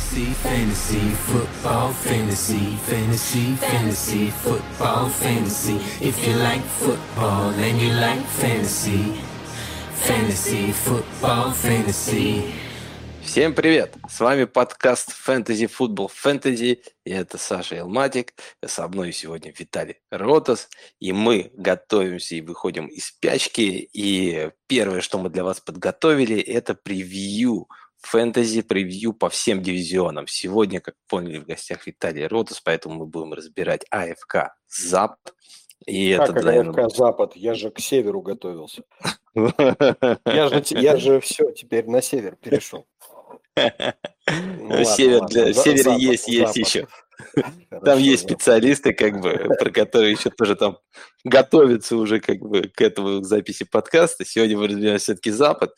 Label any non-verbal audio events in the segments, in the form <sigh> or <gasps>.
Fantasy, fantasy, football, fantasy, fantasy, fantasy, football, fantasy. If you like football and you like fantasy, fantasy, football, fantasy. Всем привет! С вами подкаст Fantasy Football Fantasy, и это Саша Елматик. Со мной сегодня Виталий Ротас, и мы готовимся и выходим из спячки. И первое, что мы для вас подготовили, это превью фэнтези превью по всем дивизионам. Сегодня, как поняли, в гостях Виталий Ротас, поэтому мы будем разбирать АФК Запад. И как это, наверное... АФК Запад? Я же к северу готовился. <laughs> Я же, я же все, теперь на север перешел. Ну, север, для, север есть, есть еще. Там есть специалисты, как бы, про которые еще тоже там готовятся уже как бы к этому к записи подкаста. Сегодня мы разбираем все-таки Запад,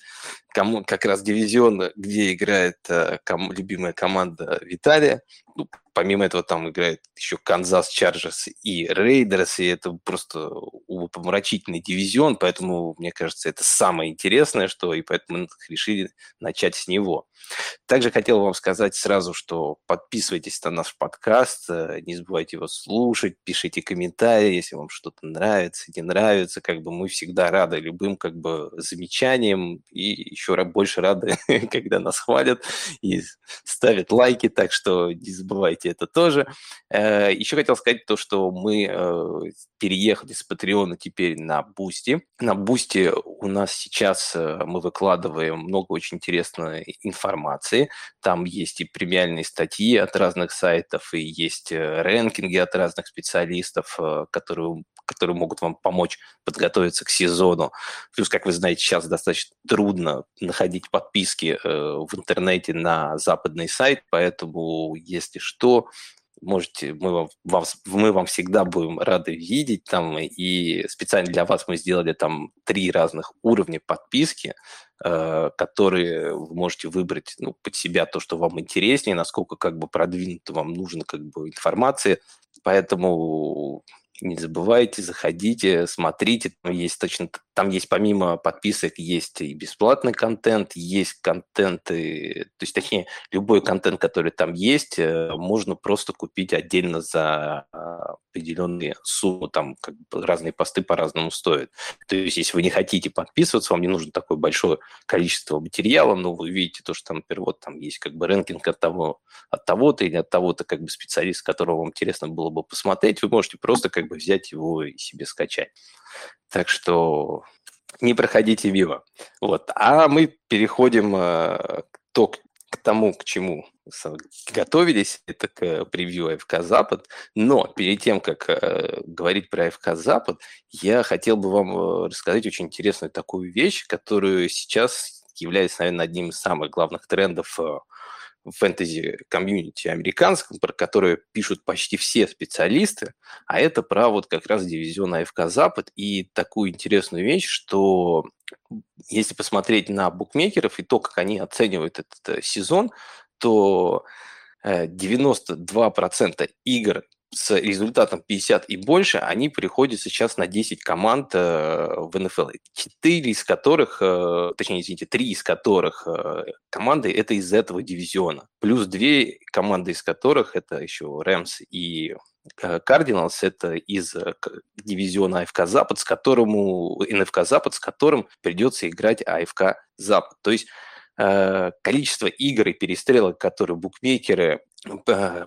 кому как раз дивизион, где играет э, ком, любимая команда Виталия. Ну, помимо этого там играет еще Канзас Чарджерс и Рейдерс, и это просто умопомрачительный дивизион, поэтому, мне кажется, это самое интересное, что, и поэтому мы решили начать с него. Также хотел вам сказать сразу, что подписывайтесь на наш подкаст, э, не забывайте его слушать, пишите комментарии, если вам что-то нравится, не нравится, как бы мы всегда рады любым как бы замечаниям и еще больше рады, <laughs> когда нас хвалят и ставят лайки, так что не забывайте это тоже. Э, еще хотел сказать то, что мы э, переехали с Патреона теперь на Бусти. На Бусти у нас сейчас э, мы выкладываем много очень интересной информации. Там есть и премиальные статьи от разных сайтов, и есть ranking и от разных специалистов, которые которые могут вам помочь подготовиться к сезону. Плюс, как вы знаете, сейчас достаточно трудно находить подписки э, в интернете на западный сайт, поэтому, если что, можете, мы вам, вам, мы вам всегда будем рады видеть там, и специально для вас мы сделали там три разных уровня подписки, э, которые вы можете выбрать ну, под себя то, что вам интереснее, насколько как бы продвинуто вам нужно как бы информации, поэтому не забывайте, заходите, смотрите, там есть точно, там есть помимо подписок есть и бесплатный контент, есть контенты, то есть точнее любой контент, который там есть, э, можно просто купить отдельно за а, определенные суммы, там как бы разные посты по-разному стоят. То есть если вы не хотите подписываться, вам не нужно такое большое количество материала, но вы видите то, что там, например, вот там есть как бы рэнкинг от того, от того-то или от того-то как бы специалист, которого вам интересно было бы посмотреть, вы можете просто как бы взять его и себе скачать. Так что не проходите мимо. Вот. А мы переходим э, то, к тому, к чему готовились, это к превью АФК Запад. Но перед тем, как э, говорить про АФК Запад, я хотел бы вам э, рассказать очень интересную такую вещь, которую сейчас является, наверное, одним из самых главных трендов э, фэнтези-комьюнити американском, про которое пишут почти все специалисты, а это про вот как раз дивизион АФК Запад и такую интересную вещь, что если посмотреть на букмекеров и то, как они оценивают этот э, сезон, то 92% э, игр с результатом 50 и больше, они приходят сейчас на 10 команд э, в НФЛ. Четыре из которых, э, точнее, извините, три из которых э, команды это из этого дивизиона. Плюс две команды из которых это еще Рэмс и Кардиналс это из дивизиона АФК Запад, с которому НФК Запад, с которым придется играть АФК Запад. То есть количество игр и перестрелок, которые букмекеры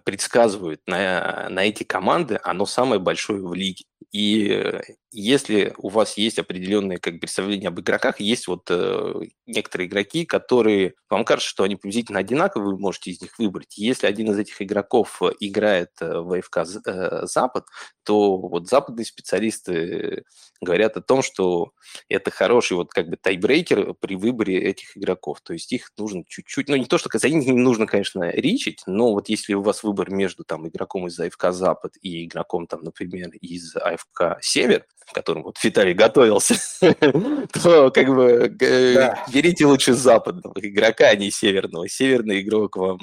предсказывают на, на эти команды, оно самое большое в лиге. И э, если у вас есть определенные как представления об игроках, есть вот э, некоторые игроки, которые вам кажется, что они приблизительно одинаковые, вы можете из них выбрать. Если один из этих игроков э, играет э, в АФК Запад, то вот западные специалисты говорят о том, что это хороший вот как бы тайбрейкер при выборе этих игроков. То есть их нужно чуть-чуть, ну не то, что за них не нужно, конечно, ричить, но вот если у вас выбор между там игроком из АФК Запад и игроком там, например, из АФК «Север», к которому вот Виталий готовился, <laughs> то как бы берите лучше западного игрока, а не северного. Северный игрок вам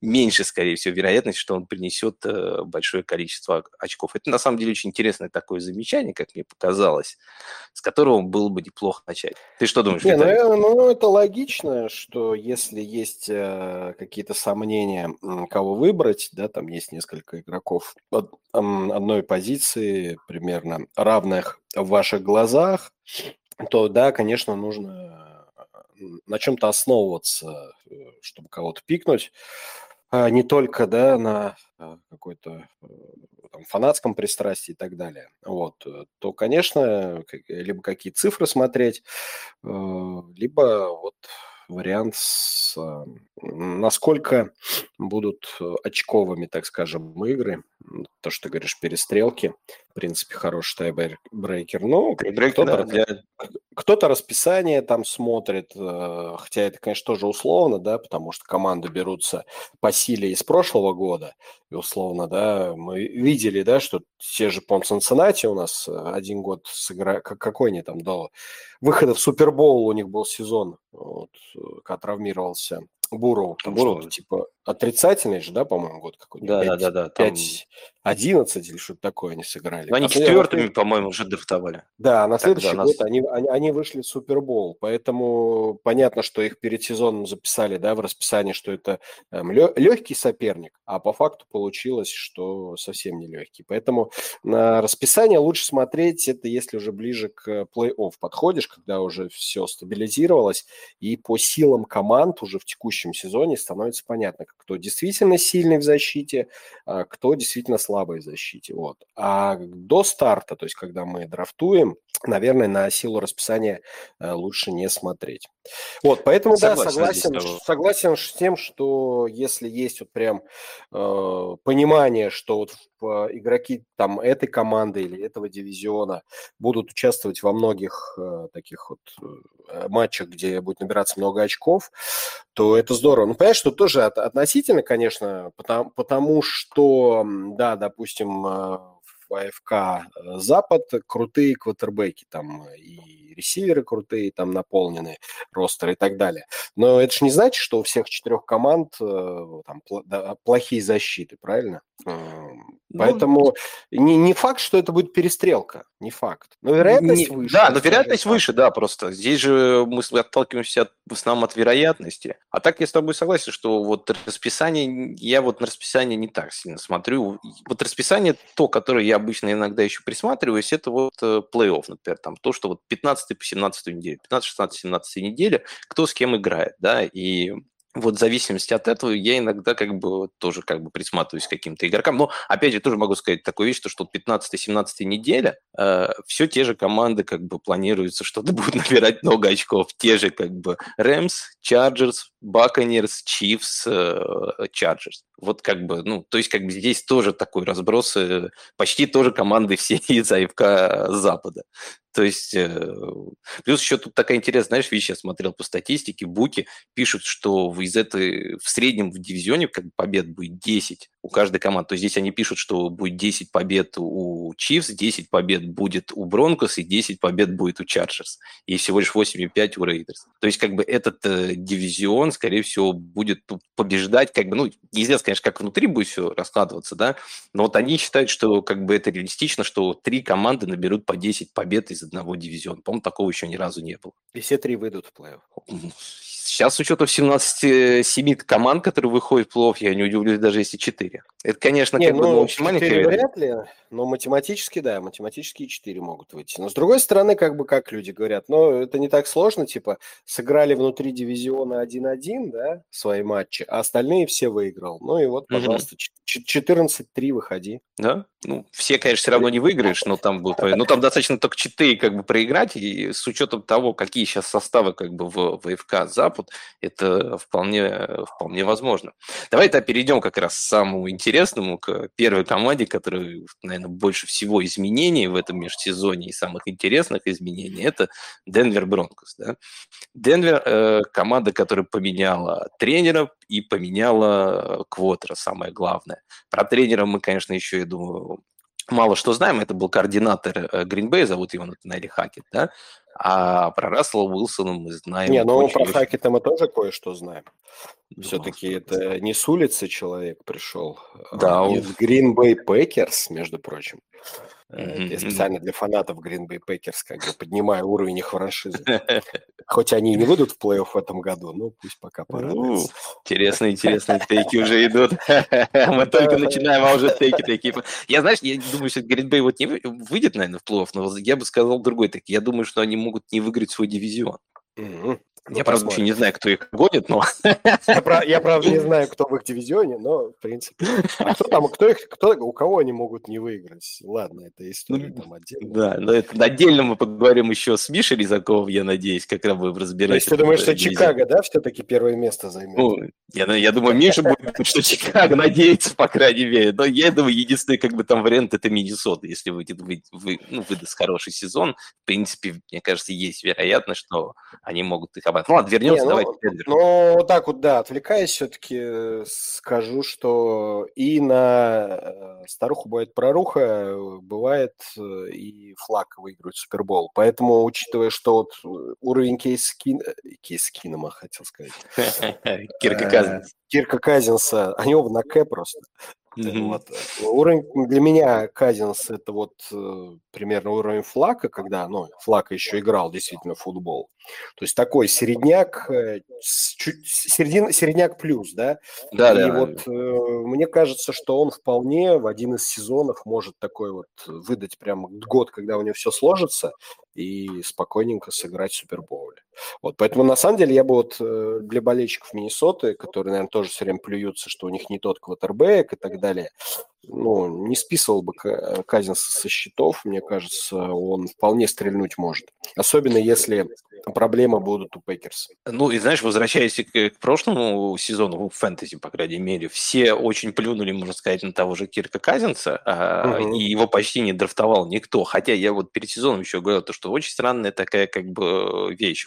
меньше, скорее всего, вероятность, что он принесет э, большое количество очков. Это на самом деле очень интересное такое замечание, как мне показалось, с которого было бы неплохо начать. Ты что думаешь, Не, ну, ну, это логично, что если есть э, какие-то сомнения, кого выбрать, да, там есть несколько игроков э, одной позиции, примерно равных в ваших глазах, то да, конечно, нужно э, на чем-то основываться, э, чтобы кого-то пикнуть. А не только, да, на э, какой-то там, фанатском пристрастии и так далее, вот, то, конечно, либо какие цифры смотреть, либо вот вариант с насколько будут очковыми, так скажем, игры. То, что ты говоришь, перестрелки. В принципе, хороший тайбрейкер. Ну, кто-то, да, для... кто-то расписание там смотрит, э, хотя это, конечно, тоже условно, да, потому что команды берутся по силе из прошлого года. И условно, да, мы видели, да, что те же, по Цинциннати у нас один год сыграли, какой они там до выхода в Супербоул у них был сезон, вот, э, когда травмировался Буров, там Буров, что типа отрицательный же, да, по-моему, год какой-нибудь? Да, 5, да, да, да. 5, 11 или что-то такое они сыграли. Но они а четвертыми, по-моему, уже драфтовали. Да, на следующий Тогда год нас... они, они, они вышли в Супербол, поэтому понятно, что их перед сезоном записали, да, в расписании, что это эм, легкий соперник, а по факту получилось, что совсем не легкий. Поэтому на расписание лучше смотреть, это если уже ближе к плей-офф подходишь, когда уже все стабилизировалось, и по силам команд уже в текущем сезоне становится понятно, кто действительно сильный в защите, а кто действительно слабый в защите. Вот. А до старта, то есть когда мы драфтуем, наверное, на силу расписания э, лучше не смотреть. Вот, поэтому, согласен, да, согласен, согласен с тем, что если есть вот прям э, понимание, что вот э, игроки там этой команды или этого дивизиона будут участвовать во многих э, таких вот э, матчах, где будет набираться много очков, то это здорово. Ну, понятно, что тоже от, относительно, конечно, потому, потому что, да, допустим, э, в АФК э, Запад крутые квотербеки, там и ресиверы крутые, там наполнены ростеры и так далее. Но это же не значит, что у всех четырех команд э, там, плохие защиты, правильно? Ну, поэтому не, не факт, что это будет перестрелка, не факт. Но вероятность не, выше. Да, но вероятность так. выше, да, просто. Здесь же мы отталкиваемся от, в основном от вероятности. А так я с тобой согласен, что вот расписание, я вот на расписание не так сильно смотрю. Вот расписание, то, которое я обычно иногда еще присматриваюсь, это вот э, плей-офф, например, там то, что вот 15 по 17 неделю, 15, 16, 17 неделя, кто с кем играет, да, и вот в зависимости от этого я иногда как бы тоже как бы присматриваюсь к каким-то игрокам. Но, опять же, тоже могу сказать такую вещь, что 15-17 неделя э, все те же команды как бы планируется, что <laughs> будут набирать много очков. Те же как бы Рэмс, Чарджерс, Buccaneers, Chiefs, Chargers. Вот как бы, ну, то есть как бы здесь тоже такой разброс, э, почти тоже команды все <laughs> из АФК Запада. То есть, э, плюс еще тут такая интересная, знаешь, вещь, я смотрел по статистике, Буки пишут, что из этой, в среднем в дивизионе как бы побед будет 10 у каждой команды. То есть здесь они пишут, что будет 10 побед у Chiefs, 10 побед будет у Бронкос и 10 побед будет у Chargers. И всего лишь 8,5 у Рейдерс. То есть как бы этот э, дивизион, скорее всего, будет побеждать, как бы, ну, неизвестно, конечно, как внутри будет все раскладываться, да, но вот они считают, что как бы это реалистично, что три команды наберут по 10 побед из одного дивизиона. По-моему, такого еще ни разу не было. И все три выйдут в плей-офф. Сейчас с учетом 17 команд, которые выходят в плей я не удивлюсь, даже если 4. Это, конечно, не, как ну, бы очень маленькая вряд ли, но математически, да, математически 4 могут выйти. Но с другой стороны, как бы, как люди говорят, ну, это не так сложно, типа, сыграли внутри дивизиона 1-1, да, свои матчи, а остальные все выиграл. Ну и вот, пожалуйста, угу. 14-3 выходи. Да, ну, все, конечно, все равно не выиграешь, но там будет, ну, там достаточно только 4 как бы проиграть, и с учетом того, какие сейчас составы как бы в, в ФК Запад, это вполне, вполне возможно. Давай-то перейдем как раз к самому интересному, к первой команде, которая, наверное, больше всего изменений в этом межсезонье и самых интересных изменений, это Денвер Бронкос. Да? Денвер э, команда, которая поменяла тренера и поменяла квотера, самое главное. Про тренера мы, конечно, еще, я думаю, мало что знаем. Это был координатор Гринбея, зовут его Натанаэли Хакет, да? А про Рассела Уилсона мы знаем. Не, ну про Хакета мы тоже кое-что знаем. Все-таки это не с улицы человек пришел, да, а из Green Bay Packers, между прочим. Mm-hmm. Я специально для фанатов Green Bay Packers как бы поднимаю уровень их франшизы. <laughs> Хоть они и не выйдут в плей-офф в этом году, но пусть пока порадуются. Интересные, интересные тейки уже идут. <laughs> Мы только начинаем, а уже тейки такие. Я, знаешь, я думаю, что Green Bay вот не выйдет, наверное, в плей-офф, но я бы сказал другой так. Я думаю, что они могут не выиграть свой дивизион. Ну, я, правда, еще не знаю, кто их гонит, но... Я, я, <laughs> правда, не знаю, кто в их дивизионе, но, в принципе... А кто там, кто их, кто, у кого они могут не выиграть? Ладно, это история там отдельно. Да, но это отдельно мы поговорим еще с Мишей Резаковым, я надеюсь, как раз вы разберетесь. То есть ты думаешь, что Чикаго, да, все-таки первое место займет? Ну, я, я думаю, Миша будет, что Чикаго надеется, по крайней мере. Но я думаю, единственный как бы там вариант это Миннесота. Если выйдет, вы, вы, ну, выдаст хороший сезон, в принципе, мне кажется, есть вероятность, что они могут их обратно. Ну ладно, вернемся, Не, давайте. Ну, ну, вот так вот, да, отвлекаясь, все-таки э, скажу, что и на э, старуху бывает проруха, э, бывает и флаг выигрывает Супербол. Поэтому, учитывая, что вот уровень кейс Кин... кейс Кинома, хотел сказать. <laughs> Кирка Казинс. Кирка Казинса, они оба на К просто. Mm-hmm. Вот. Уровень для меня Казинс это вот примерно уровень Флака, когда, ну, Флака еще играл действительно в футбол. То есть такой середняк, э, чуть, середин, середняк плюс, да? Да, И да. вот э, мне кажется, что он вполне в один из сезонов может такой вот выдать прям год, когда у него все сложится, и спокойненько сыграть Супербоуле. Вот, поэтому на самом деле я бы вот э, для болельщиков Миннесоты, которые, наверное, тоже все время плюются, что у них не тот квотербек и так далее, ну, не списывал бы Казинса со счетов, мне кажется, он вполне стрельнуть может. Особенно если проблемы будут у Пейкерс. Ну, и знаешь, возвращаясь к, к прошлому сезону, в фэнтези, по крайней мере, все очень плюнули, можно сказать, на того же Кирка Казинса, а, угу. и его почти не драфтовал никто. Хотя я вот перед сезоном еще говорил, то, что очень странная такая как бы вещь.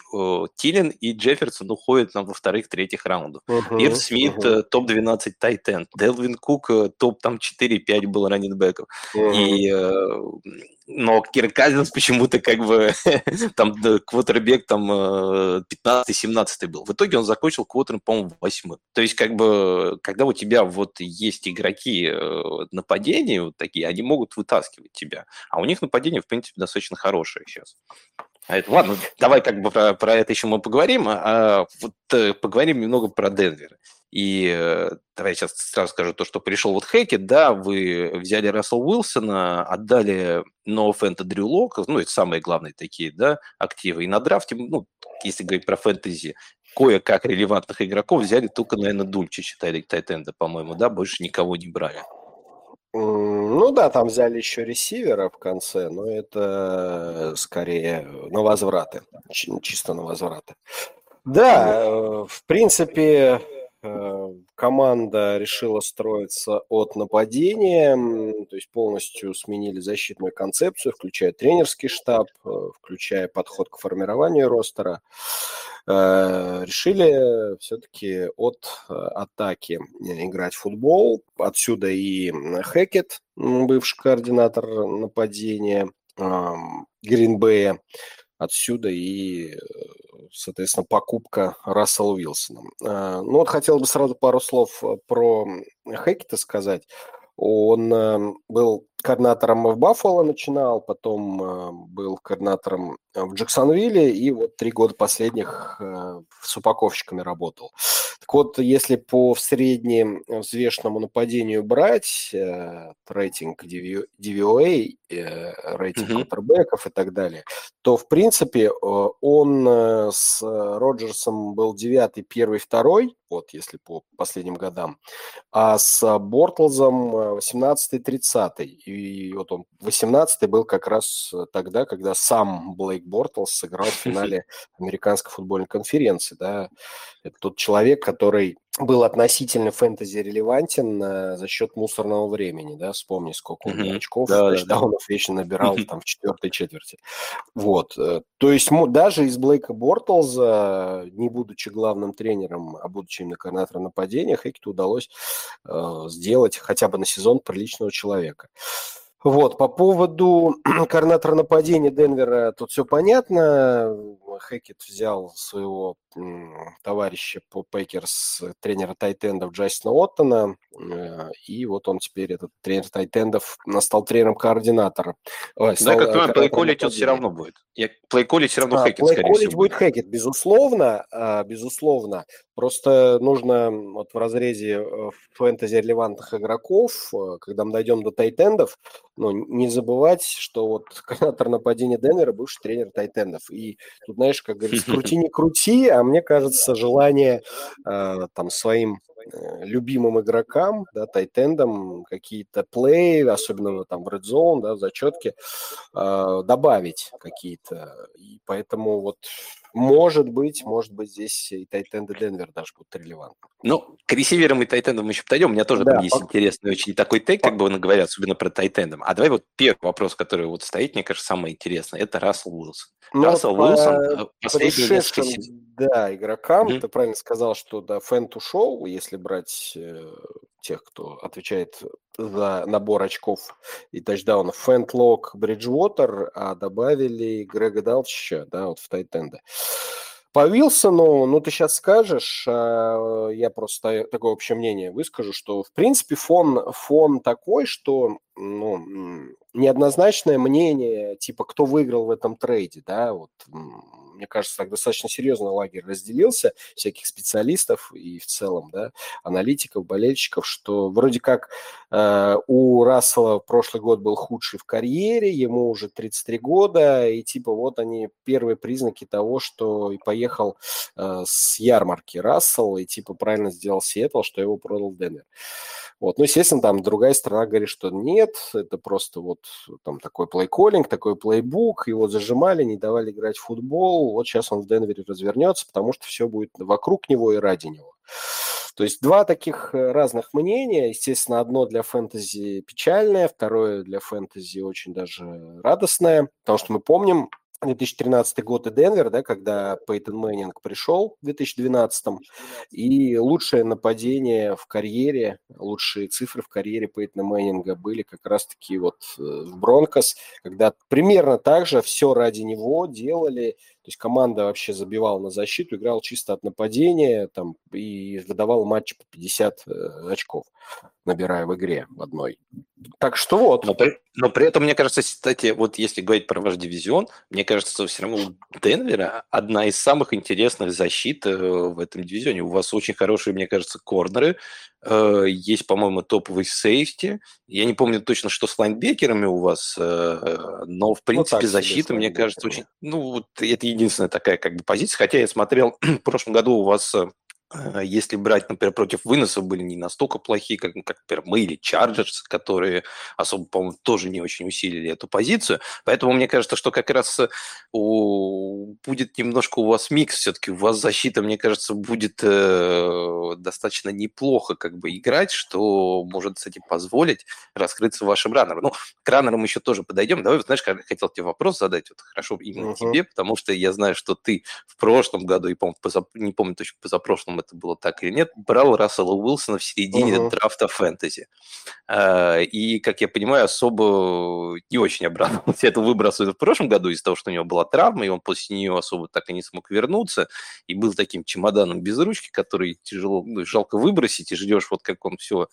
Тилин и Джефферсон уходят нам во вторых, третьих раундах. Угу. Ирв Смит угу. топ-12 тайтенд. Делвин Кук э, топ там 4-5 был раннинбеков. Угу. И э, но Кирк Казинс почему-то как бы <laughs> там квотербек там 15-17 э, был. В итоге он закончил квотером, по-моему, восьмым. То есть как бы, когда у тебя вот есть игроки э, нападения вот такие, они могут вытаскивать тебя. А у них нападение, в принципе, достаточно хорошее сейчас. А это, ладно, давай как бы про, про это еще мы поговорим, а, вот поговорим немного про Денвер. И э, давай я сейчас сразу скажу то, что пришел вот Хэкет, да, вы взяли Рассел Уилсона, отдали No Фэнта Дрю Лока, ну, это самые главные такие, да, активы. И на драфте, ну, если говорить про фэнтези, кое-как релевантных игроков взяли только, наверное, Дульчи, считали Тайтенда, по-моему, да, больше никого не брали. Ну да, там взяли еще ресивера в конце, но это скорее на возвраты, чисто на возвраты. Да, э, в принципе, команда решила строиться от нападения, то есть полностью сменили защитную концепцию, включая тренерский штаб, э, включая подход к формированию ростера. Э, решили все-таки от атаки играть в футбол. Отсюда и Хекет, бывший координатор нападения Гринбея. Отсюда и соответственно, покупка Рассела Уилсона. А, ну вот хотел бы сразу пару слов э, про Хекета сказать. Он э, был координатором в Баффало начинал, потом э, был координатором в Джексонвилле и вот три года последних с упаковщиками работал. Так вот, если по среднему взвешенному нападению брать э, рейтинг DVOA, э, рейтинг mm-hmm. и так далее, то, в принципе, э, он э, с Роджерсом был девятый, первый, второй, вот если по последним годам, а с Бортлзом 18-30. И вот он 18 был как раз тогда, когда сам Блейк Бортлс сыграл в <laughs> финале американской футбольной конференции. Да. Это тот человек, который был относительно фэнтези релевантен э, за счет мусорного времени, да, вспомни, сколько он mm-hmm. очков, да, тачдаунов да. вечно набирал там в четвертой четверти. Вот, э, то есть даже из Блейка Бортлза, не будучи главным тренером, а будучи именно координатором нападения, Хекету удалось э, сделать хотя бы на сезон приличного человека. Вот, по поводу <clears throat> координатора нападения Денвера, тут все понятно. Хэкет взял своего товарища по Пейкерс, тренера тайтендов Джастина Оттона, э, и вот он теперь, этот тренер тайтендов, стал тренером-координатором. Да, как э, понимаю, плейколить все равно будет. Плейколить все равно а, Хэкет, скорее всего. будет Хэкет, безусловно, а, безусловно. Просто нужно вот в разрезе э, фэнтези-релевантных игроков, когда мы дойдем до тайтендов, ну, не забывать, что вот <laughs> координатор нападения Денвера бывший тренер тайтендов. И тут, знаешь, как говорится, <laughs> крути не крути, а мне кажется, желание э, там своим э, любимым игрокам, да, тайтендам какие-то плей, особенно там в Red Zone, да, в зачетке, э, добавить какие-то. И поэтому вот может быть, может быть, здесь и Тайтенда Денвер даже будут релевантны. Ну, к ресиверам и Тайтендам еще подойдем. У меня тоже да, там есть интересный очень такой тейк, как бы говорят, особенно про Тайтендам. А давай вот первый вопрос, который вот стоит, мне кажется, самый интересный. Это Рассел Уилсон. Ну, Рассел по... Уилсон э, последние несколько Да, игрокам, mm-hmm. ты правильно сказал, что да, Фэнт ушел, если брать э, тех, кто отвечает за набор очков и тачдаунов. Фэнт Лок, Бриджвотер, а добавили Грега Далчича, да, вот в Тайтенда. По Вилсону, ну, ты сейчас скажешь, а я просто такое общее мнение выскажу, что, в принципе, фон, фон такой, что ну, неоднозначное мнение, типа, кто выиграл в этом трейде, да, вот мне кажется, так достаточно серьезно лагерь разделился, всяких специалистов и в целом, да, аналитиков, болельщиков, что вроде как у Рассела прошлый год был худший в карьере, ему уже 33 года, и типа вот они первые признаки того, что и поехал э, с ярмарки Рассел, и типа правильно сделал Сиэтл, что его продал Денвер. Вот. Ну, естественно, там другая сторона говорит, что нет, это просто вот там такой плейколлинг, такой плейбук, его зажимали, не давали играть в футбол, вот сейчас он в Денвере развернется, потому что все будет вокруг него и ради него. То есть два таких э, разных мнения. Естественно, одно для фэнтези печальное, второе для фэнтези очень даже радостное, потому что мы помним, 2013 год и Денвер, да, когда Пейтон Мэннинг пришел в 2012 и лучшее нападение в карьере, лучшие цифры в карьере Пейтона Мэннинга были как раз-таки вот э, в Бронкос, когда примерно так же все ради него делали, то есть команда вообще забивала на защиту, играл чисто от нападения там, и выдавал матч по 50 э, очков, набирая в игре в одной. Так что вот. Но при, но при этом, мне кажется, кстати, вот если говорить про ваш дивизион, мне кажется, все равно у Денвера одна из самых интересных защит э, в этом дивизионе. У вас очень хорошие, мне кажется, корнеры, э, есть, по-моему, топовый сейфти. Я не помню точно, что с лайнбекерами у вас, но, в ну принципе, ну, защита, мне кажется, очень... Ну, вот это единственная такая как бы позиция. Хотя я смотрел, <clears throat> в прошлом году у вас э, если брать, например, против выносов были не настолько плохие, как, как например, мы или Чарджерс, которые особо, по-моему, тоже не очень усилили эту позицию. Поэтому мне кажется, что как раз э, у... будет немножко у вас микс все-таки. У вас защита, мне кажется, будет э, достаточно неплохо как бы играть, что может, кстати, позволить раскрыться вашим раннерам. Ну, к раннерам еще тоже подойдем. Давай, знаешь, я хотел тебе вопрос задать, вот хорошо именно uh-huh. тебе, потому что я знаю, что ты в прошлом году, и, помню, позап... не помню точно, позапрошлом это было так или нет, брал Рассела Уилсона в середине uh-huh. драфта фэнтези. А, и, как я понимаю, особо не очень обрадовался <laughs> это выбросу в прошлом году из-за того, что у него была травма, и он после нее особо так и не смог вернуться, и был таким чемоданом без ручки, который тяжело, ну, жалко выбросить, и ждешь вот как он все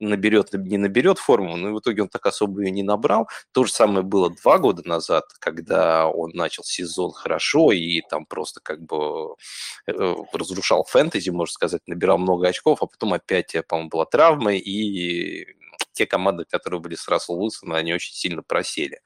наберет, не наберет форму, но в итоге он так особо ее не набрал. То же самое было два года назад, когда он начал сезон хорошо и там просто как бы э, разрушал фэнтези, можно сказать, набирал много очков, а потом опять, по-моему, была травма, и те команды, которые были с Рассел Уилсоном, они очень сильно просели.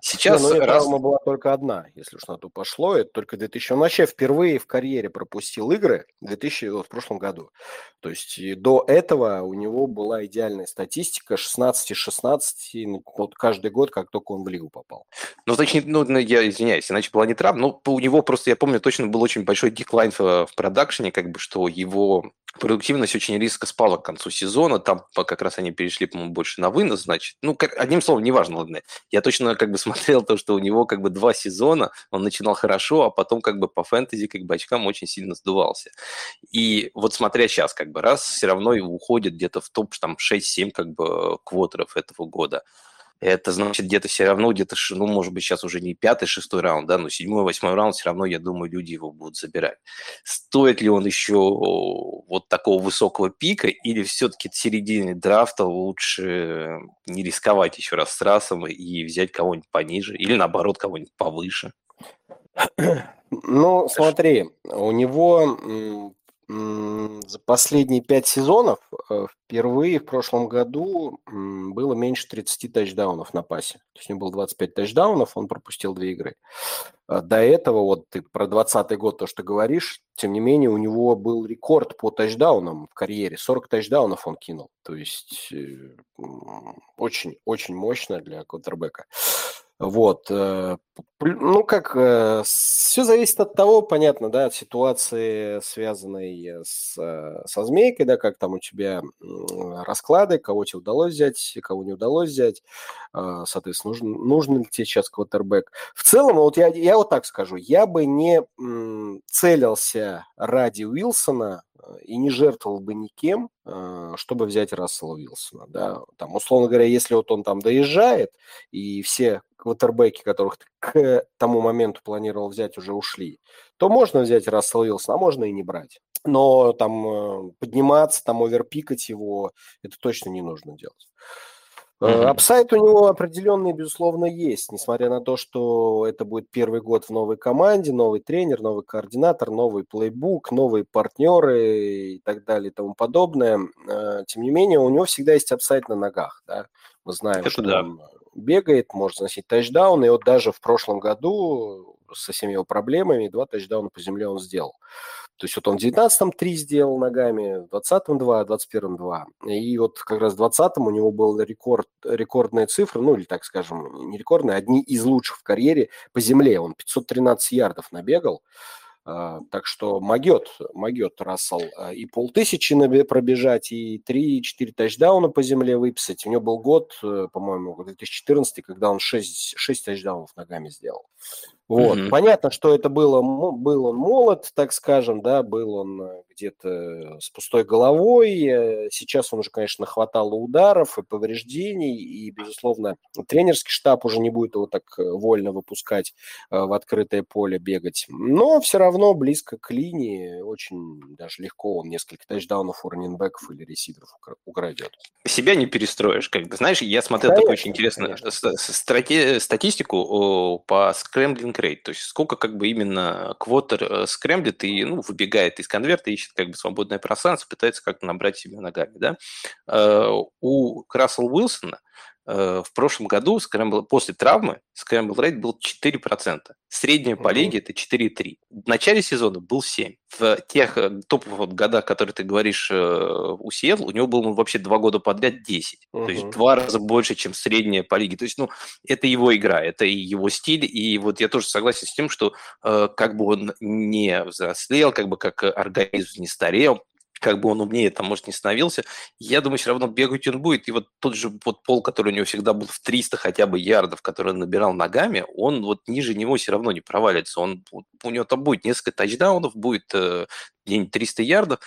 Сейчас... Ну, раз... травма была только одна, если уж на то пошло. Это только 2000... Он вообще впервые в карьере пропустил игры в 2000... вот, в прошлом году. То есть до этого у него была идеальная статистика 16 из 16 вот каждый год, как только он в лигу попал. Ну, точнее, ну, ну, я извиняюсь, иначе была не травма. Но у него просто, я помню, точно был очень большой деклайн в, в продакшене, как бы, что его продуктивность очень резко спала к концу сезона. Там как раз они перешли, по-моему, больше на вынос, значит. Ну, одним словом, неважно, ладно. Я точно как бы <laughs> смотрел то, что у него как бы два сезона, он начинал хорошо, а потом как бы по фэнтези как бы очкам очень сильно сдувался. И вот смотря сейчас, как бы раз все равно уходит где-то в топ там 6-7 как бы квотеров этого года. Это значит где-то все равно, где-то, ну, может быть, сейчас уже не пятый, шестой раунд, да, но седьмой, восьмой раунд все равно, я думаю, люди его будут забирать. Стоит ли он еще вот такого высокого пика, или все-таки в середине драфта лучше не рисковать еще раз с расом и взять кого-нибудь пониже, или наоборот, кого-нибудь повыше? <clears throat> Ну, смотри, у него за последние пять сезонов э, впервые в прошлом году было меньше 30 тачдаунов на пасе. То есть у него было 25 тачдаунов, он пропустил две игры. А до этого, вот ты про 20 год то, что говоришь, тем не менее у него был рекорд по тачдаунам в карьере. 40 тачдаунов он кинул. То есть очень-очень э, мощно для квотербека. Вот. Э, ну, как, э, все зависит от того, понятно, да, от ситуации, связанной с, э, со змейкой, да, как там у тебя расклады, кого тебе удалось взять, кого не удалось взять, соответственно, нужен, нужен ли тебе сейчас квотербек. В целом, вот я, я вот так скажу, я бы не целился ради Уилсона и не жертвовал бы никем, чтобы взять Рассела Уилсона. Да? Там, условно говоря, если вот он там доезжает, и все квотербеки, которых ты к тому моменту планировал взять, уже ушли, то можно взять Рассел Уилсона, а можно и не брать. Но там э, подниматься, там оверпикать его, это точно не нужно делать. Mm-hmm. Апсайт у него определенный, безусловно, есть, несмотря на то, что это будет первый год в новой команде, новый тренер, новый координатор, новый плейбук, новые партнеры и так далее и тому подобное. Э, тем не менее, у него всегда есть апсайт на ногах. Да? Мы знаем, это что да. он бегает, может заносить тачдаун, и вот даже в прошлом году со всеми его проблемами два тачдауна по земле он сделал. То есть вот он в 19-м 3 сделал ногами, в 20-м 2, в 21-м 2. И вот как раз в 20-м у него был рекорд, рекордная цифра, ну или так скажем, не рекордная, одни из лучших в карьере по земле. Он 513 ярдов набегал. А, так что могет, могет Рассел а, и полтысячи пробежать, и 3-4 тачдауна по земле выписать. У него был год, э, по-моему, 2014, когда он 6, 6 тачдаунов ногами сделал. Вот. Mm-hmm. Понятно, что это было, был он молод, так скажем, да, был он э, где-то с пустой головой. Э, сейчас он уже, конечно, хватало ударов и повреждений, и, безусловно, тренерский штаб уже не будет его так э, вольно выпускать в открытое поле бегать. Но все равно близко к линии, очень даже легко он несколько тачдаунов у раненбеков или ресиверов украдет. Себя не перестроишь, как бы, знаешь, я смотрел конечно, такую очень интересную статистику по scrambling rate, то есть сколько как бы именно квотер э, скрэмблит и ну, выбегает из конверта, ищет как бы свободное пространство, пытается как-то набрать себе ногами. Да? Э, у Рассела Уилсона в прошлом году скрэмбл, после травмы скрэмбл рейт был 4%. Средняя по лиге это 4,3. В начале сезона был 7. В тех э, топовых годах, которые ты говоришь э, у Сиэтл, у него было ну, вообще два года подряд 10. Uh-huh. То есть два раза больше, чем средняя по лиге. То есть, ну, это его игра, это и его стиль. И вот я тоже согласен с тем, что как бы он не взрослел, как бы как организм не старел, как бы он умнее там, может, не становился, я думаю, все равно бегать он будет. И вот тот же вот пол, который у него всегда был в 300 хотя бы ярдов, который он набирал ногами, он вот ниже него все равно не провалится. Он, у него там будет несколько тачдаунов, будет э, где-нибудь 300 ярдов.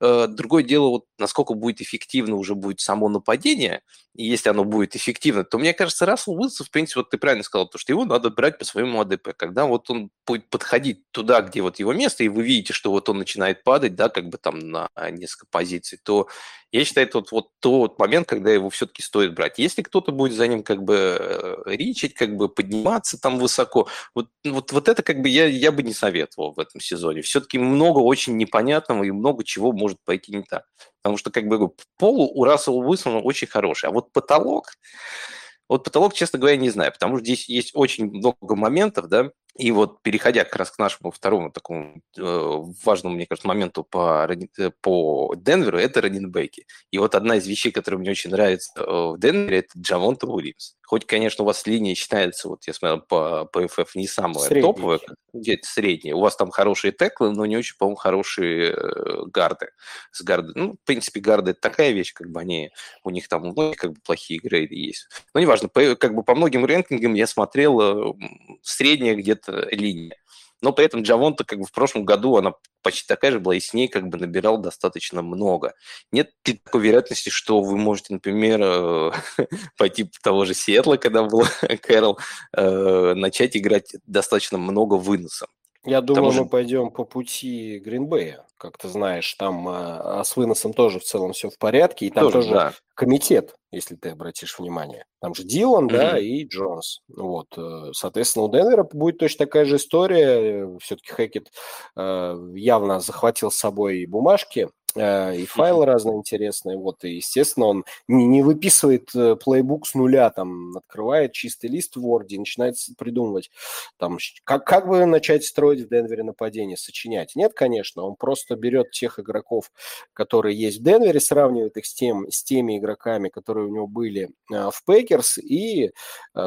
Э, другое дело, вот насколько будет эффективно уже будет само нападение, и если оно будет эффективно, то, мне кажется, Рассел Уилсон, в принципе, вот ты правильно сказал, то, что его надо брать по своему АДП. Когда вот он будет подходить туда, где вот его место, и вы видите, что вот он начинает падать, да, как бы там на несколько позиций, то я считаю, это вот, вот тот момент, когда его все-таки стоит брать. Если кто-то будет за ним как бы э, ричить, как бы подниматься там высоко, вот, вот, вот это как бы я, я бы не советовал в этом сезоне. Все-таки много очень непонятного и много чего может пойти не так. Потому что как бы пол у Рассела Уилсона очень хороший, а вот потолок, вот потолок, честно говоря, не знаю, потому что здесь есть очень много моментов, да, и вот переходя как раз к нашему второму такому э, важному, мне кажется, моменту по, э, по Денверу, это раненбеки. И вот одна из вещей, которая мне очень нравится э, в Денвере, это Джавонта Уильямс. Хоть, конечно, у вас линия считается, вот я смотрел по PFF, не самая Средний. топовая, где-то средняя. У вас там хорошие теклы, но не очень, по-моему, хорошие э, гарды. С гарды. Ну, в принципе, гарды – это такая вещь, как бы они, у них там у многих как бы плохие грейды есть. Но неважно, по, как бы по многим рэнкингам я смотрел, э, средняя где-то линия. Но при этом Джавонта как бы в прошлом году она почти такая же была, и с ней как бы набирал достаточно много. Нет такой вероятности, что вы можете, например, э, <laughs> по того же Сиэтла, когда был <laughs> Кэрол, э, начать играть достаточно много выносом. Я думаю, же... мы пойдем по пути Гринбея. Как ты знаешь, там а, а с выносом тоже в целом все в порядке. И там тоже, тоже да. комитет, если ты обратишь внимание. Там же Дилан, mm-hmm. да, и Джонс. Вот. Э, соответственно, у Денвера будет точно такая же история. Все-таки Хэкет э, явно захватил с собой бумажки и <laughs> файлы разные интересные, вот, и, естественно, он не, не выписывает э, плейбук с нуля, там, открывает чистый лист в Word и начинает придумывать, там, как, как бы начать строить в Денвере нападение, сочинять. Нет, конечно, он просто берет тех игроков, которые есть в Денвере, сравнивает их с, тем, с теми игроками, которые у него были э, в Пейкерс, и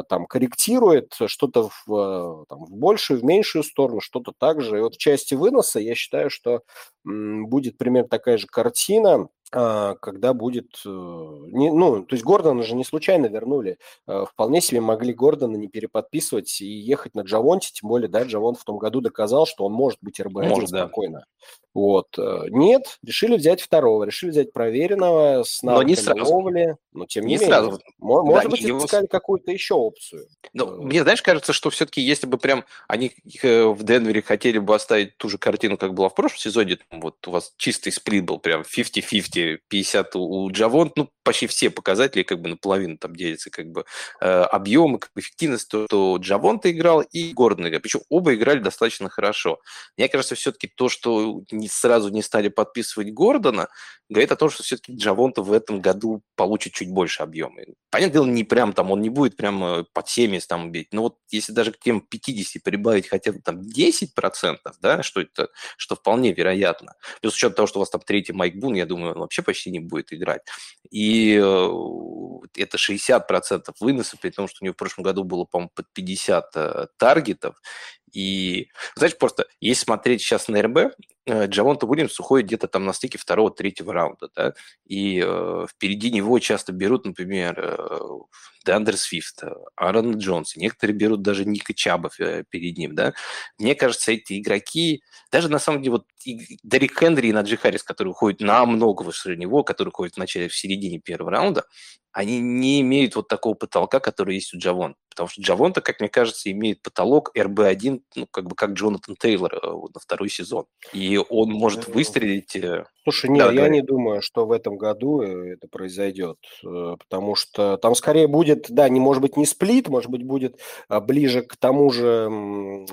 там корректирует что-то в, там, в большую, в меньшую сторону, что-то так же. И вот в части выноса я считаю, что будет примерно такая же картина, когда будет... Э, не, ну, то есть Гордона же не случайно вернули. Э, вполне себе могли Гордона не переподписывать и ехать на Джавонте, тем более, да, Джавон в том году доказал, что он может быть РБ1 может, спокойно. Да. Вот. Э, нет, решили взять второго, решили взять проверенного с но не сразу. Ловли, но тем не, не менее. Сразу. Может да, быть, его... искали какую-то еще опцию. Ну, мне, знаешь, кажется, что все-таки, если бы прям они в Денвере хотели бы оставить ту же картину, как была в прошлом сезоне, вот у вас чистый сплит был прям 50-50 200, 50 у Джавонт, ну, почти все показатели как бы наполовину там делятся, как бы э, объемы, как бы эффективность, то, то Джавонта играл и Гордон играл. Причем оба играли достаточно хорошо. Мне кажется, все-таки то, что не, сразу не стали подписывать Гордона, говорит о том, что все-таки Джавонта в этом году получит чуть больше объема. Понятное дело, не прям там, он не будет прям э, под 70 там бить, но вот если даже к тем 50 прибавить хотя бы там 10%, да, что это, что вполне вероятно. Плюс учетом того, что у вас там третий Майк Бун, я думаю, он вообще почти не будет играть. И э, это 60% выноса, при том, что у него в прошлом году было, по-моему, под 50 э, таргетов. И, знаешь, просто если смотреть сейчас на РБ, э, Джавонта Уильямс уходит где-то там на стыке второго-третьего раунда, да, и э, впереди него часто берут, например, э, Деандер Свифт, Аарон Джонс, некоторые берут даже Ника Чабов э, перед ним, да. Мне кажется, эти игроки, даже на самом деле вот Дерек Хенри и Наджи Харрис, которые уходят намного выше него, которые уходят в начале, в середине первого раунда, они не имеют вот такого потолка, который есть у Джавон. Потому что Джавонта, как мне кажется, имеет потолок РБ-1, ну, как бы как Джонатан Тейлор э, на второй сезон. И он может выстрелить... Э, Слушай, нет, да, я говори. не думаю, что в этом году э, это произойдет, потому что там скорее будет, да, не может быть не сплит, может быть будет ближе к тому же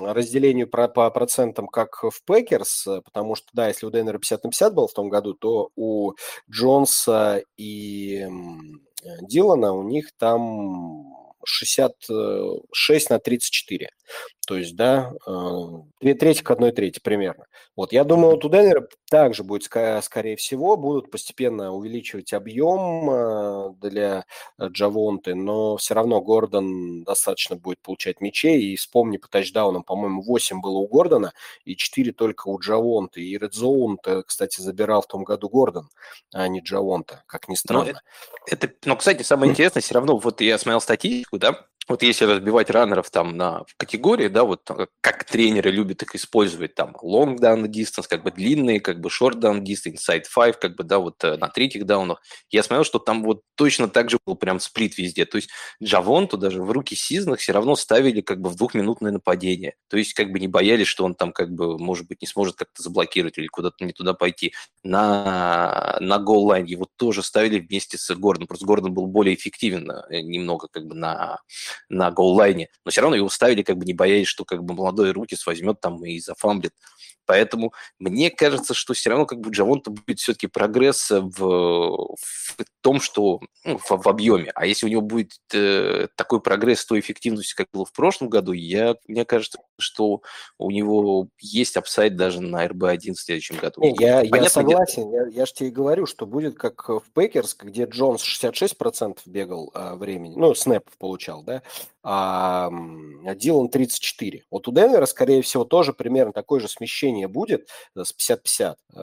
разделению по, по процентам, как в Пекерс, потому что, да, если у Денвера 50 на 50 был в том году, то у Джонса и Дилана у них там 66 на 34. То есть, да, э, две трети к одной трети примерно. Вот, я думаю, вот у Денвера также будет, скорее всего, будут постепенно увеличивать объем э, для Джавонты, но все равно Гордон достаточно будет получать мячей. И вспомни по тачдаунам, по-моему, 8 было у Гордона и 4 только у Джавонты. И Zone, кстати, забирал в том году Гордон, а не Джавонта, как ни ну, странно. Но это, это, но, кстати, самое интересное, все равно, вот я смотрел статистику, да, вот если разбивать раннеров там на категории, да, вот как тренеры любят их использовать, там, long down distance, как бы длинные, как бы short down distance, inside five, как бы, да, вот э, на третьих даунах, я смотрел, что там вот точно так же был прям сплит везде, то есть Джавонту даже в руки Сизнах все равно ставили как бы в двухминутное нападение, то есть как бы не боялись, что он там как бы, может быть, не сможет как-то заблокировать или куда-то не туда пойти. На, на goal line его тоже ставили вместе с Гордоном, просто Гордон был более эффективен э, немного как бы на на goal line е, но все равно его ставили, как бы не боясь, что как бы молодой Рутис возьмет там и зафамблит. Поэтому мне кажется, что все равно как бы Джавонта будет все-таки прогресс в, в том, что ну, в, в объеме. А если у него будет э, такой прогресс той эффективностью, как было в прошлом году, я, мне кажется, что у него есть upside даже на RB-1 в следующем году. Не, я, я согласен, я, я же тебе говорю, что будет как в Пекерс, где Джонс 66% бегал а, времени, ну, снэпов получал, да, а Дилан 34. Вот у Денвера, скорее всего, тоже примерно такое же смещение будет э, с 50-50 э,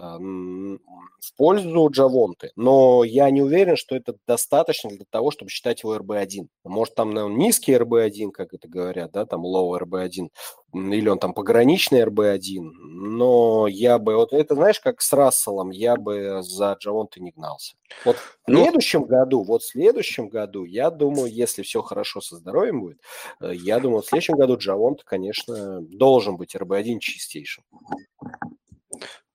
в пользу Джавонты. Но я не уверен, что это достаточно для того, чтобы считать его RB-1. Может, там наверное, низкий RB-1, как это говорят, да, там low RB-1, или он там пограничный РБ-1, но я бы, вот это знаешь, как с Расселом, я бы за Джавонта не гнался. Вот в ну, следующем году, вот в следующем году, я думаю, если все хорошо со здоровьем будет, э, я думаю, в следующем году Джавонт, конечно, должен быть РБ-1 чистейшим.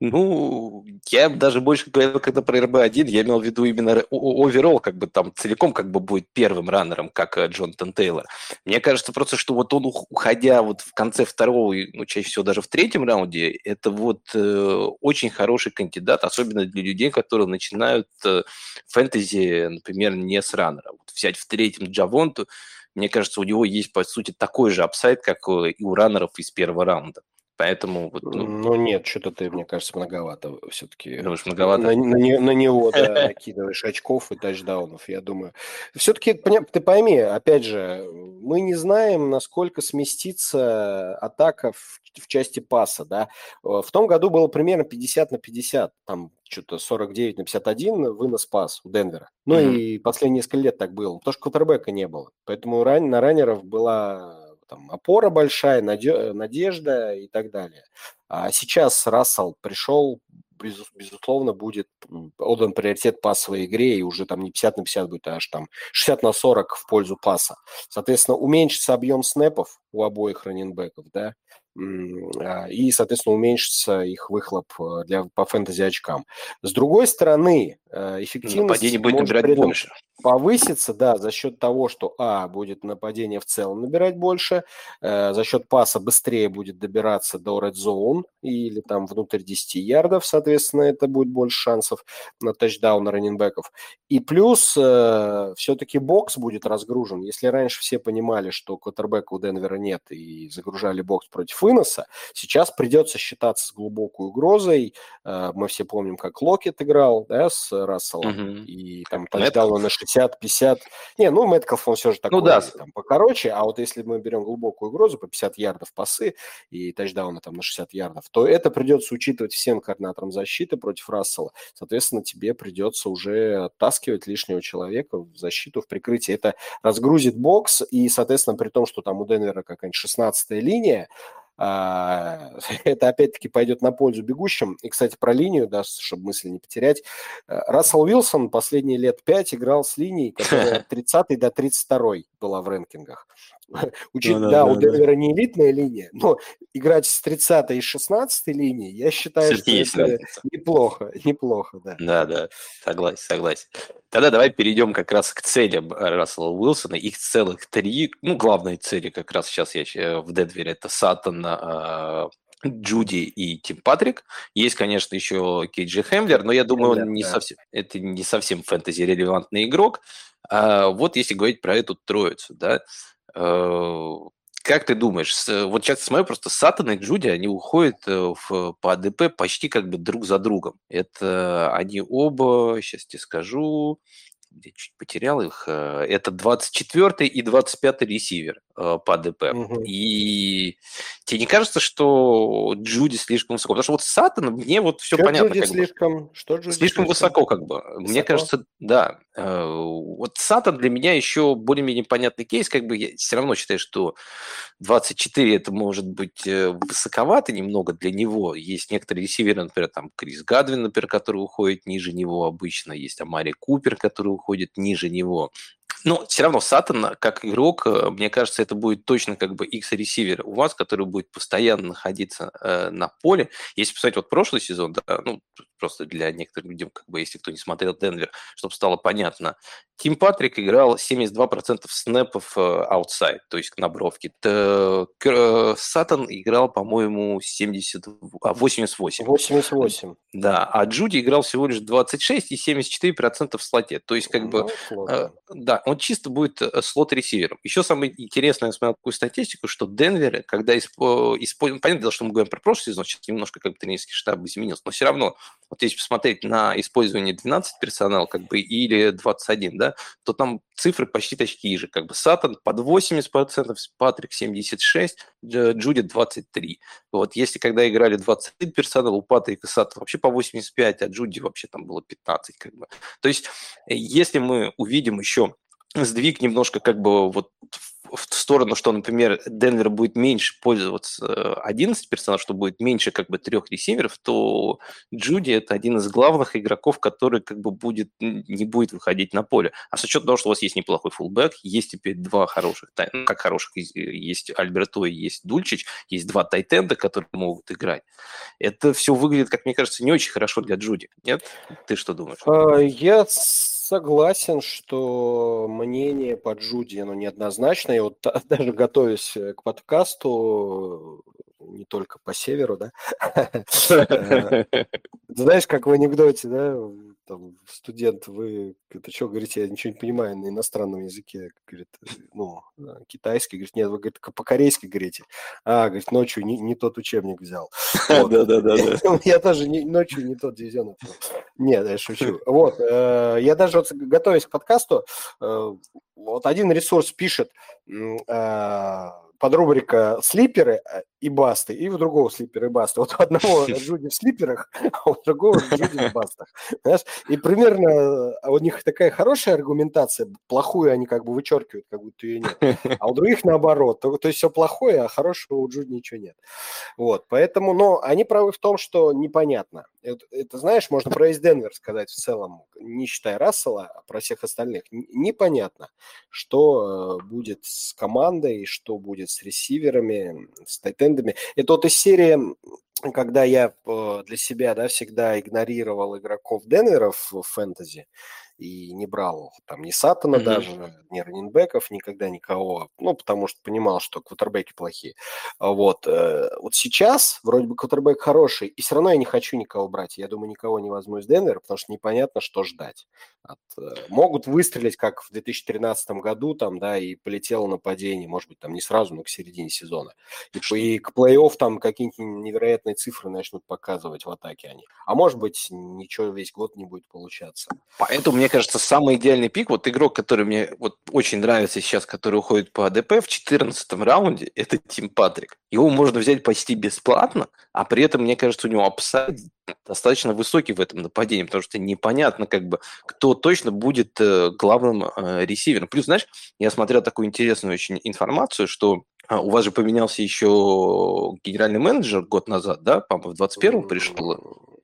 Ну, я даже больше говорил, когда про РБ-1, я имел в виду именно оверолл, как бы там целиком как бы будет первым раннером, как э, Джонатан Тейлор. Мне кажется просто, что вот он, уходя вот в конце второго, ну, чаще всего даже в третьем раунде, это вот э, очень хороший кандидат, особенно для людей, которые начинают э, фэнтези, например, не с раннера. Вот взять в третьем Джавонту, мне кажется, у него есть, по сути, такой же апсайд, как и у раннеров из первого раунда. Поэтому... Вот, ну... ну нет, что-то ты, мне кажется, многовато все-таки. Думаешь, многовато? На, на, на него, да, <laughs> накидываешь очков и тачдаунов, я думаю. Все-таки, ты пойми, опять же, мы не знаем, насколько сместится атака в, в части паса, да. В том году было примерно 50 на 50, там что-то 49 на 51 вынос пас у Денвера. Ну mm-hmm. и последние несколько лет так было, потому что квотербека не было. Поэтому ран, на раннеров была там опора большая, надежда и так далее. А сейчас Рассел пришел, безусловно, будет отдан приоритет пасовой игре, и уже там не 50 на 50 будет, а аж там 60 на 40 в пользу паса. Соответственно, уменьшится объем снэпов у обоих раненбеков, да, и, соответственно, уменьшится их выхлоп э, для, по фэнтези очкам. С другой стороны, э, эффективность Нападение будет набирать больше. Повысится, да, за счет того, что, а, будет нападение в целом набирать больше, э, за счет паса быстрее будет добираться до red zone или там внутрь 10 ярдов, соответственно, это будет больше шансов на тачдаун на раненбеков. И плюс э, все-таки бокс будет разгружен. Если раньше все понимали, что квотербека у Денвера нет и загружали бокс против выноса, сейчас придется считаться с глубокой угрозой. Э, мы все помним, как Локет играл да, с Расселом, угу. и там тачдаун на 60-50. Не, ну, Мэтков, он все же такой, ну, да. там, покороче, а вот если мы берем глубокую угрозу по 50 ярдов пасы и тачдауны там на 60 ярдов, то это придется учитывать всем координаторам защиты против Рассела. Соответственно, тебе придется уже оттаскивать лишнего человека в защиту, в прикрытие. Это разгрузит бокс, и, соответственно, при том, что там у Денвера какая-нибудь 16 линия, <laughs> это опять-таки пойдет на пользу бегущим. И, кстати, про линию, да, чтобы мысль не потерять. Э, Рассел Уилсон последние лет пять играл с линией, которая <laughs> от 30 до 32 была в рэнкингах. <laughs> Учит, ну, да, у Денвера не элитная линия, но играть с 30 и 16 линии, я считаю, что это неплохо, неплохо, да. Да, да, согласен, согласен. Тогда давай перейдем как раз к целям Рассела Уилсона. Их целых три, ну, главные цели как раз сейчас я э, в Денвере, это Саттон, а, Джуди и Тим Патрик. Есть, конечно, еще Кейджи Хемлер, но я думаю, он не да. совсем, это не совсем фэнтези-релевантный игрок. А вот если говорить про эту троицу, да, э, как ты думаешь, вот сейчас смотрю, просто Сатан и Джуди, они уходят э, в, по АДП почти как бы друг за другом. Это они оба, сейчас тебе скажу, я чуть потерял их, э, это 24 и 25 ресивер по АДП. Угу. И тебе не кажется, что Джуди слишком высоко? Потому что вот Сатан, мне вот все что понятно. Джуди как слишком, бы. Что Джуди слишком, высоко, как бы. Высоко? Мне кажется, да. Э, вот Сатан для меня еще более-менее понятный кейс, как бы я все равно считаю, что 24 это может быть высоковато немного для него. Есть некоторые ресиверы, например, там Крис Гадвин, например, который уходит ниже него обычно. Есть Амари Купер, который уходит ниже него. Но все равно Сатан, как игрок, э, мне кажется, это будет точно как бы X-ресивер у вас, который будет постоянно находиться э, на поле. Если посмотреть вот прошлый сезон, да, ну, просто для некоторых людей, как бы, если кто не смотрел Денвер, чтобы стало понятно, Тим Патрик играл 72% снэпов аутсайд, то есть на бровке. Э, Сатан играл, по-моему, 70, а, 88. 88. Да, а Джуди играл всего лишь 26 и 74% в слоте. То есть, как ну, бы, э, да, он чисто будет э, слот-ресивером. Еще самое интересное, я смотрел такую статистику, что Денвер, когда использует... Понятное дело, что мы говорим про прошлый сезон, сейчас немножко как бы тренерский штаб изменился, но все равно вот если посмотреть на использование 12 персонал, как бы, или 21, да, то там цифры почти такие же, как бы Сатан под 80%, Патрик 76, Джуди 23. Вот если когда играли 21 персонал, у Патрика Сатана вообще по 85, а Джуди вообще там было 15, как бы. То есть э, если мы увидим еще сдвиг немножко как бы вот в сторону, что, например, Денвер будет меньше пользоваться 11 э, персонажей, что будет меньше как бы трех ресиверов, то Джуди это один из главных игроков, который как бы будет, не будет выходить на поле. А с учетом того, что у вас есть неплохой фулбэк, есть теперь два хороших, ну, как хороших, есть Альберто и есть Дульчич, есть два тайтенда, которые могут играть. Это все выглядит, как мне кажется, не очень хорошо для Джуди. Нет? Ты что думаешь? А, я согласен, что мнение по Джуди, оно неоднозначное. И вот <laughs> даже готовясь э, к подкасту, не только по северу, да, э, <laughs> знаешь, как в анекдоте, да, там, студент, вы, это что, говорите, я ничего не понимаю на иностранном языке, говорит, ну, китайский, говорит, нет, вы, говорит, по-корейски говорите, а, говорит, ночью не, не тот учебник взял. <laughs> Да-да-да. <laughs> Я тоже ночью не тот дивизион. Нет, я шучу. Вот, э, я даже вот, готовясь к подкасту, э, вот один ресурс пишет, под рубрика «Слиперы» э, и «Басты», и у другого слипера и басты. Вот у одного <laughs> Джуди в слиперах, а у другого Джуди в бастах. Знаешь? И примерно э, у них такая хорошая аргументация, плохую они как бы вычеркивают, как будто ее нет. А у других наоборот. То, то есть все плохое, а хорошего у Джуди ничего нет. Вот, поэтому, но они правы в том, что непонятно. Это, это знаешь, можно про весь Денвер сказать в целом, не считая Рассела, а про всех остальных. Непонятно, что э, будет с командой, что будет с ресиверами, с тайтендами. Это вот из серии когда я э, для себя да, всегда игнорировал игроков Денверов в фэнтези, и не брал там ни Сатана mm-hmm. даже, ни раненбеков, никогда никого, ну, потому что понимал, что квотербеки плохие. А вот. Э, вот сейчас вроде бы квотербек хороший, и все равно я не хочу никого брать. Я думаю, никого не возьму из Денвера, потому что непонятно, что ждать. От, э, могут выстрелить, как в 2013 году, там, да, и полетело нападение, может быть, там не сразу, но к середине сезона. И, и к плей-офф там какие-нибудь невероятные цифры начнут показывать в атаке они. А может быть, ничего весь год не будет получаться. Поэтому мне мне кажется, самый идеальный пик, вот игрок, который мне вот очень нравится сейчас, который уходит по АДП в 14 раунде, это Тим Патрик. Его можно взять почти бесплатно, а при этом, мне кажется, у него upside достаточно высокий в этом нападении, потому что непонятно, как бы, кто точно будет э, главным э, ресивером. Плюс, знаешь, я смотрел такую интересную очень информацию, что а, у вас же поменялся еще генеральный менеджер год назад, да? По-моему, в 21-м пришел.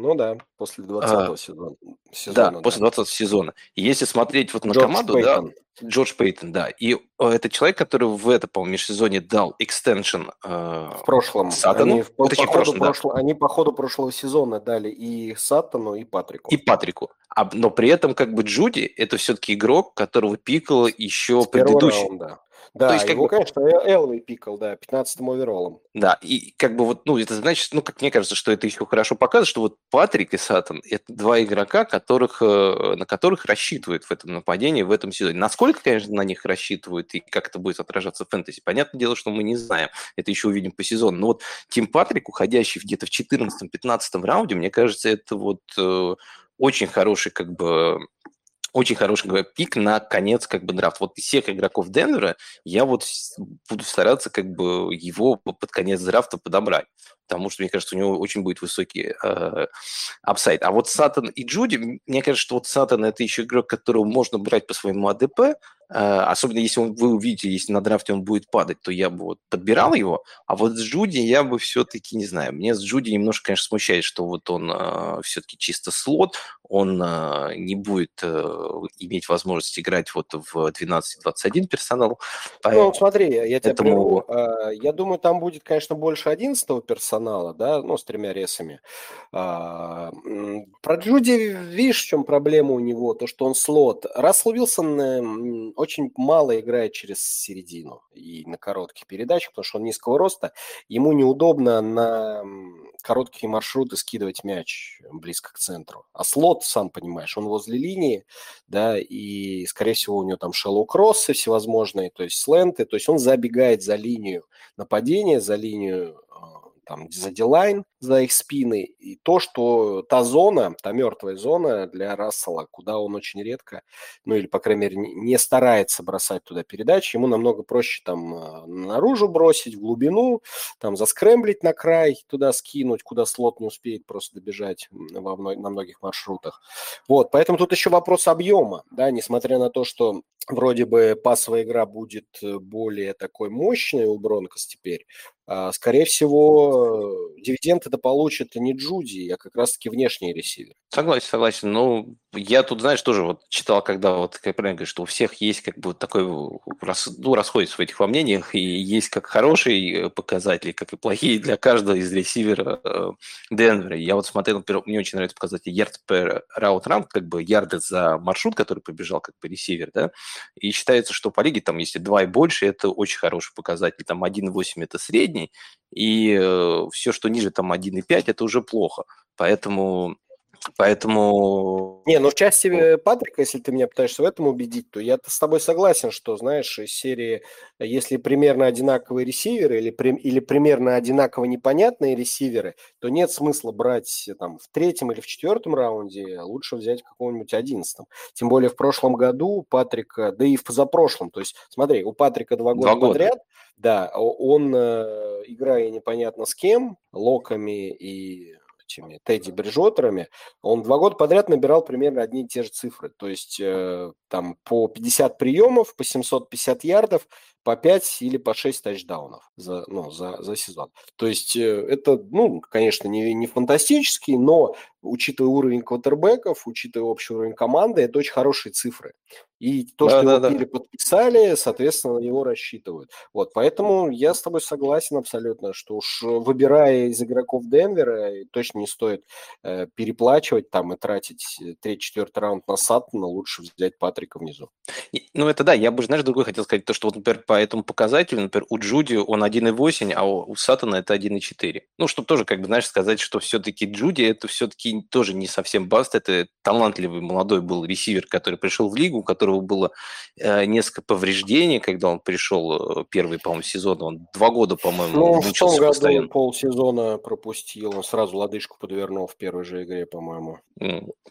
Ну да, после 20-го а, сезона, сезона. Да, после 20-го сезона. И если смотреть вот на Джордж команду, Пейтон. да, Джордж Пейтон, да. И э, это человек, который в это, по-моему, межсезонье дал extension э, в прошлом. Саттону. Они, по, по, по прошлом, да. прошло, они по ходу прошлого сезона дали и Саттону, и Патрику. И Патрику. А, но при этом как бы Джуди это все-таки игрок, которого пикал еще С предыдущий. Раунда. Да, То есть, его, как бы... конечно, Элвей пикал, да, 15-м оверолом. Да, и как бы вот, ну, это значит, ну, как мне кажется, что это еще хорошо показывает, что вот Патрик и Сатан – это два игрока, которых, э, на которых рассчитывают в этом нападении, в этом сезоне. Насколько, конечно, на них рассчитывают и как это будет отражаться в фэнтези, понятное дело, что мы не знаем. Это еще увидим по сезону. Но вот Тим Патрик, уходящий где-то в 14-15 раунде, мне кажется, это вот э, очень хороший как бы очень хороший пик на конец как бы драфт. Вот из всех игроков Денвера я вот буду стараться как бы его под конец драфта подобрать, потому что мне кажется, у него очень будет высокий э, upside. А вот Саттон и Джуди, мне кажется, что вот Саттон это еще игрок, которого можно брать по своему ADP, Э, особенно если он, вы увидите, если на драфте он будет падать, то я бы вот подбирал его, а вот с Джуди я бы все-таки, не знаю, мне с Джуди немножко, конечно, смущает, что вот он э, все-таки чисто слот, он э, не будет э, иметь возможность играть вот в 12-21 персонал. Ну, смотри, я тебя Поэтому... прерву. Я думаю, там будет, конечно, больше 11 персонала, да, ну, с тремя ресами. А, про Джуди, видишь, в чем проблема у него? То, что он слот. Рассел Вилсон очень мало играет через середину и на коротких передачах, потому что он низкого роста. Ему неудобно на короткие маршруты скидывать мяч близко к центру. А слот, сам понимаешь, он возле линии, да, и, скорее всего, у него там шеллоу кроссы всевозможные, то есть сленты, то есть он забегает за линию нападения, за линию а, там за дилайн, за их спины, и то, что та зона, та мертвая зона для Рассела, куда он очень редко, ну или, по крайней мере, не старается бросать туда передачи, ему намного проще там э, наружу бросить, в глубину, там заскремблить на край, туда скинуть, куда слот не успеет просто добежать во мно- на многих маршрутах. Вот, поэтому тут еще вопрос объема, да, несмотря на то, что вроде бы пасовая игра будет э, более такой мощной у Бронкос теперь, скорее всего, дивиденд это получит не Джуди, а как раз-таки внешний ресивер. Согласен, согласен. Ну, я тут, знаешь, тоже вот читал, когда вот, как правильно говоришь, что у всех есть как бы такой, ну, расходится в этих во мнениях, и есть как хорошие показатели, как и плохие для каждого из ресивера э, Денвера. Я вот смотрел, например, мне очень нравится показатель yards per route run, как бы ярды за маршрут, который побежал как бы ресивер, да, и считается, что по лиге там, если 2 и больше, это очень хороший показатель, там 1,8 это средний, средний, и э, все, что ниже там 1,5, это уже плохо. Поэтому Поэтому... Не, ну в части э, Патрика, если ты меня пытаешься в этом убедить, то я с тобой согласен, что, знаешь, из серии, если примерно одинаковые ресиверы или, или примерно одинаково непонятные ресиверы, то нет смысла брать э, там в третьем или в четвертом раунде, а лучше взять какого-нибудь одиннадцатом. Тем более в прошлом году Патрика, да и в позапрошлом, то есть смотри, у Патрика два года, два года. подряд, да, он, э, играя непонятно с кем, локами и этими Тедди Бриджотерами, он два года подряд набирал примерно одни и те же цифры. То есть э, там по 50 приемов, по 750 ярдов, по 5 или по 6 тачдаунов за, ну, за, за сезон. То есть э, это, ну, конечно, не, не фантастический, но учитывая уровень квотербеков, учитывая общий уровень команды, это очень хорошие цифры. И то, да, что да, его да. переподписали, соответственно, на него рассчитывают. Вот, поэтому я с тобой согласен абсолютно, что уж выбирая из игроков Денвера, точно не стоит э, переплачивать там и тратить э, третий-четвертый раунд на Саттона, лучше взять Патрика внизу. Ну, это да, я бы, знаешь, другой хотел сказать, то, что вот, например, по этому показателю, например, у Джуди он 1,8, а у Саттона это 1,4. Ну, чтобы тоже, как бы, знаешь, сказать, что все-таки Джуди это все-таки тоже не совсем баст, это талантливый молодой был ресивер, который пришел в лигу, у которого было э, несколько повреждений, когда он пришел э, первый, по-моему, сезон, он два года, по-моему, ну, в том году постоянно. полсезона пропустил, он сразу лодыжку подвернул в первой же игре, по-моему.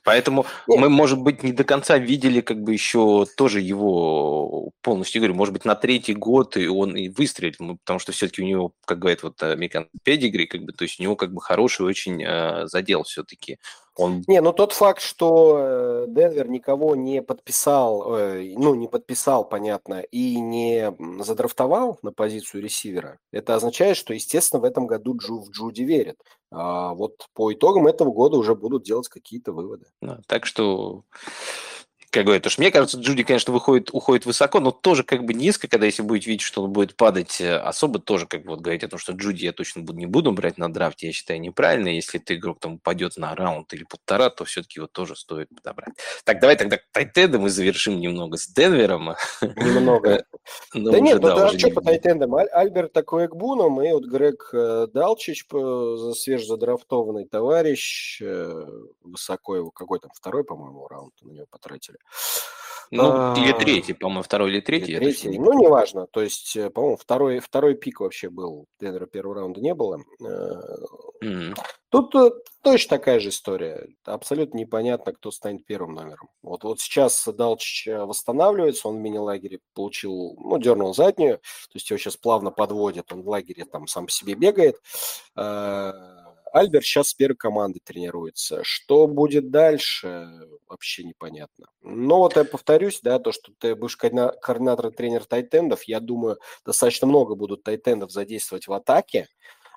Поэтому Нет. мы, может быть, не до конца видели как бы еще тоже его полностью, говорю, может быть, на третий год и он и выстрелил, потому что все-таки у него, как говорит вот американ педигри, как бы, то есть у него как бы хороший очень э, задел все-таки. Он... Не, ну тот факт, что э, Денвер никого не подписал, ну не подписал, понятно, и не задрафтовал на позицию ресивера, это означает, что, естественно, в этом году Джу в Джуди верят. А вот по итогам этого года уже будут делать какие-то выводы. Да, так что как говорят, потому что мне кажется, Джуди, конечно, выходит, уходит высоко, но тоже как бы низко, когда если будете видеть, что он будет падать э, особо, тоже как бы вот говорить о том, что Джуди я точно буду, не буду брать на драфте, я считаю неправильно. Если ты игрок там упадет на раунд или полтора, то все-таки его тоже стоит подобрать. Так, давай тогда Тайтеда мы завершим немного с Денвером. Немного. <laughs> Ну, да нет, ну да, что по Тайтендам? Альберт такой Экбуном и вот Грег э, Далчич, свежезадрафтованный товарищ, э, высоко его, какой там, второй, по-моему, раунд на него потратили. Ну, а, или третий, по-моему, второй или третий. Или третий. Не... Ну, неважно. То есть, э, по-моему, второй, второй пик вообще был. Денвера первого раунда не было. Mm-hmm. Тут э, точно такая же история. Абсолютно непонятно, кто станет первым номером. Вот, вот сейчас Далчич восстанавливается, он в мини-лагере получил, ну, дернул заднюю, то есть его сейчас плавно подводят, он в лагере там сам по себе бегает. Альберт сейчас с первой командой тренируется. Что будет дальше, вообще непонятно. Но вот я повторюсь, да, то, что ты будешь координатор и тренер тайтендов, я думаю, достаточно много будут тайтендов задействовать в атаке.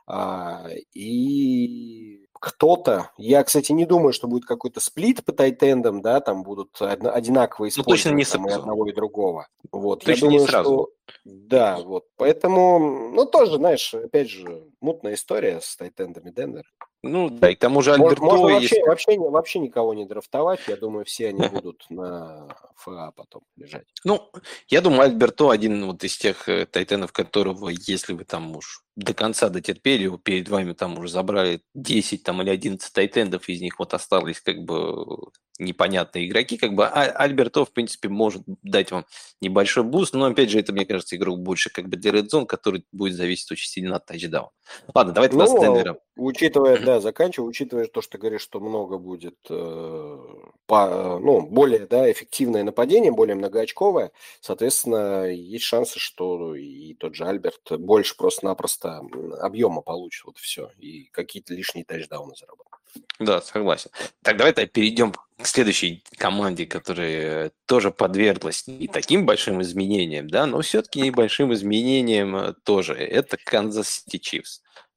А, и кто-то, я, кстати, не думаю, что будет какой-то сплит по тайтендам, да, там будут одинаковые использовать ну, точно не там, и одного и другого. Вот, точно я думаю, не сразу. что да, вот, поэтому, ну, тоже, знаешь, опять же, мутная история с тайтендами Денвер. Ну, да, и к тому же Альберто Можно вообще, есть... вообще, вообще никого не драфтовать. Я думаю, все они будут на ФА потом лежать. Ну, я думаю, Альберто один вот из тех э, тайтенов, которого, если вы там уж до конца дотерпели, перед вами там уже забрали 10 там, или 11 тайтендов, из них вот осталось как бы непонятные игроки, как бы а Альберт О, в принципе, может дать вам небольшой буст, но, опять же, это, мне кажется, игрок больше как бы для Red Zone, который будет зависеть очень сильно от тачдауна. Ладно, давайте ну, Денвера. Учитывая, да, заканчивая, учитывая то, что ты говоришь, что много будет э, по, ну, более да, эффективное нападение, более многоочковое, соответственно, есть шансы, что и тот же Альберт больше просто-напросто объема получит, вот все, и какие-то лишние тачдауны заработает. Да, согласен. Так, давайте перейдем к следующей команде, которая тоже подверглась не таким большим изменениям, да, но все-таки небольшим изменениям э, тоже. Это Канзас Сити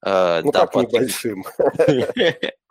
Чифс. Ну, да, как Патрик... небольшим? <laughs>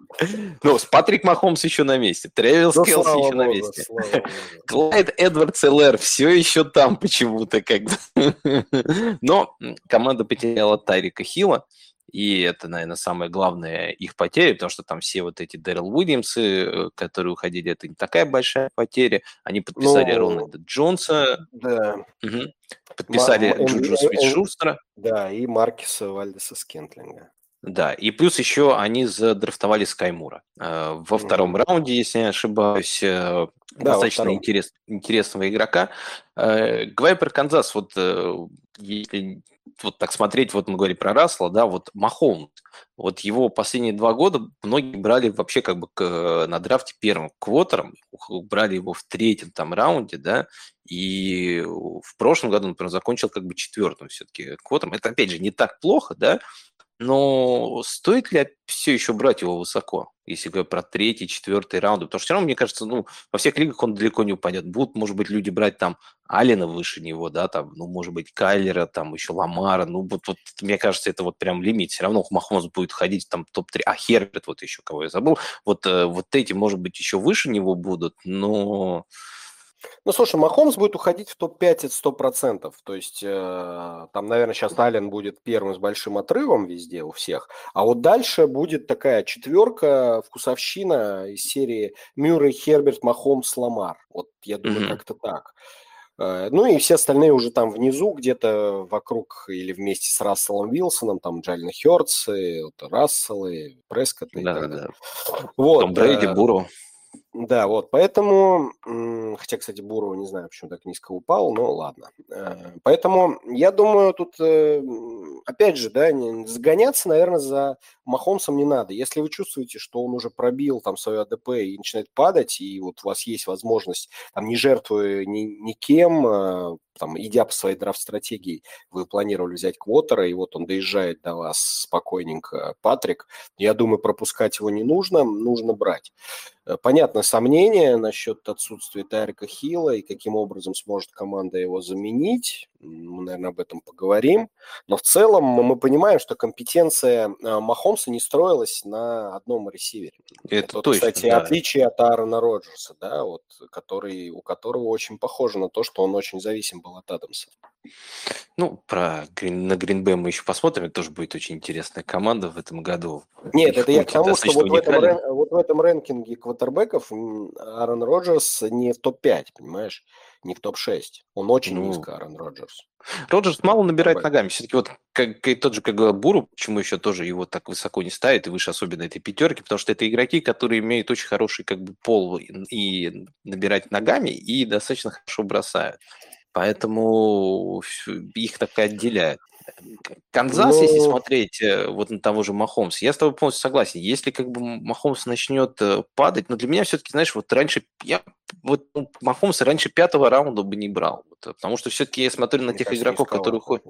Ну, с Патрик Махомс еще на месте, Тревис ну, еще на месте. <laughs> Клайд Эдвардс-Элэр все еще там почему-то как бы. <laughs> Но команда потеряла Тайрика Хилла, и это, наверное, самая главная их потеря, потому что там все вот эти Даррел Уильямсы, э, которые уходили, это не такая большая потеря. Они подписали Но... Рональда Джонса, да. угу. подписали Ма- Джуджу Смит-Шустера. Да, и Маркиса Вальдеса Скентлинга. Да, и плюс еще они задрафтовали Скай Мура. Э, во втором mm-hmm. раунде, если не ошибаюсь, э, да, достаточно интерес, интересного игрока. Говоря про Канзас, вот если вот так смотреть, вот мы говорили про Рассела, да, вот Махомс, вот его последние два года многие брали вообще как бы к, на драфте первым квотером, брали его в третьем там раунде, да, и в прошлом году, например, закончил как бы четвертым все-таки квотером. Это, опять же, не так плохо, да, но стоит ли все еще брать его высоко, если говорить про третий, четвертый раунды? Потому что все равно, мне кажется, ну, во всех лигах он далеко не упадет. Будут, может быть, люди брать там Алина выше него, да, там, ну, может быть, Кайлера, там, еще Ламара. Ну, вот, вот мне кажется, это вот прям лимит. Все равно Махомс будет ходить там топ-3. А Херберт, вот еще кого я забыл. Вот, э, вот эти, может быть, еще выше него будут, но... Ну, слушай, Махомс будет уходить в топ-5 это 100%. То есть, э, там, наверное, сейчас Аллен будет первым с большим отрывом везде у всех. А вот дальше будет такая четверка, вкусовщина из серии Мюррей, Херберт, Махомс, Ламар. Вот я думаю, mm-hmm. как-то так. Э, ну и все остальные уже там внизу, где-то вокруг или вместе с Расселом Вилсоном, там Джалина Хёрдс, вот, Расселы, Прескотт и да, так далее. Да. Вот, Том Брейди, э, Буру. Да, вот, поэтому, хотя, кстати, Бурова не знаю, почему так низко упал, но ладно. Э, поэтому я думаю, тут, э, опять же, да, загоняться, наверное, за Махомсом не надо. Если вы чувствуете, что он уже пробил там свое АДП и начинает падать, и вот у вас есть возможность, там, не жертвуя ни, никем, э, там, идя по своей драфт-стратегии, вы планировали взять Квотера, и вот он доезжает до вас спокойненько, Патрик, я думаю, пропускать его не нужно, нужно брать. Э, понятно, сомнения насчет отсутствия Тарика Хилла и каким образом сможет команда его заменить. Мы, наверное, об этом поговорим. Но в целом мы понимаем, что компетенция э, Махомса не строилась на одном ресивере. Это, Это точно, кстати, да. отличие от Аарона Роджерса, да, вот, который, у которого очень похоже на то, что он очень зависим был от Адамса. Ну, про на Гринбэй мы еще посмотрим. Это тоже будет очень интересная команда в этом году. Нет, это я к тому, что вот в, этом, вот в этом рэнкинге квотербеков Аарон Роджерс не в топ-5, понимаешь? Не в топ-6. Он очень ну, низко, Аарон Роджерс. Роджерс мало набирает Давай. ногами. Все-таки вот как, как, тот же, как Буру, почему еще тоже его так высоко не ставит и выше особенно этой пятерки, потому что это игроки, которые имеют очень хороший как бы пол и, и набирать ногами и достаточно хорошо бросают. Поэтому их так и отделяет. Канзас, Но... если ну смотреть э, вот на того же Махомса, я с тобой полностью согласен. Если как бы Махомс начнет э, падать, но для меня все-таки, знаешь, вот раньше я вот ну, Махомса раньше пятого раунда бы не брал. Вот, потому что все-таки я смотрю на мне тех кажется, игроков, которые уходят.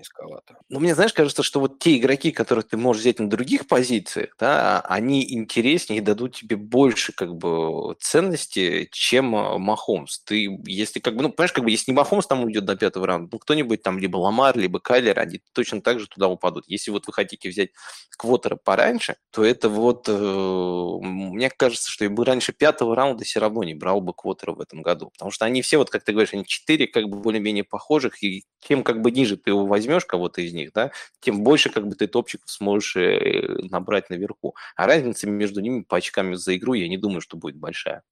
Ну, мне, знаешь, кажется, что вот те игроки, которых ты можешь взять на других позициях, да, они интереснее и дадут тебе больше как бы ценности, чем э, Махомс. Ты, если как бы, ну, понимаешь, как бы, если не Махомс там уйдет до пятого раунда, ну, кто-нибудь там, либо Ламар, либо Кайлер, они точно так же туда упадут. Если вот вы хотите взять квотера пораньше, то это вот, э, мне кажется, что я бы раньше пятого раунда все равно не брал бы квотера в этом году, потому что они все, вот как ты говоришь, они четыре как бы более-менее похожих, и чем как бы ниже ты его возьмешь, кого-то из них, да, тем больше как бы ты топчиков сможешь э, набрать наверху. А разница между ними по очкам за игру, я не думаю, что будет большая.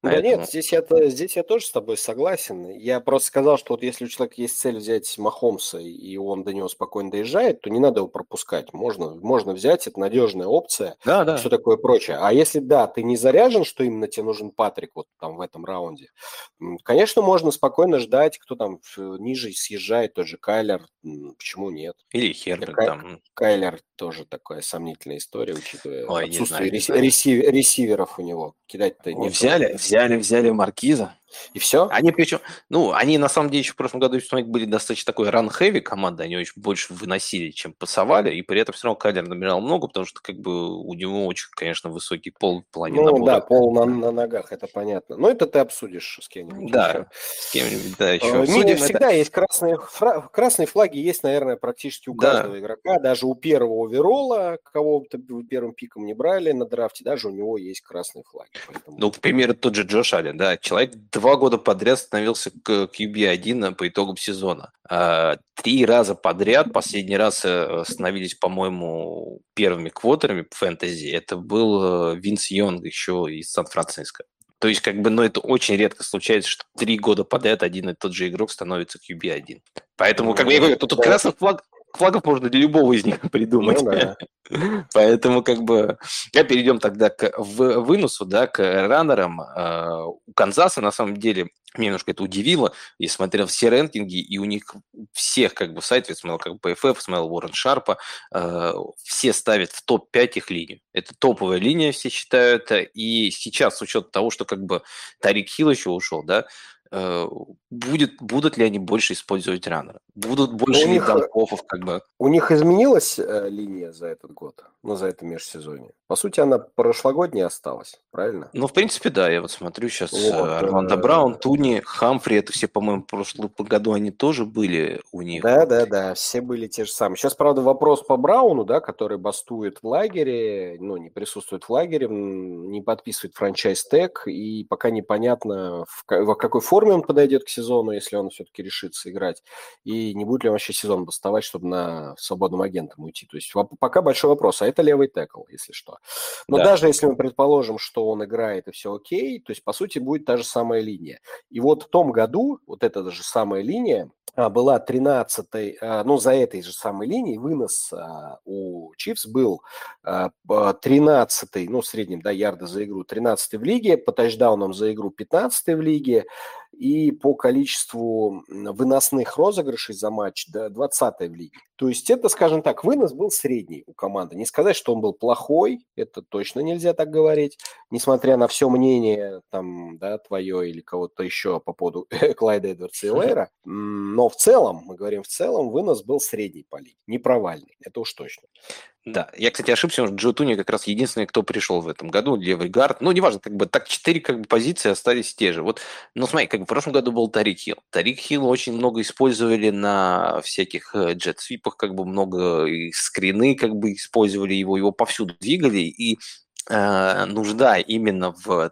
Поэтому... Да нет, здесь я, здесь я тоже с тобой согласен. Я просто сказал, что вот если у человека есть цель взять Махомса, и он до него спокойно доезжает, то не надо его пропускать. Можно, можно взять, это надежная опция, да, да. все такое прочее. А если, да, ты не заряжен, что именно тебе нужен Патрик вот там в этом раунде, конечно, можно спокойно ждать, кто там ниже съезжает, тот же Кайлер, почему нет? Или Херберт Кай... там. Кайлер тоже такая сомнительная история, учитывая Ой, отсутствие знаю, ресив... ресиверов у него. Кидать-то не взяли, взяли, взяли Маркиза. И все? Они причем, ну, они на самом деле еще в прошлом году были достаточно такой ран-хэви команда, они очень больше выносили, чем пасовали, и при этом все равно Кайлер набирал много, потому что как бы у него очень, конечно, высокий пол в плане ну, набора. да, пол на, на ногах, это понятно. Но это ты обсудишь с кем-нибудь. Да, еще. с кем-нибудь, да, еще. В мире всегда это... есть красные, фра... красные флаги, есть, наверное, практически у каждого да. игрока, даже у первого оверолла, кого-то первым пиком не брали на драфте, даже у него есть красные флаги. Поэтому... Ну, к примеру, тот же Джош Аллен, да, человек два года подряд становился QB1 по итогам сезона. А, три раза подряд, последний раз э, становились, по-моему, первыми квотерами по фэнтези. Это был э, Винс Йонг еще из Сан-Франциско. То есть, как бы, ну, это очень редко случается, что три года подряд один и тот же игрок становится QB1. Поэтому, как бы я говорю, тут красный флаг, флагов можно для любого из них <laughs> придумать. Ну, да. <laughs> Поэтому как бы я перейдем тогда к выносу, да, к раннерам. А, у Канзаса на самом деле меня немножко это удивило. Я смотрел все рэнкинги, и у них всех как бы сайтов, я смотрел как PFF, смотрел Уоррен Шарпа, э, все ставят в топ-5 их линию. Это топовая линия, все считают. И сейчас, с учетом того, что как бы Тарик Хилл еще ушел, да, будет, будут ли они больше использовать раннера? Будут больше ли данкофов, как бы? У них изменилась э, линия за этот год, ну, за это межсезонье? По сути, она прошлогодняя осталась, правильно? Ну, в принципе, да. Я вот смотрю сейчас вот, Орландо э... Браун, Туни, Хамфри, это все, по-моему, в прошлом году они тоже были у них. Да, да, да, все были те же самые. Сейчас, правда, вопрос по Брауну, да, который бастует в лагере, ну, не присутствует в лагере, не подписывает франчайз-тег, и пока непонятно, в, в какой форме форме он подойдет к сезону, если он все-таки решится играть, и не будет ли он вообще сезон бастовать, чтобы на свободным агентом уйти. То есть пока большой вопрос, а это левый текл, если что. Но да. даже если мы предположим, что он играет и все окей, то есть по сути будет та же самая линия. И вот в том году вот эта же самая линия а, была 13 а, ну за этой же самой линией вынос а, у Чивс был 13 ну в среднем, да, ярда за игру, 13 в лиге, по тачдаунам за игру 15 в лиге, и по количеству выносных розыгрышей за матч до 20 в лиге. То есть это, скажем так, вынос был средний у команды. Не сказать, что он был плохой, это точно нельзя так говорить, несмотря на все мнение там, да, твое или кого-то еще по поводу <laughs> Клайда Эдвардса и Лейра. Но в целом, мы говорим в целом, вынос был средний по лиге, не провальный, это уж точно. Да, я, кстати, ошибся, Джо Туни как раз единственный, кто пришел в этом году, левый гард. Ну, неважно, как бы так четыре как бы, позиции остались те же. Вот, ну, смотри, как бы в прошлом году был Тарик Хилл. Тарик Хилл очень много использовали на всяких джет-свипах, как бы много и скрины как бы использовали его, его повсюду двигали, и э, нужда именно в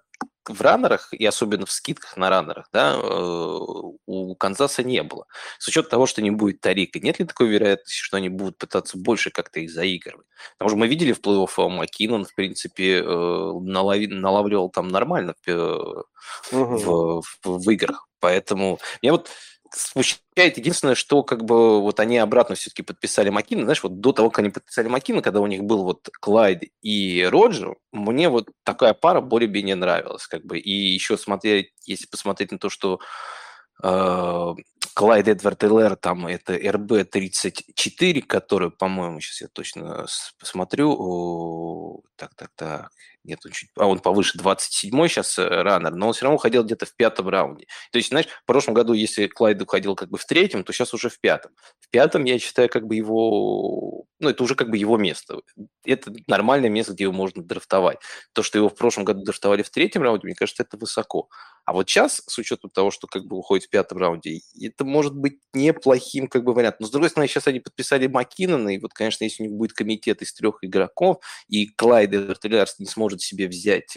в раннерах, и особенно в скидках на раннерах, да, э, у Канзаса не было. С учетом того, что не будет Тарика, нет ли такой вероятности, что они будут пытаться больше как-то их заигрывать? Потому что мы видели в плей-офф Маккинон, в принципе, э, налови, налавливал там нормально в, угу. в, в, в играх. Поэтому я вот смущает единственное, что как бы вот они обратно все-таки подписали Макина. Знаешь, вот до того, как они подписали Макина, когда у них был вот Клайд и Роджер, мне вот такая пара более-менее нравилась. Как бы. И еще смотреть, если посмотреть на то, что э, Клайд Эдвард ЛР, там это РБ-34, который, по-моему, сейчас я точно посмотрю. Так, так, так нет, он чуть, а он повыше 27-й сейчас э, раннер, но он все равно уходил где-то в пятом раунде. То есть, знаешь, в прошлом году, если Клайд уходил как бы в третьем, то сейчас уже в пятом. В пятом, я считаю, как бы его, ну, это уже как бы его место. Это нормальное место, где его можно драфтовать. То, что его в прошлом году драфтовали в третьем раунде, мне кажется, это высоко. А вот сейчас, с учетом того, что как бы уходит в пятом раунде, это может быть неплохим как бы вариантом. Но, с другой стороны, сейчас они подписали Маккинона, и вот, конечно, если у них будет комитет из трех игроков, и Клайд Эдвардс-Элэр не сможет может себе взять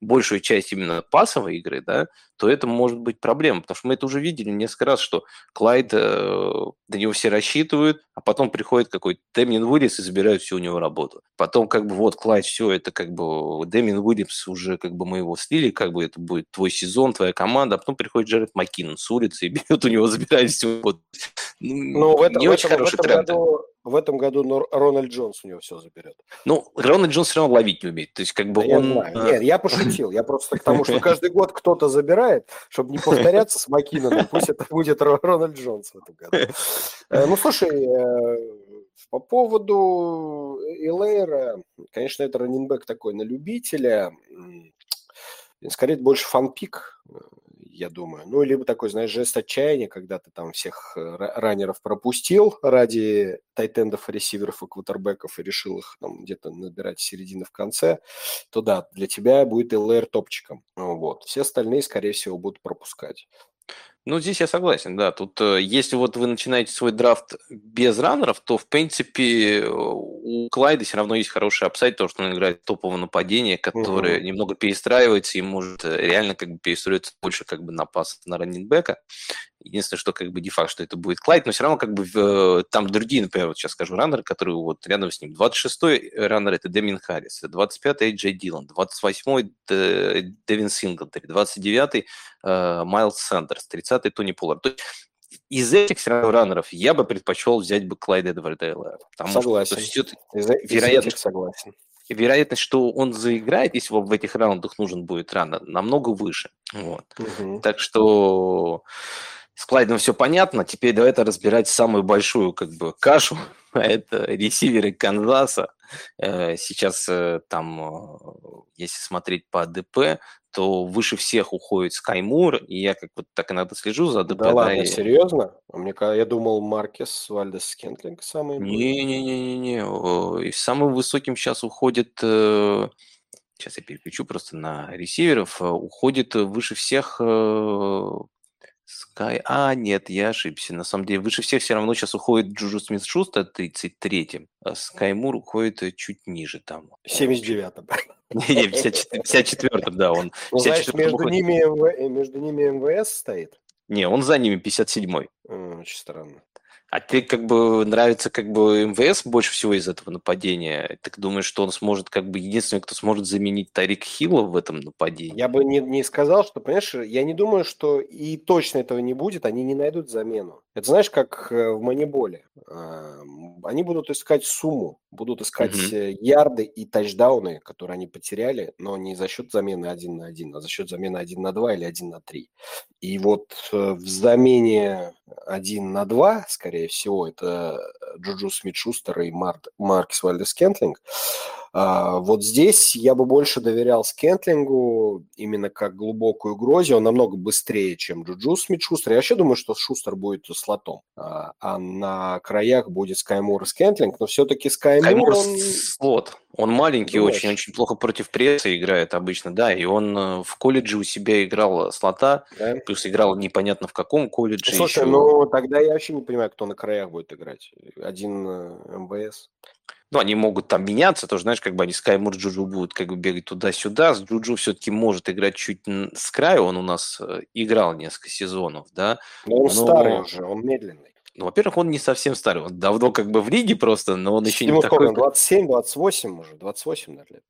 большую часть именно пасовой игры, да, то это может быть проблема, потому что мы это уже видели несколько раз, что Клайд, э, до него все рассчитывают, а потом приходит какой-то Дэмиен Уильямс и забирают всю у него работу. Потом как бы вот Клайд, все, это как бы Дэмиен Уильямс уже как бы мы его слили, как бы это будет твой сезон, твоя команда, а потом приходит Джерик Маккиннон с улицы и <laughs> берет у него, забирает всю работу. Ну, ну в этом, не в очень этом, хороший в этом тренд. Году, в этом году Рональд Джонс у него все заберет. Ну, Рональд Джонс все равно ловить не умеет. То есть, как бы да он... Я знаю. Нет, я пошутил. Я просто к тому, что <laughs> каждый год кто-то забирает, чтобы не повторяться с Маккиноном. <laughs> Пусть это будет Рональд Джонс в этом году. Э, ну, слушай, э, по поводу Элейра, конечно, это раненбэк такой на любителя. Скорее, больше фанпик я думаю. Ну, либо такой, знаешь, жест отчаяния, когда ты там всех э, раннеров пропустил ради тайтендов, ресиверов и квотербеков и решил их там где-то набирать середины в конце, то да, для тебя будет Элэр топчиком. Вот. Все остальные, скорее всего, будут пропускать. Ну, здесь я согласен, да. Тут, э, если вот вы начинаете свой драфт без раннеров, то, в принципе, у Клайда все равно есть хороший upside, потому что он играет топового нападения, которое угу. немного перестраивается и может э, реально как бы перестроиться больше как бы на пас на раннинбека. Единственное, что как бы не факт, что это будет Клайд, но все равно как бы там другие, например, вот сейчас скажу, раннеры, которые вот рядом с ним. 26-й раннер это Дэмиен Харрис, 25-й Эй Джей Диллон, 28-й Девин Синглтери, 29-й э, Майлз Сандерс, 30-й Тони Поллард. То есть из этих все равно раннеров я бы предпочел взять бы Клайда Эдвардса Согласен. Что, есть, из, вероятно, из согласен. Вероятность, что он заиграет, если в этих раундах нужен будет раннер, намного выше. Вот. Угу. Так что с Клайдом все понятно. Теперь давайте разбирать самую большую как бы кашу. <laughs> Это ресиверы Канзаса. Э, сейчас э, там, э, если смотреть по ADP, то выше всех уходит Скай Мур, и я как вот так иногда слежу за ADP. Да, да ладно, и... серьезно? А мне я думал, Маркес Вальдес Скентлинг самый... Не-не-не-не-не. И самым высоким сейчас уходит сейчас я переключу просто на ресиверов, уходит выше всех Скай. А, нет, я ошибся. На самом деле, выше всех все равно сейчас уходит Джуджу Смит-Шустер 33-м, а Скай Мур уходит э, чуть ниже там. 79-м. Не, 54-м, да, он. Ну, знаешь, между ними, между ними МВС стоит? Не, он за ними 57-й. Очень странно. А ты как бы нравится как бы МВС больше всего из этого нападения? Ты думаешь, что он сможет как бы единственный, кто сможет заменить Тарик Хилла в этом нападении? Я бы не, не сказал, что, понимаешь, я не думаю, что и точно этого не будет, они не найдут замену. Это знаешь, как э, в Маниболе. Они будут искать сумму, будут искать угу. ярды и тачдауны, которые они потеряли, но не за счет замены один на один, а за счет замены один на два или один на три. И вот э, в замене один на два, скорее всего, это Джуджу Смит-Шустер и Марк, Маркес Вальдес Скентлинг. А, вот здесь я бы больше доверял Скентлингу именно как глубокую угрозе. Он намного быстрее, чем Джуджу Смит-Шустер. Я вообще думаю, что Шустер будет слотом, а, а на краях будет Скай Мур и Скентлинг, но все-таки Скай Мур... Он... слот. Он маленький Думаешь? очень, очень плохо против пресса играет обычно, да, и он э, в колледже у себя играл слота, да? плюс играл непонятно в каком колледже. Слушай, еще. ну тогда я вообще не понимаю, кто на краях будет играть. Один э, MVS. Ну, они могут там меняться, тоже, знаешь, как бы они Скай Мур, Джуджу будут как бы бегать туда-сюда. Джуджу все-таки может играть чуть с краю, он у нас э, играл несколько сезонов, да. Но он но... старый уже, он медленный. Ну, во-первых, он не совсем старый, он давно как бы в лиге просто, но он еще Ему не такой... 27, 28 уже, 28, наверное, лет.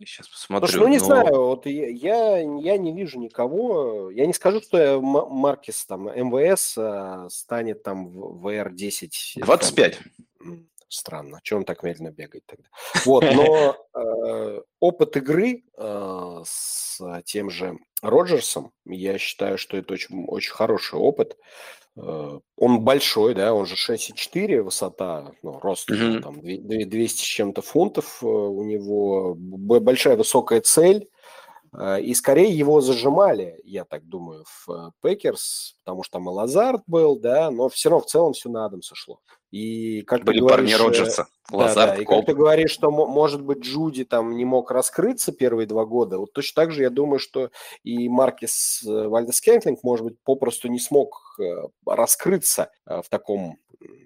Сейчас посмотрю. Слушай, ну, не но... знаю, вот я, я не вижу никого, я не скажу, что Маркис там, МВС а, станет там в VR10. 25. Там, Странно, он так медленно бегает тогда? Вот, но <laughs> э, опыт игры э, с тем же Роджерсом, я считаю, что это очень, очень хороший опыт. Э, он большой, да, он же 6,4 высота, ну, рост mm-hmm. там 200 с чем-то фунтов, у него большая высокая цель, и скорее его зажимали, я так думаю, в Пэкерс, потому что там и Лазард был, да, но все равно в целом все на Адамса шло. И как Были ты говоришь, парни Роджерса. Да, да, и как ты говоришь, что, может быть, Джуди там не мог раскрыться первые два года, вот точно так же я думаю, что и Маркес э, Вальдес Кентлинг, может быть, попросту не смог э, раскрыться э, в таком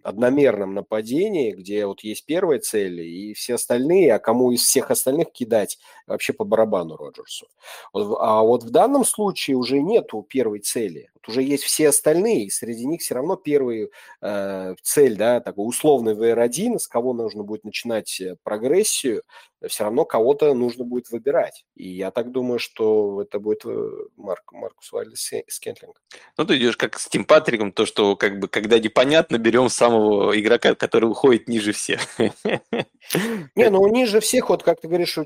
одномерном нападении, где вот есть первые цели и все остальные, а кому из всех остальных кидать вообще по барабану Роджерсу. А вот в данном случае уже нету первой цели. Вот уже есть все остальные, и среди них все равно первая э, цель, да, такой условный VR1, с кого нужно будет начинать э, прогрессию, все равно кого-то нужно будет выбирать. И я так думаю, что это будет э, Марк, Маркес Вальдес-Скентлинг. Ну, ты идешь как с Тим Патриком, то, что как бы когда непонятно, берем самого игрока, который уходит ниже всех. <laughs> Не, ну ниже всех, вот как ты говоришь,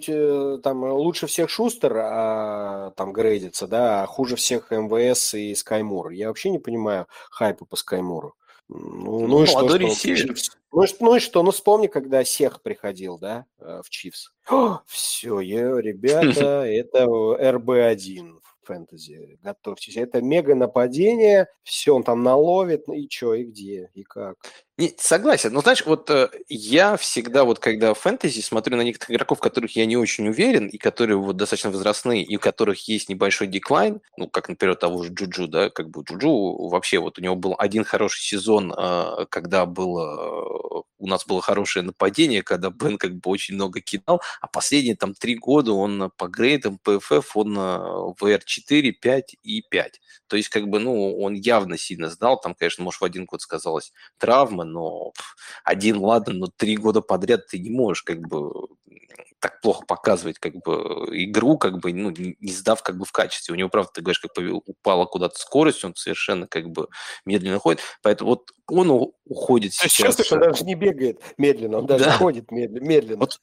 там лучше всех Шустер, а, там грейдится, да, а хуже всех МВС и Скай Мур. Я вообще не понимаю хайпа по Скай Муру. Ну, ну, ну и что, что ну, ну и что, ну вспомни, когда CEH приходил, да, э, в Чивс. <gasps> Все, я, <laughs> ребята, это RB1 фэнтези. Готовьтесь. Это мега нападение, все он там наловит, ну и что, и где, и как. Не, согласен. Но знаешь, вот э, я всегда вот когда в фэнтези смотрю на некоторых игроков, которых я не очень уверен, и которые вот достаточно возрастные, и у которых есть небольшой decline, ну, как, например, того же Джуджу, да, как бы Джуджу вообще вот у него был один хороший сезон, э, когда было, у нас было хорошее нападение, когда Бен как бы очень много кидал, а последние там три года он по грейдам, PFF, он WR4, 5 и 5. То есть как бы, ну, он явно сильно сдал, там, конечно, может, в один год сказалось травма, но один, ладно, но три года подряд ты не можешь как бы так плохо показывать как бы игру, как бы, ну, не сдав как бы в качестве. У него, правда, ты говоришь, как упала куда-то скорость, он совершенно как бы медленно ходит. Поэтому вот он уходит сейчас. Чувствуешь, он даже не бегает медленно, он даже да. ходит медленно. Вот,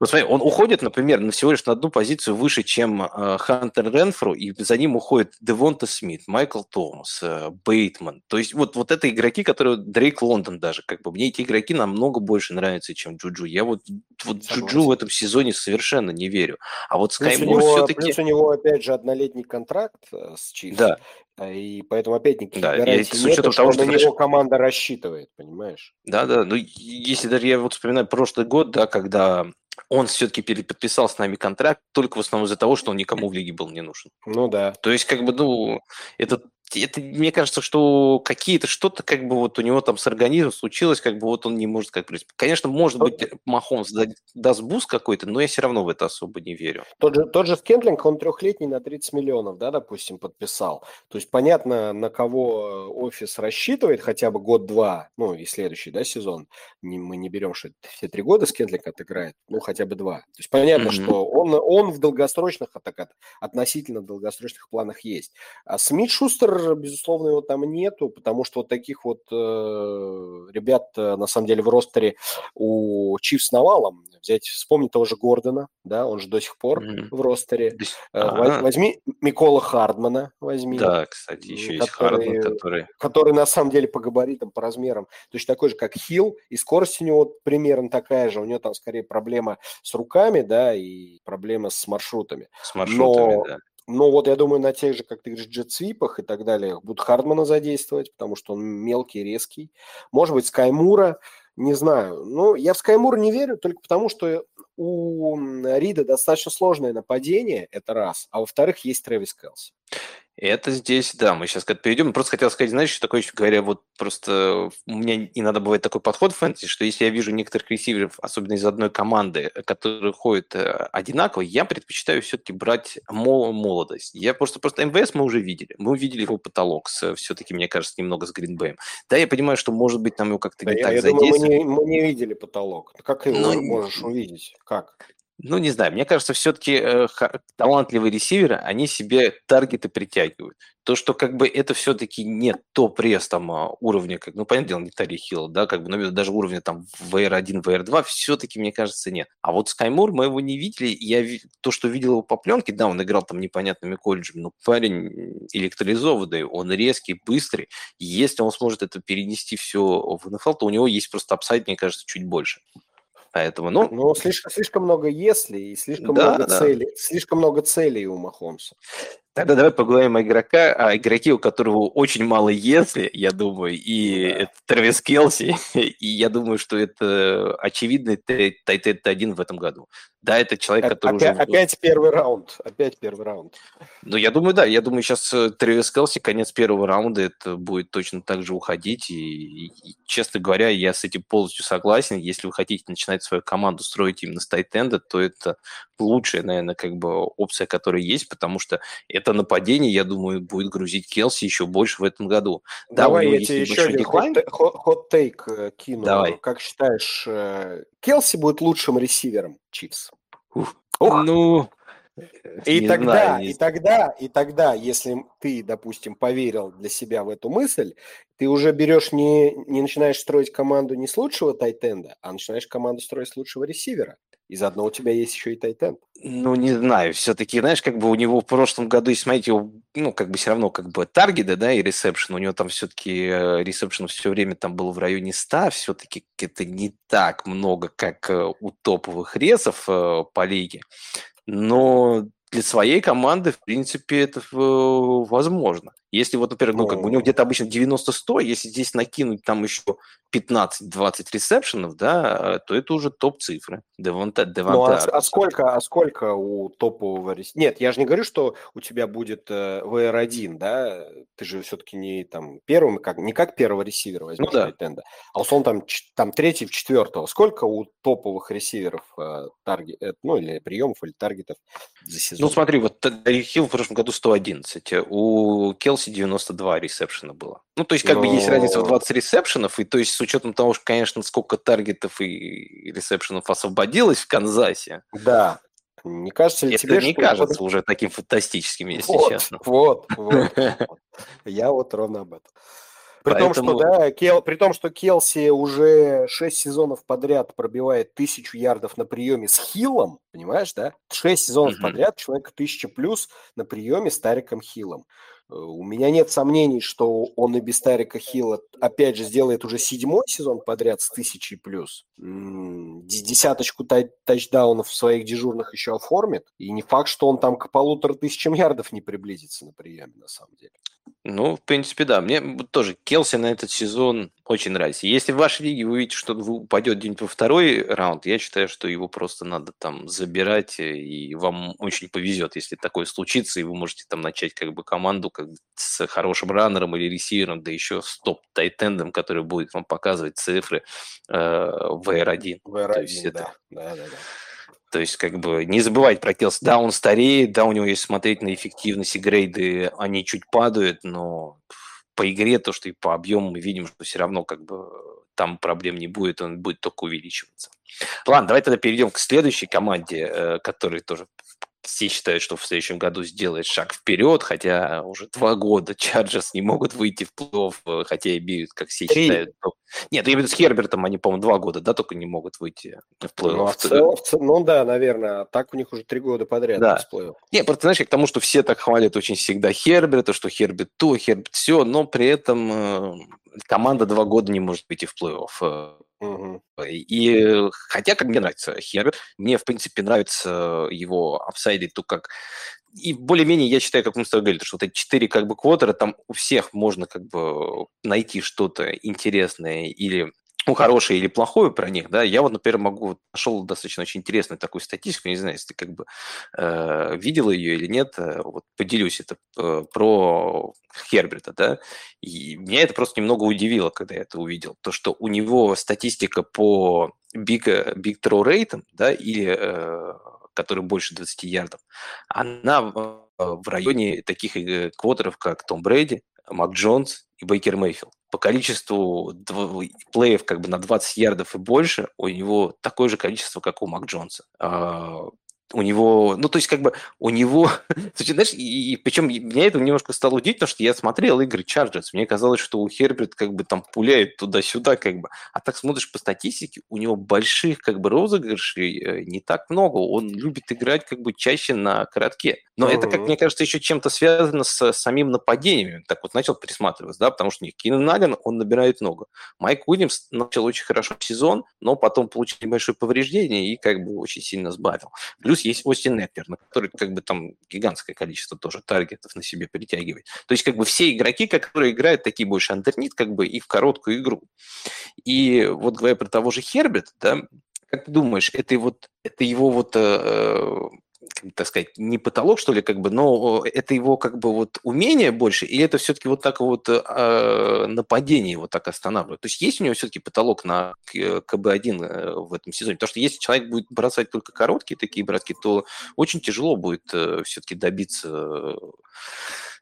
вот смотри, он уходит, например, на всего лишь на одну позицию выше, чем э, Хантер Ренфру, и за ним уходит Девонта Смит, Майкл Томас, э, Бейтман. То есть вот, вот это игроки, которые Дрейк Лондон даже, как бы мне эти игроки намного больше нравятся, чем Джуджу. Я вот, вот Джуджу в этом сезоне совершенно не верю. А вот Скаймур все-таки... Плюс у него, опять же, однолетний контракт э, с Чифс. Да. А, и поэтому опять никаких да, гарантий с учетом нет, того, что, на него команда рассчитывает, понимаешь? Да, да. Ну, если даже я вот вспоминаю прошлый год, да, когда он все-таки переподписал с нами контракт только в основном из-за того, что он никому в лиге был не нужен. Ну да. То есть, как бы, ну, это это, мне кажется, что какие-то что-то как бы вот у него там с организмом случилось, как бы вот он не может как бы... Конечно, может быть, Махомс даст буст какой-то, но я все равно в это особо не верю. Тот же, тот же Скендлинг, он трехлетний на 30 миллионов, да, допустим, подписал. То есть понятно, на кого офис рассчитывает хотя бы год-два, ну и следующий, да, сезон. Не, мы не берем, что все три года Скендлинг отыграет, ну хотя бы два. То есть понятно, mm-hmm. что он, он в долгосрочных, относительно долгосрочных планах есть. А Смит Шустер безусловно, его там нету, потому что вот таких вот э, ребят, э, на самом деле, в ростере у Чивс навалом. Взять, вспомни того же Гордона, да, он же до сих пор mm-hmm. в ростере. А-а-а. Возьми Микола Хардмана, возьми. Да, кстати, еще есть Хардман, который... Который, на самом деле, по габаритам, по размерам, точно такой же, как Хилл, и скорость у него примерно такая же. У него там, скорее, проблема с руками, да, и проблема с маршрутами. С маршрутами, Но... да. Ну, вот я думаю, на тех же, как ты говоришь, джетсвипах и так далее, будут Хардмана задействовать, потому что он мелкий, резкий. Может быть, Скаймура, не знаю. Ну, я в Скаймура не верю только потому, что у Рида достаточно сложное нападение, это раз. А во-вторых, есть Трэвис Келси. Это здесь, да, мы сейчас к этому перейдем. Просто хотел сказать, знаешь, что такое, говоря, вот просто у меня иногда бывает такой подход в фэнтези, что если я вижу некоторых ресиверов, особенно из одной команды, которые ходят э, одинаково, я предпочитаю все-таки брать молодость. Я просто, просто МВС мы уже видели. Мы увидели его потолок с, все-таки, мне кажется, немного с Гринбэем. Да, я понимаю, что, может быть, нам его как-то да, не я, так я думаю, мы не, мы не видели потолок. Как его Но... можешь увидеть? Как? Ну, не знаю, мне кажется, все-таки э, талантливые ресиверы, они себе таргеты притягивают. То, что как бы это все-таки не топ-пресс там а, уровня, как, ну, понятное дело, не Тари Хилл, да, как бы, но даже уровня там VR1, VR2 все-таки, мне кажется, нет. А вот Скаймур мы его не видели, я то, что видел его по пленке, да, он играл там непонятными колледжами, но парень электролизованный, он резкий, быстрый, если он сможет это перенести все в НФЛ, то у него есть просто upside, мне кажется, чуть больше. Поэтому, ну... Ну, слишком, слишком много если и слишком да, много да. целей. Слишком много целей у Махомса. Тогда давай поговорим о игрока, о игроке, у которого очень мало если, я думаю, и да. это Трэвис Келси, <laughs> и я думаю, что это очевидный тайтет один в этом году. Да, это человек, который опять, уже... Опять первый раунд, опять первый раунд. Ну, я думаю, да, я думаю, сейчас э, Трэвис Келси, конец первого раунда, это будет точно так же уходить, и, и, честно говоря, я с этим полностью согласен. Если вы хотите начинать свою команду строить именно с тайтенда, то это лучшая, наверное, как бы опция, которая есть, потому что это нападение, я думаю, будет грузить Келси еще больше в этом году. Давай да, я тебе еще один хот-тейк э, кину. Давай. Как считаешь, э, Келси будет лучшим ресивером Чивс? Ух. Ну, и не тогда, знаю, не... и тогда, и тогда, если ты, допустим, поверил для себя в эту мысль, ты уже берешь не, не начинаешь строить команду не с лучшего тайтенда, а начинаешь команду строить с лучшего ресивера. И заодно у тебя есть еще и тайтенд. Ну, не знаю, все-таки, знаешь, как бы у него в прошлом году, если смотреть его, ну, как бы все равно, как бы таргеты, да, и ресепшн, у него там все-таки э, ресепшн все время там был в районе 100, все-таки это не так много, как э, у топовых ресов э, по лиге. Но для своей команды, в принципе, это возможно. Если вот, например, ну, как бы у него где-то обычно 90-100, если здесь накинуть там еще 15-20 ресепшенов, да, то это уже топ-цифры. Деванте, Деванте ну, а, а, сколько, а сколько у топового? Нет, я же не говорю, что у тебя будет э, VR1, да, ты же все-таки не там первым, как, не как первого ресивера возьмешь ну, да. Тенда, а условно там, там третий, четвертого. Сколько у топовых ресиверов э, таргет, э, ну, или приемов, или таргетов за сезон? Ну, смотри, вот Хилл в прошлом году 111, у Келси 92 ресепшена было. Ну, то есть, как Но... бы есть разница в 20 ресепшенов, и то есть с учетом того, что, конечно, сколько таргетов и ресепшенов освободилось в Канзасе. Да. Не кажется ли это тебе, не что кажется это... уже таким фантастическим, если вот, честно. Вот, вот. <laughs> Я вот ровно об этом. При Поэтому... том, что, да, Кел... при том, что Келси уже 6 сезонов подряд пробивает тысячу ярдов на приеме с Хиллом, понимаешь, да? 6 сезонов mm-hmm. подряд человек тысяча плюс на приеме с Тариком Хиллом. Э, у меня нет сомнений, что он и без Тарика Хилла, опять же, сделает уже седьмой сезон подряд с тысячей плюс. Десяточку тачдаунов в своих дежурных еще оформит. И не факт, что он там к полутора тысячам ярдов не приблизится на приеме, на самом деле. Ну, в принципе, да. Мне тоже Келси на этот сезон очень нравится. Если в вашей лиге вы увидите, что упадет где-нибудь во второй раунд, я считаю, что его просто надо там забирать, э, и вам очень повезет, если такое случится, и вы можете там начать как бы команду как с хорошим раннером или ресивером, да еще с топ-тайтендом, который будет вам показывать цифры э, в R1. В R1, То есть да. Это... да, да, да. То есть, как бы, не забывать про Келс. Да, он стареет, да, у него, есть смотреть на эффективность и грейды, они чуть падают, но по игре, то, что и по объему мы видим, что все равно, как бы, там проблем не будет, он будет только увеличиваться. Ладно, давай тогда перейдем к следующей команде, э, которая тоже все считают, что в следующем году сделает шаг вперед, хотя уже два года <laughs> Чарджерс не могут выйти в плей-офф, э, хотя и бьют, как все Три. считают. Нет, я имею в виду с Хербертом, они, по-моему, два года, да, только не могут выйти в плей-офф. Ну, а в целом, ну да, наверное, а так у них уже три года подряд да. без плей-офф. Не, просто знаешь, к тому, что все так хвалят очень всегда Херберта, что Херберт то, Херберт все, но при этом э, команда два года не может выйти в плей-офф. Угу. И хотя, как мне нравится Херберт, мне, в принципе, нравится его апсайды, то как и более-менее я считаю, как мы с тобой говорили, что вот эти четыре как бы квотера, там у всех можно как бы найти что-то интересное или ну, хорошее или плохое про них, да, я вот, например, могу, нашел достаточно очень интересную такую статистику, не знаю, если ты как бы э, видел ее или нет, э, вот поделюсь это э, про Херберта, да, и меня это просто немного удивило, когда я это увидел, то, что у него статистика по big, big throw rate, да, или э, который больше 20 ярдов, она в, районе таких э, квотеров, как Том Брэди, Мак Джонс и Бейкер Мейфилд по количеству плеев как бы на 20 ярдов и больше у него такое же количество, как у Мак Джонса. У него, ну, то есть, как бы, у него, <laughs> знаешь, и, и причем меня это немножко стало удивить, потому что я смотрел игры Чарджерс, мне казалось, что у Херберт как бы там пуляет туда-сюда, как бы, а так смотришь по статистике, у него больших, как бы, розыгрышей э, не так много, он любит играть, как бы, чаще на коротке, но uh-huh. это, как мне кажется, еще чем-то связано с самим нападением, так вот начал присматриваться, да, потому что не Кинен Наган, он набирает много, Майк Уильямс начал очень хорошо сезон, но потом получил небольшое повреждение и, как бы, очень сильно сбавил. Плюс плюс есть Остин Экнер, на который как бы там гигантское количество тоже таргетов на себе притягивает. То есть как бы все игроки, которые играют такие больше андернит, как бы и в короткую игру. И вот говоря про того же Херберт, да, как ты думаешь, это вот это его вот э, так сказать, не потолок, что ли, как бы, но это его как бы вот умение больше, и это все-таки вот так вот э, нападение его так останавливает. То есть есть у него все-таки потолок на КБ-1 э, в этом сезоне, потому что если человек будет бросать только короткие такие братки, то очень тяжело будет э, все-таки добиться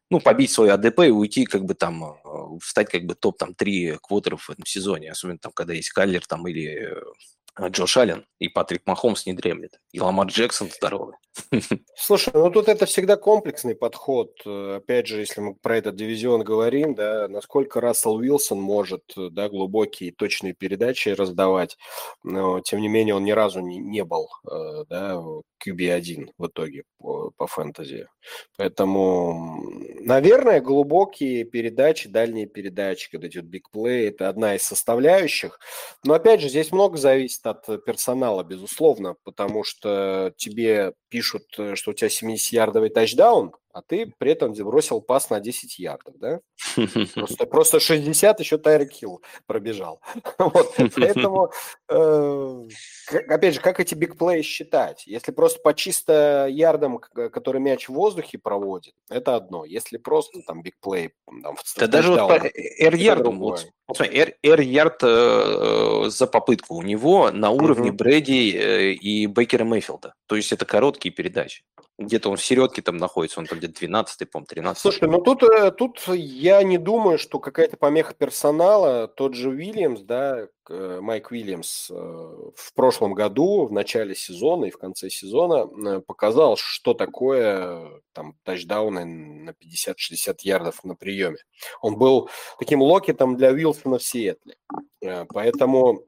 ну, побить свой АДП и уйти, как бы там, э, стать как бы топ там три квотеров в этом сезоне, особенно там, когда есть Каллер там или а Джош Аллен и Патрик Махомс не дремлет. И Ламар Джексон здоровый. <laughs> Слушай, ну тут это всегда комплексный подход. Опять же, если мы про этот дивизион говорим, да, насколько Рассел Уилсон может да, глубокие точные передачи раздавать, но тем не менее он ни разу не, не был э, да, QB1 в итоге по, по фэнтези. Поэтому, наверное, глубокие передачи, дальние передачи, когда идет бигплей, это одна из составляющих. Но опять же, здесь много зависит от персонала, безусловно, потому что тебе пишут, что у тебя 70-ярдовый тачдаун, а ты при этом бросил пас на 10 ярдов, да? Просто, <laughs> просто 60 еще Тайрек Хилл пробежал. <laughs> Вот, поэтому, э, опять же, как эти бигплеи считать? Если просто по чисто ярдам, который мяч в воздухе проводит, это одно. Если просто там бигплей, там, Да даже вот по R-ярдам, вот, R-ярд э, за попытку у него на уровне Брэди э, и Бейкера Мейфилда. То есть это короткие передачи. Где-то он в середке там находится, он там где-то 12 по-моему, 13 Слушай, ну тут, э, тут я не думаю, что какая-то помеха персонала. Тот же Уильямс, да, э, Майк Уильямс э, в прошлом году, в начале сезона и в конце сезона показал, что такое там тачдауны на 50-60 ярдов на приеме. Он был таким локетом для Уилсона в Сиэтле. Поэтому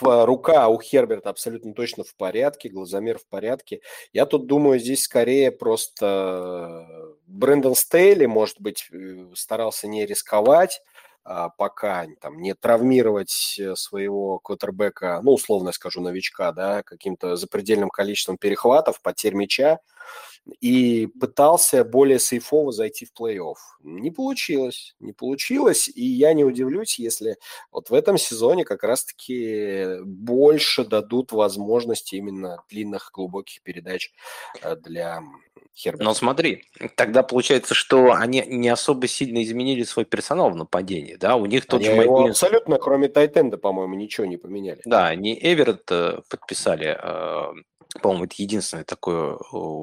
рука у Херберта абсолютно точно в порядке, глазомер в порядке. Я тут думаю, здесь скорее просто Брэндон Стейли, может быть, э, старался не рисковать, пока там, не травмировать э, своего квотербека, ну, условно скажу, новичка, да, каким-то запредельным количеством перехватов, потерь мяча и пытался более сейфово зайти в плей-офф. Не получилось, не получилось, и я не удивлюсь, если вот в этом сезоне как раз-таки больше дадут возможности именно длинных глубоких передач э, для Херберта. Но смотри, тогда получается, что они не особо сильно изменили свой персонал в нападении, да, у них тот они же... Его абсолютно, кроме Тайтенда, по-моему, ничего не поменяли. Да, они Эверетт э, подписали э, по-моему, это единственное такое,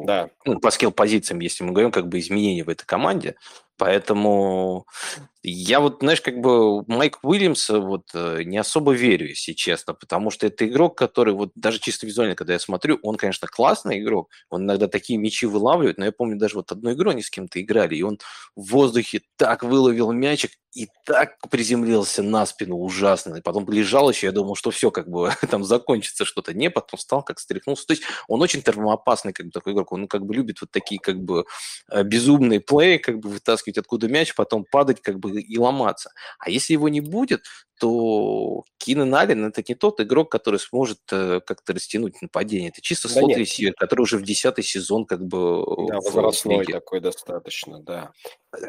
да. ну, по скилл-позициям, если мы говорим, как бы изменение в этой команде. Поэтому я вот, знаешь, как бы Майк Уильямс вот э, не особо верю, если честно, потому что это игрок, который вот даже чисто визуально, когда я смотрю, он, конечно, классный игрок, он иногда такие мячи вылавливает, но я помню даже вот одну игру они с кем-то играли, и он в воздухе так выловил мячик и так приземлился на спину ужасно, и потом лежал еще, я думал, что все, как бы <laughs> там закончится что-то, не, потом встал, как стряхнулся, то есть он очень термоопасный как бы такой игрок, он как бы любит вот такие как бы э, безумные плей, как бы вытаскивать откуда мяч, потом падать как бы и ломаться. А если его не будет, то Кинан Аллен это не тот игрок, который сможет э, как-то растянуть нападение. Это чисто да слот-ресивер, который уже в десятый сезон как бы... Да, возрастной такой достаточно, да.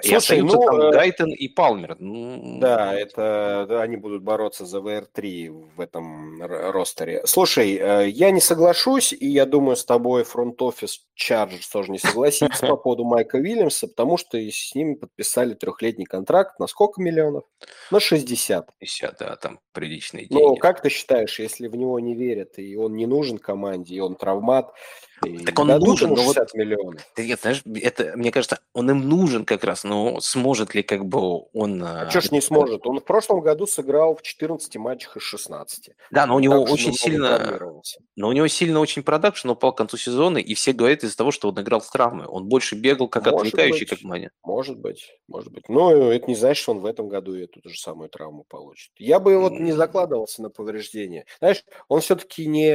И Слушай, ну, там э... Гайтон и Палмер. Ну... Да, это да, они будут бороться за ВР-3 в этом ростере. Слушай, э, я не соглашусь, и я думаю, с тобой фронт-офис Chargers тоже не согласится по <laughs> поводу Майка Уильямса, потому что с ними подписали трехлетний контракт на сколько миллионов? На 60. 60, да, там приличные деньги. Ну, как ты считаешь, если в него не верят, и он не нужен команде, и он травмат, так он нужен, но вот... миллионов. Нет, знаешь, это, мне кажется, он им нужен как раз, но сможет ли как бы он... А, а что ж не сможет? Он в прошлом году сыграл в 14 матчах из 16. Да, но у него так очень сильно... Но у него сильно очень продакшн упал к концу сезона, и все говорят из-за того, что он играл с травмой. Он больше бегал как может отвлекающий, быть, как Маня. Может быть, может быть. Но это не значит, что он в этом году эту же самую травму получит. Я бы вот не закладывался на повреждение. Знаешь, он все-таки не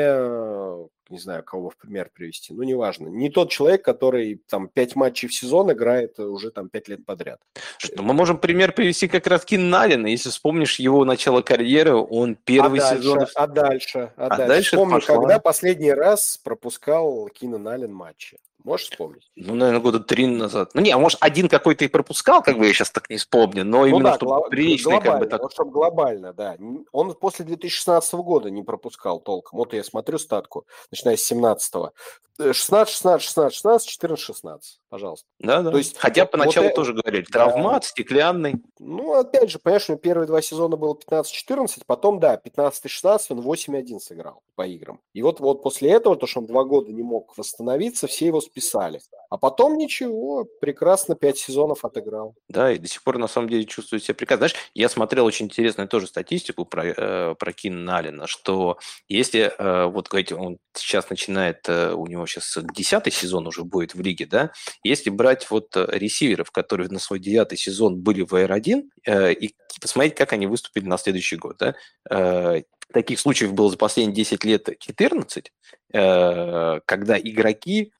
не знаю, кого в пример привести, ну, неважно. Не тот человек, который там пять матчей в сезон играет уже там пять лет подряд. Что, мы можем пример привести как раз Кин Налина. Если вспомнишь его начало карьеры, он первый а сезон... Дальше, а дальше? А, а дальше? дальше Вспомни, пошла... когда последний раз пропускал Кина Налин матчи. Можешь вспомнить? Ну, наверное, года три назад. Ну, не, а может, один какой-то и пропускал, как бы я сейчас так не вспомню, но ну, именно, да, чтобы гло- приличный, как бы так... Вот, чтобы глобально, да. Он после 2016 года не пропускал толком. Вот я смотрю статку, начиная с 17-го. 16, 16, 16, 16, 14, 16, пожалуйста. Да, да. То есть, Хотя вот, поначалу вот, тоже говорили, травмат, да. стеклянный. Ну, опять же, понимаешь, у первые два сезона было 15-14, потом, да, 15-16 он 8-1 сыграл по играм. И вот, вот после этого, то, что он два года не мог восстановиться, все его списали. А потом ничего, прекрасно пять сезонов отыграл. Да, и до сих пор на самом деле чувствует себя прекрасно. Знаешь, я смотрел очень интересную тоже статистику про, э, про Кин Налина, что если, э, вот говорите, он сейчас начинает, э, у него сейчас десятый сезон уже будет в лиге, да, если брать вот э, ресиверов, которые на свой девятый сезон были в R1, э, и посмотреть, как они выступили на следующий год, да, э, таких случаев было за последние 10 лет 14, э, когда игроки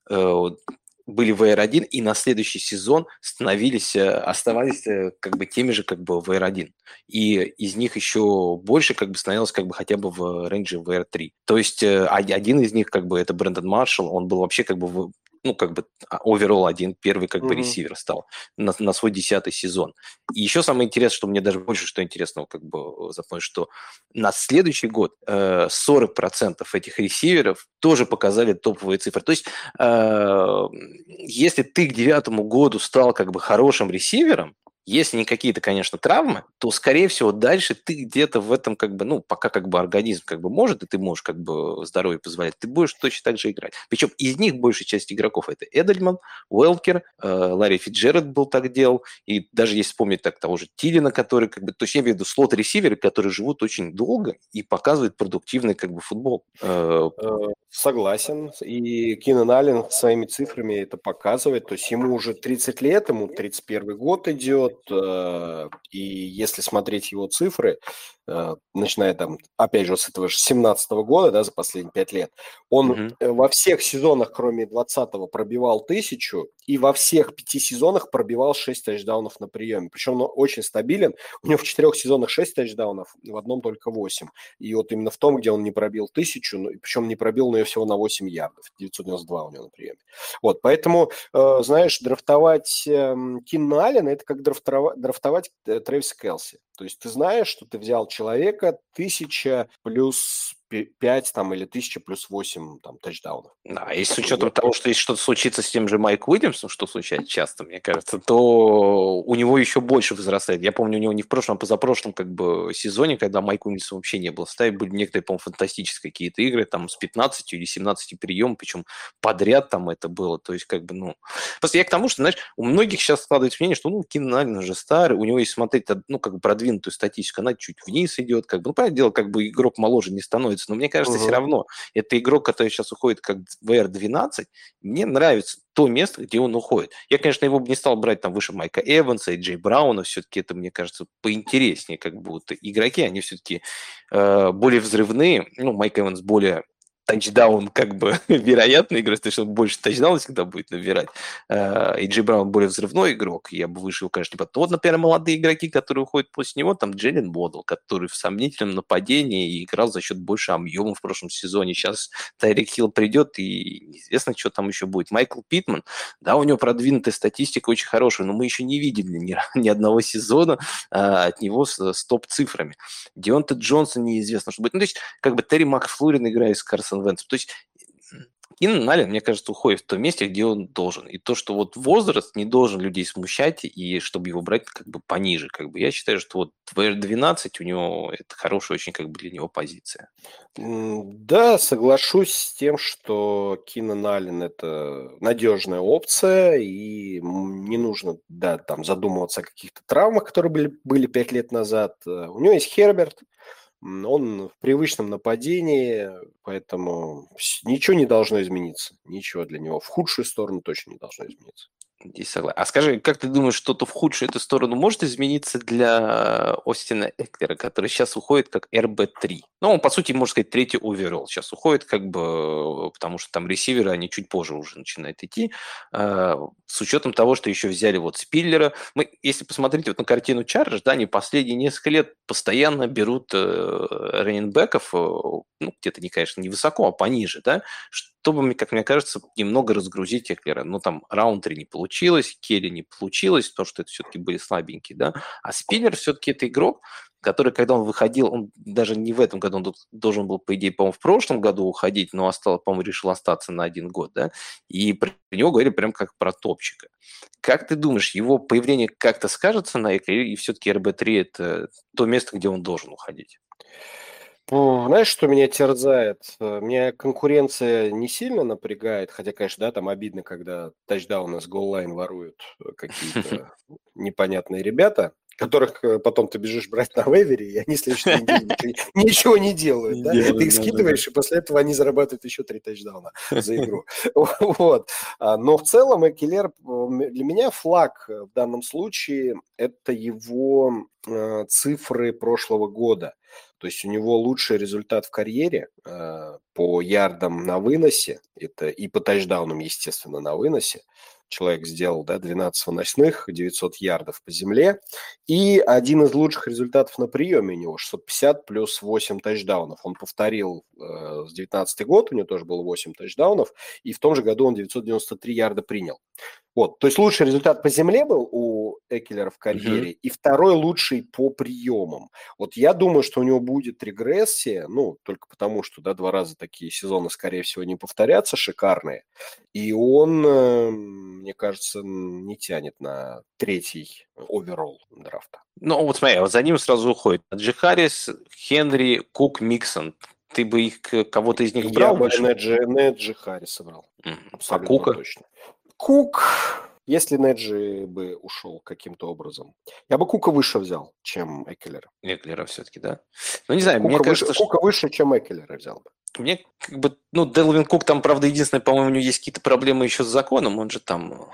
были в R1 и на следующий сезон становились, оставались как бы теми же как бы в R1. И из них еще больше как бы становилось как бы хотя бы в рейнже в R3. То есть э, один из них как бы это Брэндон Маршалл, он был вообще как бы в, ну, как бы оверолл один, первый как mm-hmm. бы ресивер стал на, на свой десятый сезон. И еще самое интересное, что мне даже больше что интересного как бы запомнить, что на следующий год э, 40% этих ресиверов тоже показали топовые цифры. То есть, э, если ты к девятому году стал как бы хорошим ресивером, если не какие-то, конечно, травмы, то, скорее всего, дальше ты где-то в этом, как бы, ну, пока как бы организм как бы может, и ты можешь как бы здоровье позволять, ты будешь точно так же играть. Причем из них большая часть игроков это Эдельман, Уэлкер, э, Ларри Фиджеральд был так делал, и даже если вспомнить так того же Тилина, который как бы, то есть я имею в виду слот-ресиверы, которые живут очень долго и показывают продуктивный как бы футбол. Э, э, согласен. И Кинан Аллен своими цифрами это показывает. То есть ему уже 30 лет, ему 31 год идет, Э, и если смотреть его цифры, начиная там, опять же, с этого же 17 года, да, за последние пять лет, он угу. во всех сезонах, кроме 20-го, пробивал тысячу, и во всех пяти сезонах пробивал 6 тачдаунов на приеме. Причем он очень стабилен. У него в четырех сезонах 6 тачдаунов, в одном только 8. И вот именно в том, где он не пробил тысячу, ну, причем не пробил, но ее всего на 8 ярдов. 992 у него на приеме. Вот, поэтому, э, знаешь, драфтовать э, Кинна Аллена – это как драфтовать, драфтовать э, Трэвиса Келси. То есть ты знаешь, что ты взял человека тысяча плюс 5 там, или 1000 плюс 8 там, тачдаунов. Да, и с учетом того, что если что-то случится с тем же Майк Уильямсом, что случается часто, мне кажется, то у него еще больше возрастает. Я помню, у него не в прошлом, а позапрошлом как бы сезоне, когда Майк Уильямса вообще не было ставить, были некоторые, по-моему, фантастические какие-то игры, там с 15 или 17 прием, причем подряд там это было, то есть как бы, ну... Просто я к тому, что, знаешь, у многих сейчас складывается мнение, что, ну, Кин уже старый, у него, если смотреть, ну, как бы продвинутую статистику, она чуть вниз идет, как бы, ну, понятное дело, как бы игрок моложе не становится, становится. Но мне кажется, угу. все равно это игрок, который сейчас уходит как в R12. Мне нравится то место, где он уходит. Я, конечно, его бы не стал брать там выше Майка Эванса и Джей Брауна. Все-таки это, мне кажется, поинтереснее, как будто игроки, они все-таки э, более взрывные. Ну, Майк Эванс более тачдаун как бы <laughs> вероятный игрок, то есть он больше тачдаунов всегда будет набирать. А, и Джей Браун более взрывной игрок, я бы выше его, конечно, не потом. Вот, например, молодые игроки, которые уходят после него, там Джеллен Модл, который в сомнительном нападении играл за счет больше объема в прошлом сезоне. Сейчас Тайрик Хилл придет, и неизвестно, что там еще будет. Майкл Питман, да, у него продвинутая статистика очень хорошая, но мы еще не видели ни, <laughs> ни одного сезона а, от него с, с топ-цифрами. Дионта Джонсон неизвестно, что будет. Ну, то есть, как бы Терри Макфлурин играет с Карсон Карсон Венц. То есть Кинан Аллен, мне кажется, уходит в том месте, где он должен. И то, что вот возраст не должен людей смущать, и чтобы его брать как бы пониже. Как бы я считаю, что вот в R12 у него это хорошая очень как бы для него позиция. Да, соглашусь с тем, что Кинан Аллен – это надежная опция, и не нужно да, там, задумываться о каких-то травмах, которые были, были 5 лет назад. У него есть Херберт – он в привычном нападении, поэтому ничего не должно измениться. Ничего для него. В худшую сторону точно не должно измениться. Здесь согласен. А скажи, как ты думаешь, что-то в худшую эту сторону может измениться для Остина Эклера, который сейчас уходит как РБ-3? Ну, он, по сути, можно сказать, третий оверолл. Сейчас уходит как бы, потому что там ресиверы, они чуть позже уже начинают идти. А, с учетом того, что еще взяли вот Спиллера. Мы, если посмотреть вот на картину Чарджа, да, они последние несколько лет постоянно берут э, раненбеков, э, ну, где-то, не, конечно, не высоко, а пониже, да, чтобы, как мне кажется, немного разгрузить Эклера. Ну, там раунд 3 не получилось, Келли не получилось, потому что это все-таки были слабенькие, да. А Спиллер все-таки это игрок, который, когда он выходил, он даже не в этом году, он должен был, по идее, по-моему, в прошлом году уходить, но остался, по-моему, решил остаться на один год, да, и про него говорили прям как про топчика. Как ты думаешь, его появление как-то скажется на Эклере, и все-таки РБ-3 – это то место, где он должен уходить? Знаешь, что меня терзает? Э, меня конкуренция не сильно напрягает, хотя, конечно, да, там обидно, когда тачдауны с голлайн воруют э, <laughs> какие-то непонятные ребята, которых э, потом ты бежишь брать на вейвере, и они следующий день <laughs> ничего не делают. Да? Ты их скидываешь, и после этого они зарабатывают еще три тачдауна за <laughs> игру. Вот. А, но в целом Экелер для меня флаг в данном случае – это его цифры прошлого года. То есть у него лучший результат в карьере э, по ярдам на выносе, это и по тачдаунам, естественно, на выносе. Человек сделал да, 12 выносных, 900 ярдов по земле. И один из лучших результатов на приеме у него 650 плюс 8 тачдаунов. Он повторил э, с 19 год, у него тоже было 8 тачдаунов, и в том же году он 993 ярда принял. Вот, то есть лучший результат по земле был у Экелера в карьере, uh-huh. и второй лучший по приемам. Вот я думаю, что у него будет регрессия, ну, только потому, что, да, два раза такие сезоны, скорее всего, не повторятся, шикарные. И он, э, мне кажется, не тянет на третий оверолл драфта. Ну, вот смотри, вот за ним сразу уходит Джи Харрис, Хенри, Кук, Миксон. Ты бы их кого-то из них брал? Я бы Неджи, Неджи Харриса брал. Mm. А Кука? Точно. Кук, если Неджи бы ушел каким-то образом, я бы Кука выше взял, чем Экелера. Экелера все-таки, да? Ну, не знаю, Кука мне кажется, выше, что... Кука выше, чем Экелера взял бы. Мне как бы, ну, Делвин Кук там, правда, единственное, по-моему, у него есть какие-то проблемы еще с законом, он же там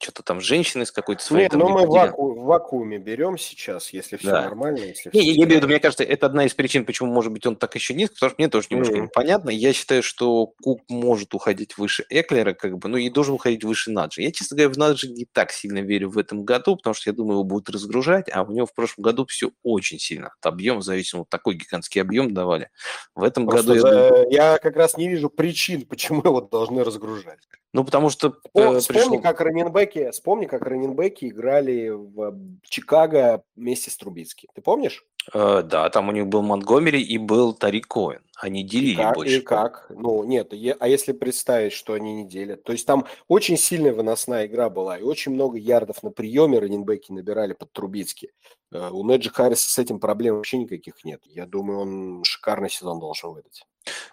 что-то там женщины с какой-то своей... Нет, но ну, мы в, ваку- вакууме берем сейчас, если все да. нормально. Если не, все я имею в виду, мне кажется, это одна из причин, почему, может быть, он так еще низко, потому что мне тоже немножко mm-hmm. непонятно. Я считаю, что Кук может уходить выше Эклера, как бы, ну и должен уходить выше Наджи. Я, честно говоря, в Наджи не так сильно верю в этом году, потому что я думаю, его будут разгружать, а у него в прошлом году все очень сильно от объема зависимо. Такой гигантский объем давали. В этом Просто году... Я, за... думаю... я как раз не вижу причин, <laughs> почему его должны разгружать. Ну, потому что... О, э, вспомни, пришел... как раненбеки, вспомни, как раненбеки играли в Чикаго вместе с Трубицки. Ты помнишь? Э, да, там у них был Монтгомери и был Тарик Коэн. Они делили и как, больше. И как? Ну, нет, а если представить, что они не делят? То есть там очень сильная выносная игра была, и очень много ярдов на приеме раненбеки набирали под Трубицки. Э, у Неджи Харриса с этим проблем вообще никаких нет. Я думаю, он шикарный сезон должен выдать.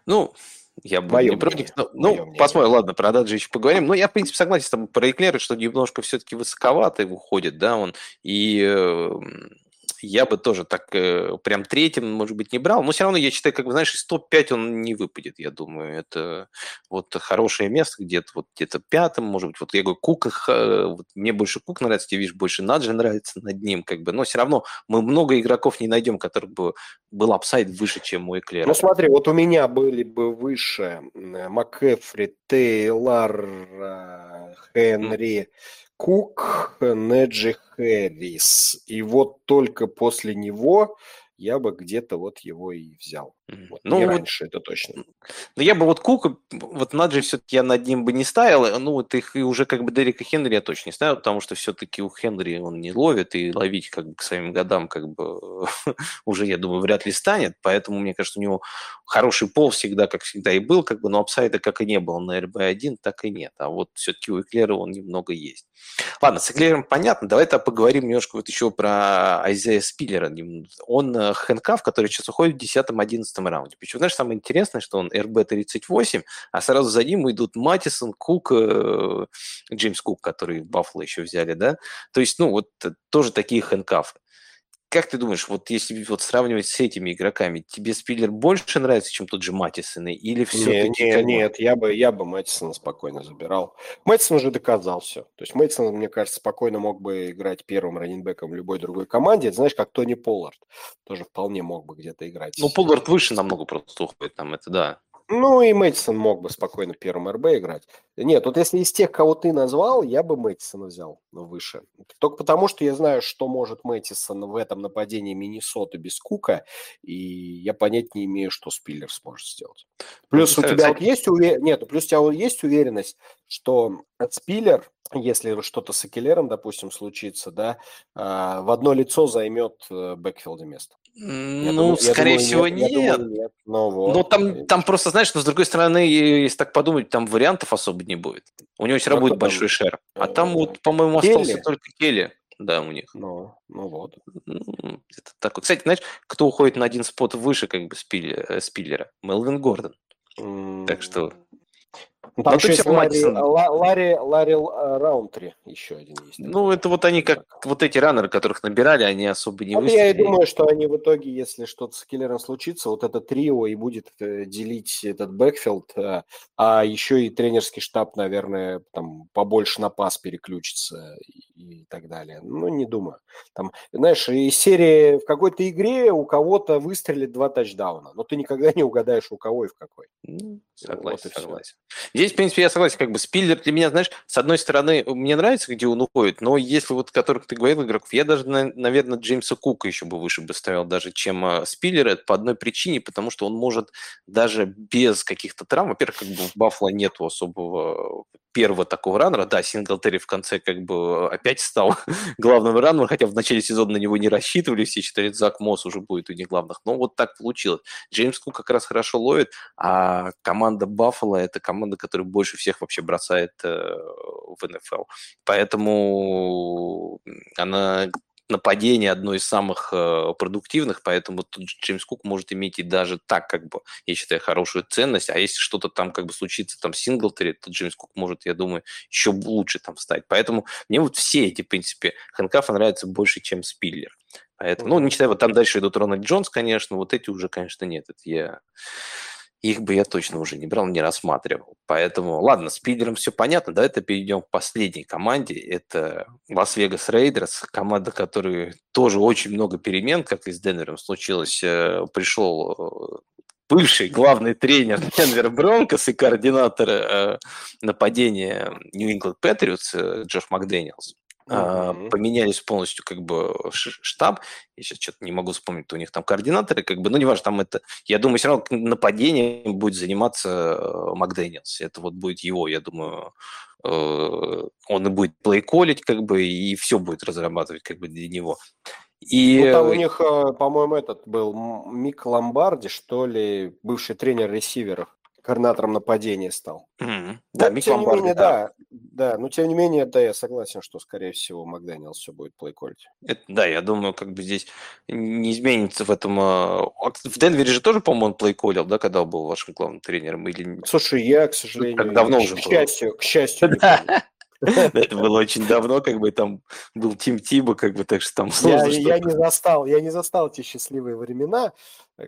Ну, я буду не против. Ну, ну посмотрим, ладно, про Даджи еще поговорим. Но я, в принципе, согласен с тобой про Эклера, что немножко все-таки высоковато выходит, да, он. И э, я бы тоже так э, прям третьим, может быть, не брал. Но все равно я считаю, как бы, знаешь, из топ-5 он не выпадет, я думаю. Это вот хорошее место, где-то вот где-то пятым, может быть. Вот я говорю, Кук, э, вот мне больше Кук нравится, тебе, видишь, больше Наджи нравится над ним, как бы. Но все равно мы много игроков не найдем, которых бы был upside выше, чем у Эклера. Ну смотри, вот у меня были бы выше Маккаффри, Тейлор, э, Хенри, Кук, Неджи Хэрис. И вот только после него я бы где-то вот его и взял. Вот, ну, не вот, раньше, это точно. Ну, я бы вот Кука, вот Наджи все-таки я над ним бы не ставил, э, ну, вот их и уже как бы Дерека Хенри я точно не ставил, потому что все-таки у Хенри он не ловит, и ловить как бы к своим годам как бы <laughs> уже, я думаю, вряд ли станет, поэтому, мне кажется, у него хороший пол всегда, как всегда и был, как бы, но апсайда как и не было на РБ-1, так и нет, а вот все-таки у Эклера он немного есть. Ладно, с Эклером понятно, давай-то поговорим немножко вот еще про Айзея Спиллера. Он э, Хэнкав, который сейчас уходит в 10-11 раунде. Причем, знаешь, самое интересное, что он РБ-38, а сразу за ним идут Матисон, Кук, э, Джеймс Кук, который в Баффало еще взяли, да? То есть, ну, вот э, тоже такие Хэнкафы. Как ты думаешь, вот если вот сравнивать с этими игроками, тебе Спиллер больше нравится, чем тот же Матисон? Или все-таки... Не, не, нет, я бы, я бы Мэтисона спокойно забирал. Мэтисон уже доказал все. То есть Мэтисон, мне кажется, спокойно мог бы играть первым раненбеком в любой другой команде. Это, знаешь, как Тони Поллард. Тоже вполне мог бы где-то играть. Ну, Поллард выше намного просто уходит там, это да. Ну, и Мэтисон мог бы спокойно первым РБ играть. Нет, вот если из тех, кого ты назвал, я бы Мэтисона взял выше. Только потому, что я знаю, что может Мэтисон в этом нападении Миннесоты без Кука, и я понять не имею, что Спиллер сможет сделать. Плюс ну, у тебя есть уверенность, нет, плюс у тебя есть уверенность, что Спиллер, если что-то с Акелером, допустим, случится, да, а, в одно лицо займет э, Бэкфилде место. Я ну, думаю, скорее думаю, всего, нет. нет. Думаю, нет. Но, вот. Но там, там просто, знаешь, но с другой стороны, если так подумать, там вариантов особо не будет. У него все равно будет большой шер. А там вот, по-моему, остался только Келли. Да, у них. Ну, ну вот. Это такой. Кстати, знаешь, кто уходит на один spot выше как бы Спиллера? Спиллера? Мелвин Гордон. Mm. Так что ну, там еще есть Ларри, Ларри, Ларри э, Раунтри еще один есть. Ну, это вот они как вот эти раннеры, которых набирали, они особо не вот выстрелили. Я и думаю, что они в итоге, если что-то с Эклером случится, вот это трио и будет э, делить этот backfield, э, а еще и тренерский штаб, наверное, там побольше на пас переключится и, и так далее. Ну, не думаю. Там, знаешь, из серии в какой-то игре у кого-то выстрелит два тачдауна, но ты никогда не угадаешь, у кого и в какой. Ну, согласен, вот согласен. Здесь, в принципе, я согласен, как бы Спиллер для меня, знаешь, с одной стороны, мне нравится, где он уходит, но если вот, которых ты говорил, игроков, я даже, наверное, Джеймса Кука еще бы выше бы ставил даже, чем а, Спиллера, по одной причине, потому что он может даже без каких-то травм, во-первых, как бы в Баффало нету особого первого такого раннера, да, Синглтери в конце как бы опять стал <laughs> главным раннером, хотя в начале сезона на него не рассчитывали, все считали, Зак Мосс уже будет у них главных, но вот так получилось. Джеймс Кук как раз хорошо ловит, а команда Баффало это команда, которая больше всех вообще бросает э, в НФЛ. Поэтому она нападение одно из самых э, продуктивных, поэтому Джеймс Кук может иметь и даже так, как бы, я считаю, хорошую ценность, а если что-то там как бы случится там синглтери, то Джеймс Кук может, я думаю, еще лучше там стать. Поэтому мне вот все эти, в принципе, handcuff а нравятся больше, чем Спиллер. Поэтому, ну, не считая, вот там дальше идут Рональд Джонс, конечно, вот эти уже, конечно, нет. Это я их бы я точно уже не брал, не рассматривал. Поэтому, ладно, со Спиллером все понятно. Давайте перейдем к последней команде. Это Лас-Вегас Рейдерс, команда, которая тоже очень много перемен, как и с Денвером случилось. Э, пришел э, бывший главный тренер <laughs> Денвер Бронкос и координатор э, нападения Нью Ингланд Патриотс Джош Макдэниелс. Uh-huh. поменялись полностью как бы штаб. Я сейчас что-то не могу вспомнить, у них там координаторы, как бы, ну, неважно, там это, я думаю, все равно нападением будет заниматься э, Макдэниелс. Это вот будет его, я думаю, э, он и будет плейколить, как бы, и все будет разрабатывать, как бы, для него. И... Ну, там у них, э, по-моему, этот был Мик Ломбарди, что ли, бывший тренер ресиверов координатором нападения стал. Mm-hmm. Да, да тем не менее, да. да. Да, но тем не менее, да, я согласен, что, скорее всего, Макдэниелс все будет плейколить. Да, я думаю, как бы здесь не изменится в этом... А, в Денвере же тоже, по-моему, он плейколил, да, когда был вашим главным тренером? Или... Слушай, я, к сожалению... Так давно уже К счастью, к счастью. <laughs> <laughs> Это было очень давно, как бы там был Тим Тиба, как бы так что там сложно. Я не застал, я не застал те счастливые времена,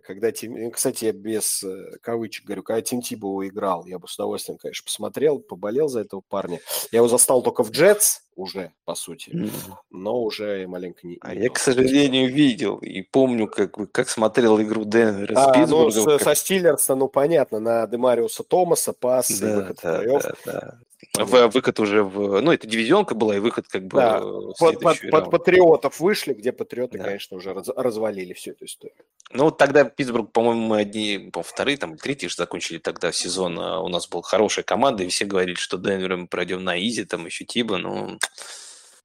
когда Тим... Кстати, я без э, кавычек говорю, когда Тим Тибоу играл, я бы с удовольствием, конечно, посмотрел, поболел за этого парня. Я его застал только в Джетс уже, по сути, но уже маленько не... А я, к сожалению, видел и помню, как, как смотрел игру Денвера а, с ну, с, как... со Стиллерса, ну, понятно, на Демариуса Томаса, пас, да, да, да, да. В, выход уже в... Ну, это дивизионка была, и выход как бы... Да, под, под, под патриотов вышли, где патриоты, да. конечно, уже раз, развалили всю эту историю. Ну, тогда Питтсбург, по-моему, мы одни, по вторые, там, третьи же закончили тогда сезон. А у нас была хорошая команда, и все говорили, что Денвер мы пройдем на easy, там еще Тибоу, ну...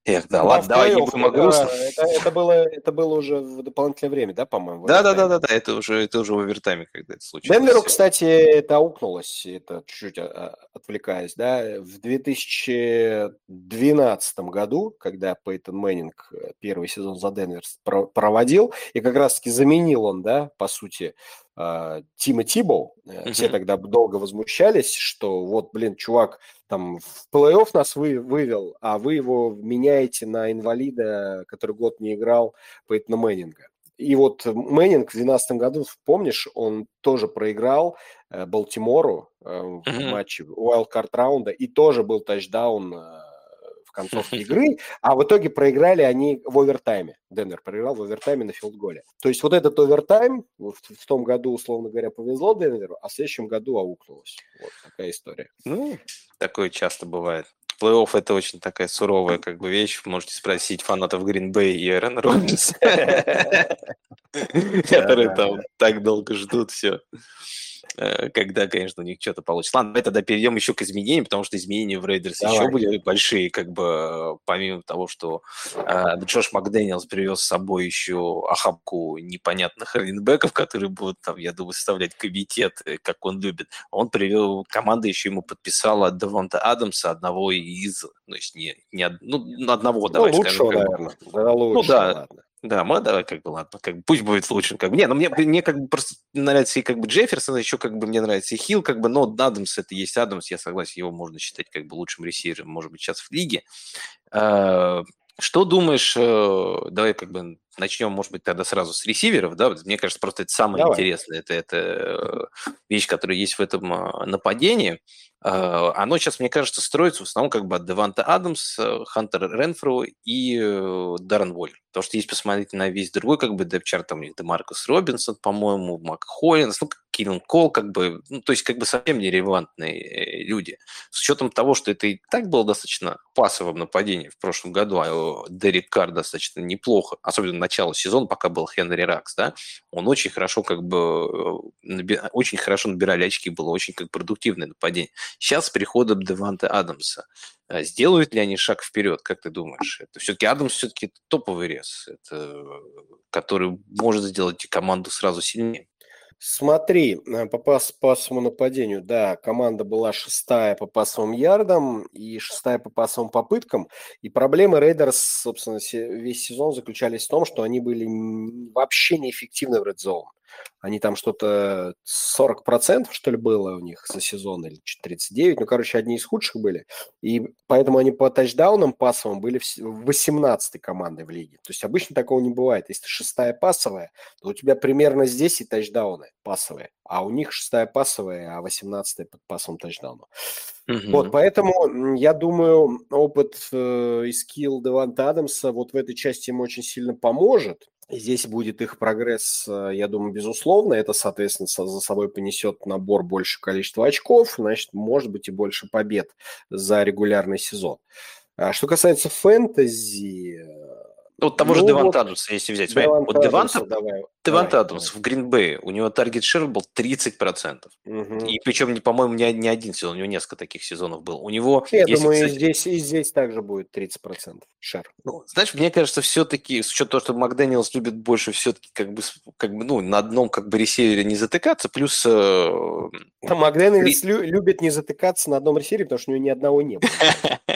Эх, да, ну, ладно, давай не будем о грустном. Это, это, было, это было уже в дополнительное время, да, по-моему? Да, да, да, да, да, это уже, это уже в овертайме, когда это случилось. Денверу, кстати, это аукнулось, это чуть-чуть а, отвлекаясь, да, в 2012 году, когда Пейтон Мэннинг э, первый сезон за Денвер проводил, и как раз-таки заменил он, да, по сути, а, Тима Тибоу. Uh-huh. Все тогда долго возмущались, что вот, блин, чувак там в плей-офф нас вы, вывел, а вы его меняете на инвалида, который год не играл, Пейтона Мэннинга. И вот Мэннинг в 2012 году, помнишь, он тоже проиграл э, Балтимору э, в матче wild card раунда, и тоже был тачдаун э, концовке <laughs> игры, а в итоге проиграли они в овертайме. Денвер проиграл в овертайме на филдголе. То есть вот этот овертайм в, в том году, условно говоря, повезло Денверу, а в следующем году аукнулось. Вот такая история. Ну, такое часто бывает. Плей-офф это очень такая суровая как бы вещь. Можете спросить фанатов Гринбей и Аарон Роджерс, <laughs> <laughs> которые там так долго ждут все. Э, когда, конечно, у них что-то получится. Ладно, давай тогда перейдем еще к изменениям, потому что изменения в Рейдерс еще были большие, как бы помимо того, что э, Джош Макдэниелс привез с собой еще охапку непонятных раннинбеков, которые будут там, я думаю, составлять комитет, э, как он любит. Он привел, команда еще ему подписала Девонта Адамса, одного из, ну, не, не ну, одного, ну, давай лучшего, скажем. Наверное. Да, лучшего, ну, да, ладно. Да, мы давай как бы ладно, как бы, пусть будет лучшим, как бы. Не, ну мне, мне как бы просто нравится и как бы Джефферсон, еще как бы мне нравится и Хилл, как бы, но Адамс это есть Адамс, я согласен, его можно считать как бы лучшим ресивером, может быть, сейчас в лиге. А, что думаешь, э, давай как бы начнем, может быть, тогда сразу с ресиверов, да, мне кажется, просто это самое давай. интересное, это, это э, вещь, которая есть в этом а, нападении. А, оно сейчас, мне кажется, строится в основном как бы от Деванта Адамс, э, Хантер Ренфру и Даррен Воллер. Потому что если посмотреть на весь другой как бы депчарт, там у них Демаркус Робинсон, по-моему, Мак Холлинс, ну, Киллен Кол, как бы, ну, то есть как бы совсем нерелевантные э, люди. С учетом того, что это и так было достаточно пассовым нападением в прошлом году, а Дерек Карр достаточно неплохо, особенно начало сезона, пока был Хенри Ракс, да, он очень хорошо как бы, э, очень хорошо набирали очки, было очень как продуктивное нападение. Сейчас с приходом Деванта Адамса а сделают ли они шаг вперед, как ты думаешь? Это все-таки Адамс все-таки топовый рез, это, который может сделать команду сразу сильнее. Смотри, э, по пас пассовому нападению, да, команда была шестая по пассовым ярдам и шестая по пассовым попыткам. И проблемы Рейдерс, собственно, весь сезон заключались в том, что они были вообще неэффективны в Zone. Они там что-то 40% что ли было у них за сезон или 39, ну, короче, одни из худших были. И поэтому они по тачдаунам пассовым были 18-й командой в лиге. То есть обычно такого не бывает. Если ты шестая пассовая, то у тебя примерно здесь и тачдауны пассовые. А у них шестая пассовая, а 18-я под пассовым тачдауном. Угу. Вот, поэтому я думаю, опыт э, и скилл Деванта Адамса вот в этой части ему очень сильно поможет. Здесь будет их прогресс, э, я думаю, безусловно. Это, соответственно, за собой понесет набор больше количества очков, значит, может быть и больше побед за регулярный сезон. А что касается фэнтези, вот того ну, же Деванта вот, Адамса, если взять. Смотри, вот Деванта, давай, Деванта Адамс в Гринбее, у него target share был 30%. Угу. И причем, по-моему, не, не один сезон, у него несколько таких сезонов был. У него... Я если, думаю, кстати, здесь, и здесь также будет 30% share. Ну, знаешь, мне кажется, все-таки, с учетом того, что Макдэниелс любит больше все-таки как бы, как бы, ну, на одном как бы ресивере не затыкаться, плюс... Э, Макдэниелс При... любит не затыкаться на одном ресивере, потому что у него ни одного не было. <laughs>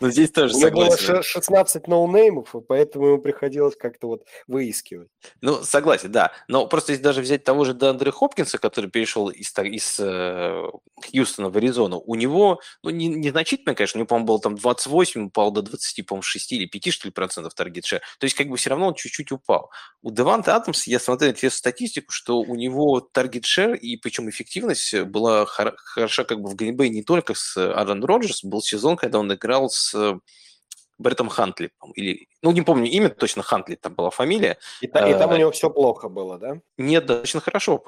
Ну, здесь тоже согласен. У него было 16 ноунеймов, и поэтому ему приходилось как-то вот выискивать. Ну, согласен да. Но просто если даже взять того же Дандре Хопкинса, который перешел из, из э, Хьюстона в Аризону, у него, ну, не, незначительно, конечно, у него, по-моему, было там 28, упал до 20, по-моему, 6 или 5, что ли, процентов target share. То есть, как бы все равно он чуть-чуть упал. У Деванта Адамс, я смотрел интересную статистику, что у него таргет шер, и причем эффективность была хороша как бы в Гринбей не только с Аарон Роджерс, был сезон, когда он играл с Бреттом Хантли, или, ну, не помню имя, точно Хантли там была фамилия. И, та, и там у э, него все плохо было, да? Нет, достаточно хорошо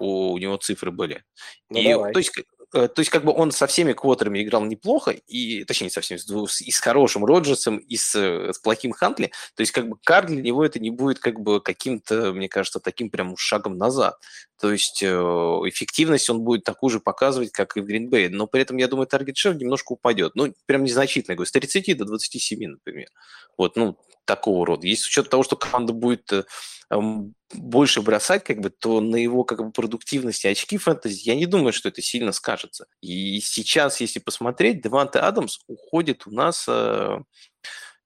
у, у него цифры были. Ну, и, давай. То есть Э, то есть, как бы он со всеми квотерами играл неплохо, и, точнее, не со всеми, и с хорошим Роджерсом, и с, э, с плохим Хантли. То есть, как бы Кар для него это не будет, как бы, каким-то, мне кажется, таким прям шагом назад. То есть, э, эффективность он будет такую же показывать, как и в Гринбей. Но при этом, я думаю, таргет шер немножко упадет. Ну, прям незначительно, я говорю, с 30 до 27, например. Вот, ну, такого рода. Если с учетом того, что команда будет больше бросать, как бы, то на его как бы продуктивности очки фэнтези, я не думаю, что это сильно скажется. И сейчас, если посмотреть, Деванте Адамс уходит у нас э,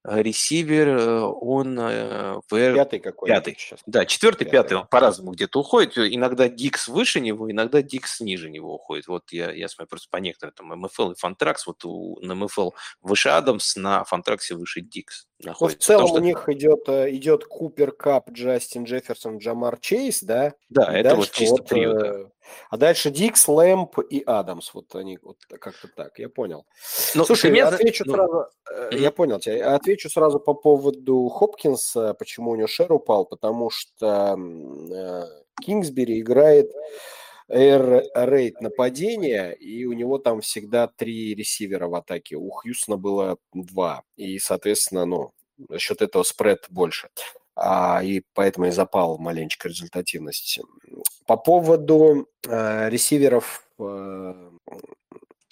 ресивер, он пятый какой Пятый. Сейчас. Да, четвертый, пятый, пятый он по-разному где-то уходит. Иногда Дикс выше него, иногда Дикс ниже него уходит. Вот я, я смотрю просто по некоторым, там, МФЛ и Фантракс, вот у, на МФЛ выше Адамс, на Фантраксе выше Дикс находится. Ну, в целом что... у них идет, э, идет Купер Кап, Джастин Джефферсон, Джамар Чейз, да? Да, и это вот чисто вот, трио, да. Э, а дальше Дикс, Лэмп и Адамс. Вот они вот как-то так, я понял. Ну, Слушай, я отвечу ну... сразу, mm-hmm. я понял тебя, отвечу сразу по поводу Хопкинса, почему у него шер упал, потому что Кингсбери играет air рейд нападения, и у него там всегда три ресивера в атаке. У Хьюстона было два. И, соответственно, ну, за счет этого спред больше. А, и поэтому и запал маленечко результативность. По поводу э, ресиверов э,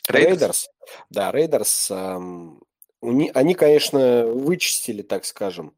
Рейдерс. Да, Рейдерс. Они, конечно, вычистили, так скажем,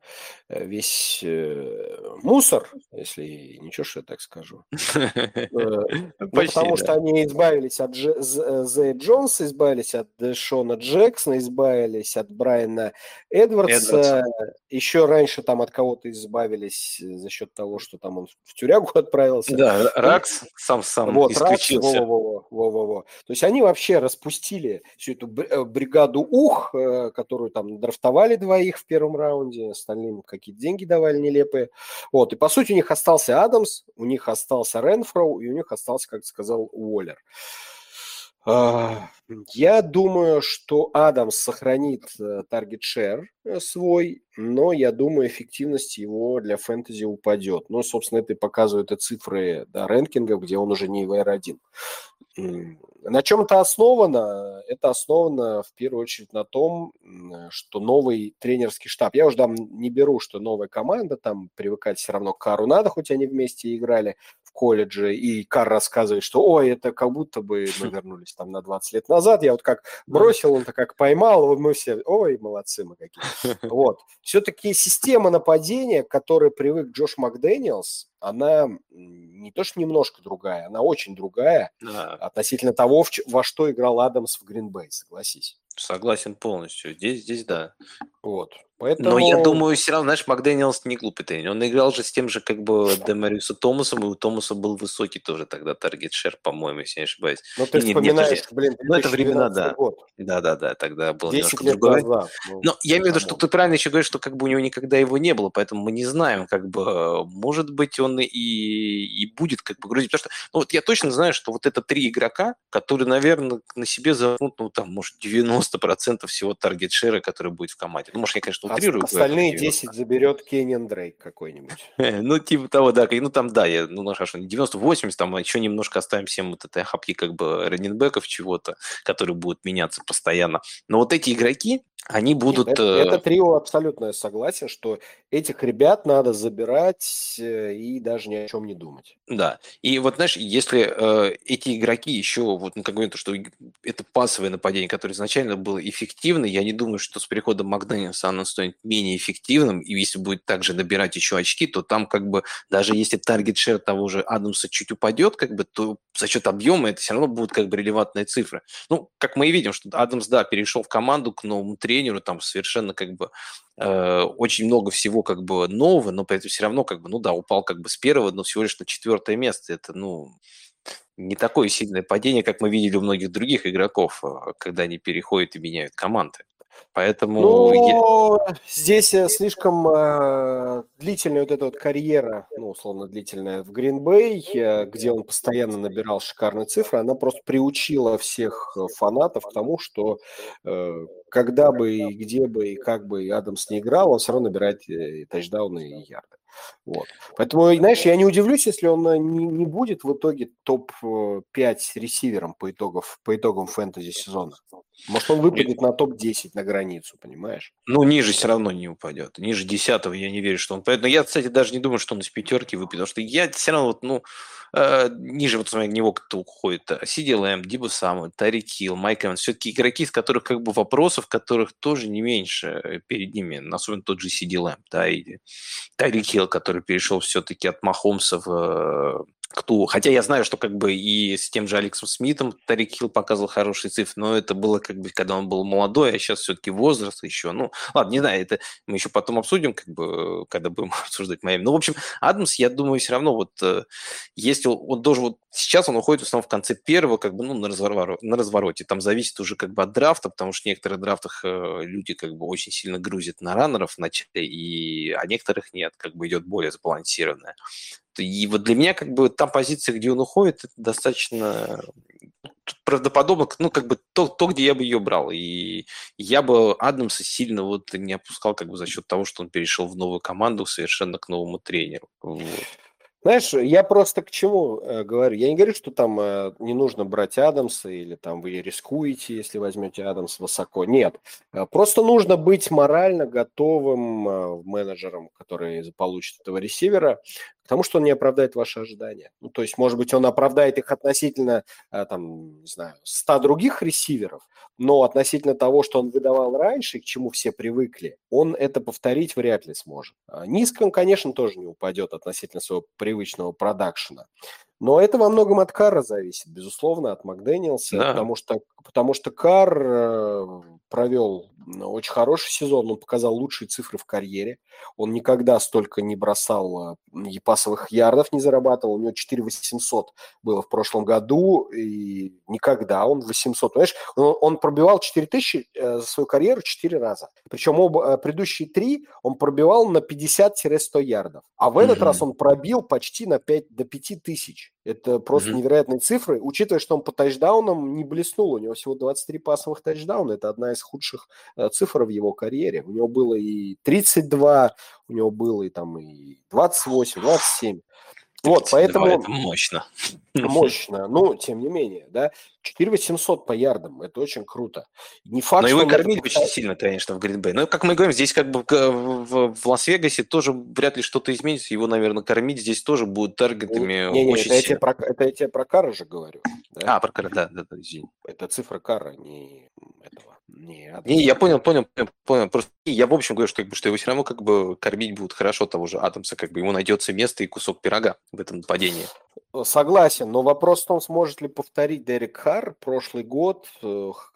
Э, весь э, мусор, если ничего, что я так скажу. Э, <laughs> ну, потому что они избавились от Зе Джонса, избавились от Шона Джексона, избавились от Брайана Эдвардса. Еще раньше там от кого-то избавились за счет того, что там он в тюрягу <laughs> отправился. Да, Ракс сам сам вот, исключился. во, во, во, во. То есть они вообще распустили всю эту бригаду ух, которую там драфтовали двоих в первом раунде, остальным как какие-то деньги давали нелепые. Вот, и по сути у них остался Адамс, у них остался Ренфроу, и у них остался, как сказал, Уоллер. Я думаю, что Адамс сохранит таргет шер свой, но я думаю, эффективность его для фэнтези упадет. Ну, собственно, это и показывают и цифры да, рэнкинга, где он уже не в R1. На чем это основано? Это основано в первую очередь на том, что новый тренерский штаб. Я уже там не беру, что новая команда, там привыкать все равно к Кару надо, хоть они вместе играли колледже, и Кар рассказывает, что ой, это как будто бы мы вернулись там на 20 лет назад. Я вот как бросил, он-то как поймал, вот мы все, ой, молодцы мы какие. <laughs> Вот. Все-таки система нападения, к которой привык Джош Макдэниелс, она не то что немножко другая, она очень другая да. относительно того, во что играл Адамс в Гринбей, согласись. Согласен полностью. Здесь, здесь да. Вот. Поэтому... Но я думаю, все равно, знаешь, Макдэниелс не глупый тренер. Он играл же с тем же, как бы, Демариуса Томасом, и у Томаса был высокий тоже тогда таргет шер, по-моему, если не ошибаюсь. Ну, ты нет, вспоминаешь, нет, блин, Ну, это времена, да. Год. Да, да, да, тогда был немножко другой. Назад, ну, Но я имею в виду, что ты правильно еще говоришь, что как бы у него никогда его не было, поэтому мы не знаем, как бы, может быть, он и, и будет как бы грузить. Потому что, ну, вот я точно знаю, что вот это три игрока, которые, наверное, на себе зовут, ну, там, может, 90% всего таргет шера, который будет в команде. Ну, может, я, конечно, утрирую. Остальные остальные 10 заберет Кенниан Дрейк какой-нибудь. <laughs> Ну, типа того, да. Ну, там, да, я, ну, хорошо, 90-80, там еще немножко оставим всем вот этой хапки как бы раненбеков чего-то, которые будут меняться постоянно. Но вот эти игроки, они будут... Нет, это, это трио абсолютно я согласен, что этих ребят надо забирать э, и даже ни о чем не думать. Да. И вот, знаешь, если э, эти игроки еще, вот, ну, как говорят, что это пасовое нападение, которое изначально было эффективно, я не думаю, что с приходом Макденниса оно станет менее эффективным, и если будет также набирать еще очки, то там как бы даже если таргет шер того же Адамса чуть упадет, как бы, то за счет объема это все равно будут как бы релевантные цифры. Ну, как мы и видим, что Адамс, да, перешел в команду к новому тренеру, там совершенно как бы э, очень много всего как бы нового, но при этом все равно как бы, ну да, упал как бы с первого, но всего лишь на четвертое место. Это, ну, не такое сильное падение, как мы видели у многих других игроков, э, когда они переходят и меняют команды. Поэтому... Ну, я... здесь э, слишком э, длительная вот эта вот карьера, ну, условно длительная в Гринбей, э, где он постоянно набирал шикарные цифры, она просто приучила всех э, фанатов к тому, что э, когда бы и где бы и как бы Адамс не играл, он все равно набирает э, тачдауны и ярды. Вот. Поэтому, знаешь, я не удивлюсь, если он э, не, не будет в итоге топ-5 э, ресивером по, итогов, по итогам фэнтези сезона. Может, он выпадет на топ-10 на границу, понимаешь? Ну, ниже все равно не упадет. Ниже 10 я не верю, что он... Поэтому я, кстати, даже не думаю, что он из пятерки выпадет, потому что я все равно вот, ну, э, ниже вот смотри, него кто уходит. Лэм, Дибу Саму, Тари Килл, Майк Эванс. Все-таки игроки, из которых как бы вопросов, которых тоже не меньше перед ними. Особенно тот же Лэм, да, и Тари Килл, который перешел все-таки от Махомса в кто. Хотя я знаю, что как бы и с тем же Алексом Смитом Тарик Хилл показывал хорошие цифры, но это было как бы, когда он был молодой, а сейчас все-таки возраст еще. Ну, ладно, не знаю, это мы еще потом обсудим, как бы, когда будем <laughs> обсуждать Майами. Ну, в общем, Адамс, я думаю, все равно вот э, если он должен вот сейчас он уходит в основном в конце первого, как бы, ну, на, разворот, на развороте. Там зависит уже как бы от драфта, потому что в некоторых драфтах э, люди как бы очень сильно грузят на раннеров в и, а некоторых нет, как бы идет более сбалансированная. И вот для меня как бы та позиция, где он уходит, это достаточно правдоподобно, ну, как бы то, то, где я бы ее брал. И я бы Адамса сильно вот не опускал как бы за счет того, что он перешел в новую команду совершенно к новому тренеру. Вот. Знаешь, я просто к чему э, говорю? Я не говорю, что там э, не нужно брать Адамса или там вы рискуете, если возьмете Адамс высоко. Нет. Э, просто нужно быть морально готовым э, менеджером, который получит этого ресивера, потому что он не оправдает ваши ожидания. Ну, то есть, может быть, он оправдает их относительно, э, там, не знаю, 100 других ресиверов, но относительно того, что он выдавал раньше, к чему все привыкли, он это повторить вряд ли сможет. А низко он, конечно, тоже не упадет относительно своего привычного продакшена. Но это во многом от Карра зависит, безусловно, от Макдэниелса, да. потому, что, потому что Карр э, провел очень хороший сезон, он показал лучшие цифры в карьере, он никогда столько не бросал э, пасовых ярдов, не зарабатывал, у него 4 800 было в прошлом году, и никогда он 800, понимаешь, он, он пробивал 4 тысячи э, за свою карьеру 4 раза, причем оба предыдущие три он пробивал на 50-100 ярдов, а в этот mm-hmm. раз он пробил почти на 5, до 5 тысяч. Это просто mm-hmm. невероятные цифры, учитывая, что он по тачдаунам не блеснул. У него всего 23 пасовых тачдауна. Это одна из худших э, цифр в его карьере. У него было и 32, у него было и там и 28, 27. Вот, поэтому... Это мощно. <laughs> Мощно. Ну, тем не менее, да. 4 800 по ярдам. Это очень круто. Не факт, Но его кормили очень сильно, конечно, в Гринбей. Но, как мы говорим, здесь как бы в, в Лас-Вегасе тоже вряд ли что-то изменится. Его, наверное, кормить здесь тоже будут таргетами не, не, очень это, сильно. Я про, это я тебе про Кара же говорю. Да? А, про Кара, да, да, да, извини. Это цифра Кара, не этого. Не, не, я понял, понял, понял, понял. Просто я в общем говорю, что, как бы, что его все равно как бы кормить будут хорошо того же Адамса, как бы ему найдется место и кусок пирога в этом нападении. Согласен, но вопрос в том, сможет ли повторить Дерек Харр прошлый год.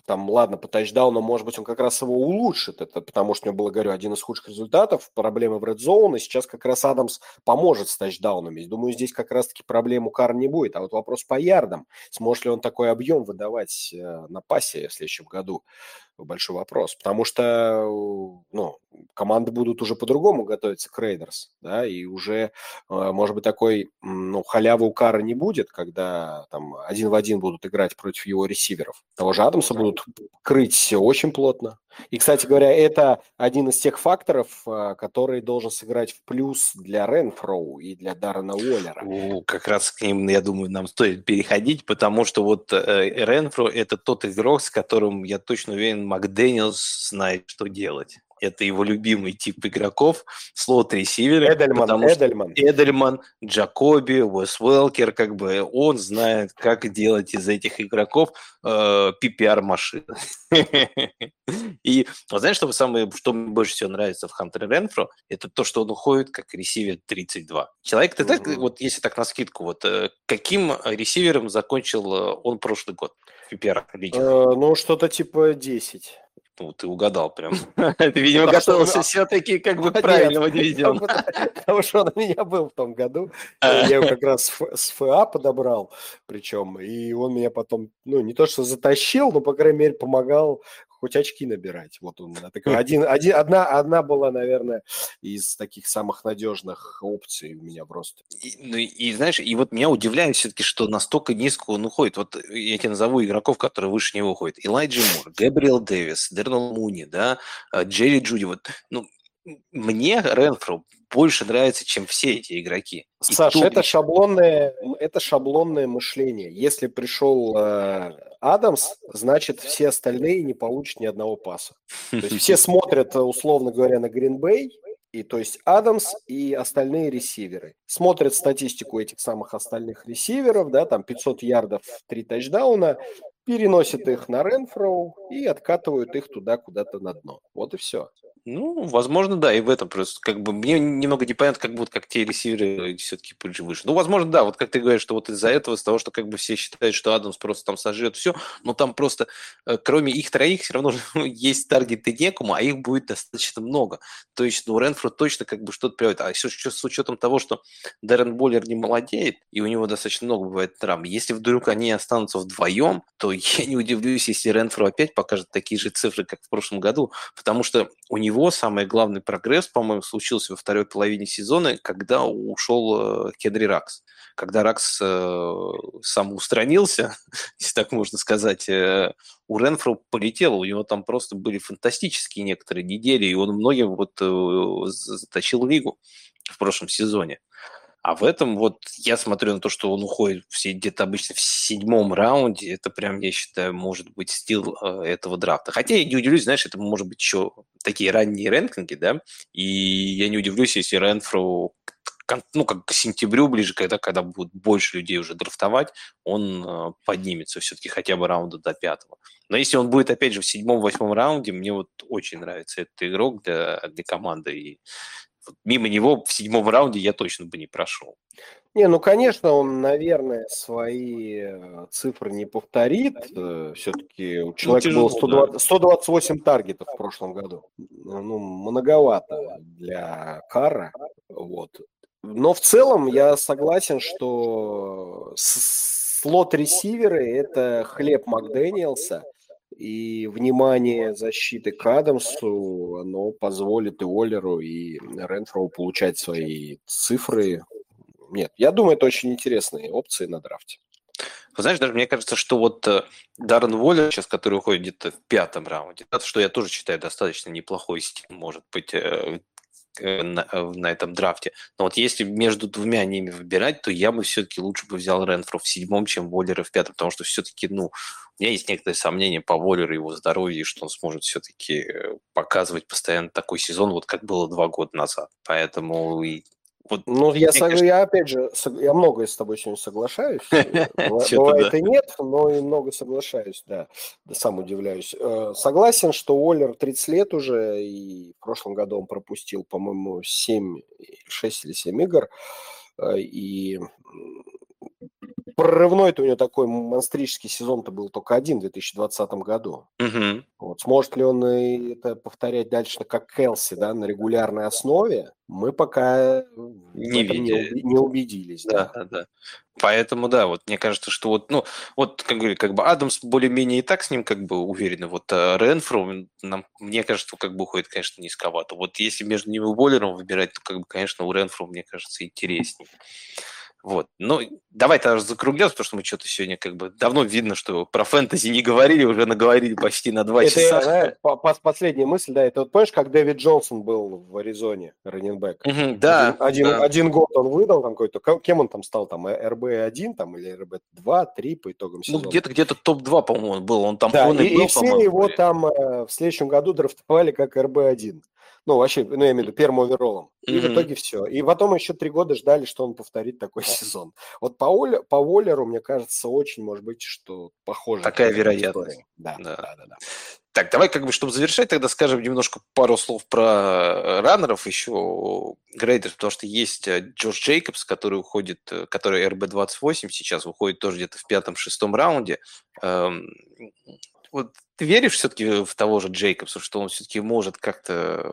Там, ладно, по тачдауну, может быть, он как раз его улучшит. Это потому что у него было, говорю, один из худших результатов. Проблемы в Red Zone. И сейчас как раз Адамс поможет с тачдаунами. Думаю, здесь как раз-таки проблем у Карр не будет. А вот вопрос по ярдам. Сможет ли он такой объем выдавать э, на пасе в следующем году? большой вопрос, потому что ну, команды будут уже по-другому готовиться к Рейдерс, да, и уже, э, может быть, такой, ну, халявы у Кара не будет, когда там один в один будут играть против его ресиверов. Того же Адамса будут крыть очень плотно. И, кстати говоря, это один из тех факторов, э, который должен сыграть в плюс для Ренфроу и для Даррена Уоллера. О, как раз к ним, я думаю, нам стоит переходить, потому что вот э, Ренфро – это тот игрок, с которым, я точно уверен, Макдэниелс знает, что делать это его любимый тип игроков, слот-ресиверы. Эдельман, Эдельман. Эдельман, Джакоби, Уэс Уэлкер, как бы он знает, как делать из этих игроков э, PPR-машины. <laughs> И знаешь, что самое, что мне больше всего нравится в Хантере Ренфро, это то, что он уходит как ресивер 32. Человек, ты так, вот если так на скидку, вот э, каким ресивером закончил э, он прошлый год? PPR э, ну, что-то типа 10. Ну, ты угадал прям. <laughs> <laughs> Ты, видимо, готовился все-таки как бы к правильному дивизиону. Потому что он у меня был в том году. <laughs> Я его как раз с ФА подобрал, причем. И он меня потом, ну, не то что затащил, но, по крайней мере, помогал хоть очки набирать. Вот он такой, один, один, одна, одна была, наверное, из таких самых надежных опций у меня просто. И, ну и знаешь, и вот меня удивляет все-таки, что настолько низко он уходит. Вот я тебе назову игроков, которые выше него уходят. Элайджи Мур, Габриэл Дэвис, Дернел Муни, да, э, Джерри Джуди. Вот, ну, мне Ренфро больше нравится, чем все эти игроки. Саша, это шаблонное, это шаблонное мышление. Если пришел э, Адамс, значит все остальные не получат ни одного паса. <laughs> То есть все смотрят, условно говоря, на Гринбей, и то есть Адамс и остальные ресиверы. Смотрят статистику этих самых остальных ресиверов, да, там 500 ярдов, 3 тачдауна, переносят их на Ренфроу и откатывают их туда куда-то на дно. Вот и все. Ну, возможно, да, и в этом просто как бы мне немного непонятно, как будут как те ресиверы все-таки выше. Ну, возможно, да, вот как ты говоришь, что вот из-за этого, из-за того, что как бы все считают, что Адамс просто там сожрет все, но там просто э, кроме их троих все равно <laughs> есть таргеты некому, а их будет достаточно много. То есть, ну, Ренфру точно как бы что-то приводит. А еще с учетом того, что Дэрен Боллер не молодеет, и у него достаточно много бывает травм, если вдруг они останутся вдвоем, то я не удивлюсь, если Ренфру опять покажет такие же цифры, как в прошлом году, потому что у него самый главный прогресс, по-моему, случился во второй половине сезона, когда ушел э, Кедри Ракс. Когда Ракс э, самоустранился, <laughs> если так можно сказать, э, у Ренфро полетело, у него там просто были фантастические некоторые недели, и он многим вот э, затащил лигу в прошлом сезоне. А в этом вот я смотрю на то, что он уходит где-то обычно в седьмом раунде. Это прям, я считаю, может быть стил э, этого драфта. Хотя я не удивлюсь, знаешь, это может быть еще такие ранние рэнкинги, да, и я не удивлюсь, если Ренфру ну, как к сентябрю ближе, когда, когда будет больше людей уже драфтовать, он э, поднимется все-таки хотя бы раунда до пятого. Но если он будет, опять же, в седьмом-восьмом раунде, мне вот очень нравится этот игрок для, для команды, и мимо него в седьмом раунде я точно бы не прошел. Не, ну, конечно, он, наверное, свои э, цифры не повторит. Э, Все-таки у ну, человека ну, тяжело, было 120, 128 таргетов в прошлом году. Ну, многовато для Кара. Вот. Но в целом я согласен, что слот-ресиверы – это хлеб Макдэниелса – и внимание защиты к Адамсу, оно позволит и Оллеру, и Ренфроу получать свои цифры. Нет, я думаю, это очень интересные опции на драфте. Вы знаешь, даже мне кажется, что вот э, Даррен Воллер сейчас, который уходит где-то в пятом раунде, что я тоже считаю достаточно неплохой стиль, может быть, Э, на, э, на этом драфте. Но вот если между двумя ними выбирать, то я бы все-таки лучше бы взял Ренфру в седьмом, чем Воллера в пятом, потому что все-таки, ну, у меня есть некоторые сомнения по Воллеру, его здоровью, что он сможет все-таки э, показывать постоянно такой сезон, вот как было два года назад. Поэтому и вот, ну, я, сог... кажется... я опять же, я многое с тобой сегодня соглашаюсь. <laughs> Бывает и нет, но и много соглашаюсь, да. Сам удивляюсь. Э, согласен, что Уоллер 30 лет уже, и в прошлом году он пропустил, по-моему, 7, 6 или 7 игр. Э, и прорывной-то у него такой монстрический сезон-то был только один в 2020 году. Угу. Вот, сможет ли он это повторять дальше, как Келси, да, на регулярной основе, мы пока не, видели. не, не убедились. Да, да, да. Поэтому, да, вот мне кажется, что вот, ну, вот, как говорю, как бы Адамс более-менее и так с ним как бы уверены. Вот а Ренфру, нам, мне кажется, как бы уходит, конечно, низковато. Вот если между ним и Боллером выбирать, то, как бы, конечно, у Ренфру, мне кажется, интереснее. Вот. Ну, давай тогда закругляться, потому что мы что-то сегодня как бы давно видно, что про фэнтези не говорили, уже наговорили почти на два это, часа. Это, по, последняя мысль, да, это вот помнишь, как Дэвид Джонсон был в Аризоне, раненбэк? Угу, да. Один, да. один год он выдал там какой-то, кем он там стал, там, РБ-1 там или РБ-2, 3 по итогам ну, сезона? Ну, где-то где-то топ-2, по-моему, он был, он там да, и, был, и все его там э, в следующем году драфтовали как РБ-1. Ну, вообще, ну, я имею в виду первым оверолом. И mm-hmm. в итоге все. И потом еще три года ждали, что он повторит такой сезон. Вот по, Оль, по Уоллеру, мне кажется, очень может быть, что похоже. Такая вероятность. Да, да, да, да, да. Так, давай как бы, чтобы завершать, тогда скажем немножко пару слов про раннеров еще грейдеров, потому что есть э, Джордж Джейкобс, который уходит, э, который РБ-28 сейчас выходит тоже где-то в пятом-шестом раунде. Эм, вот ты веришь все-таки в того же Джейкобса, что он все-таки может как-то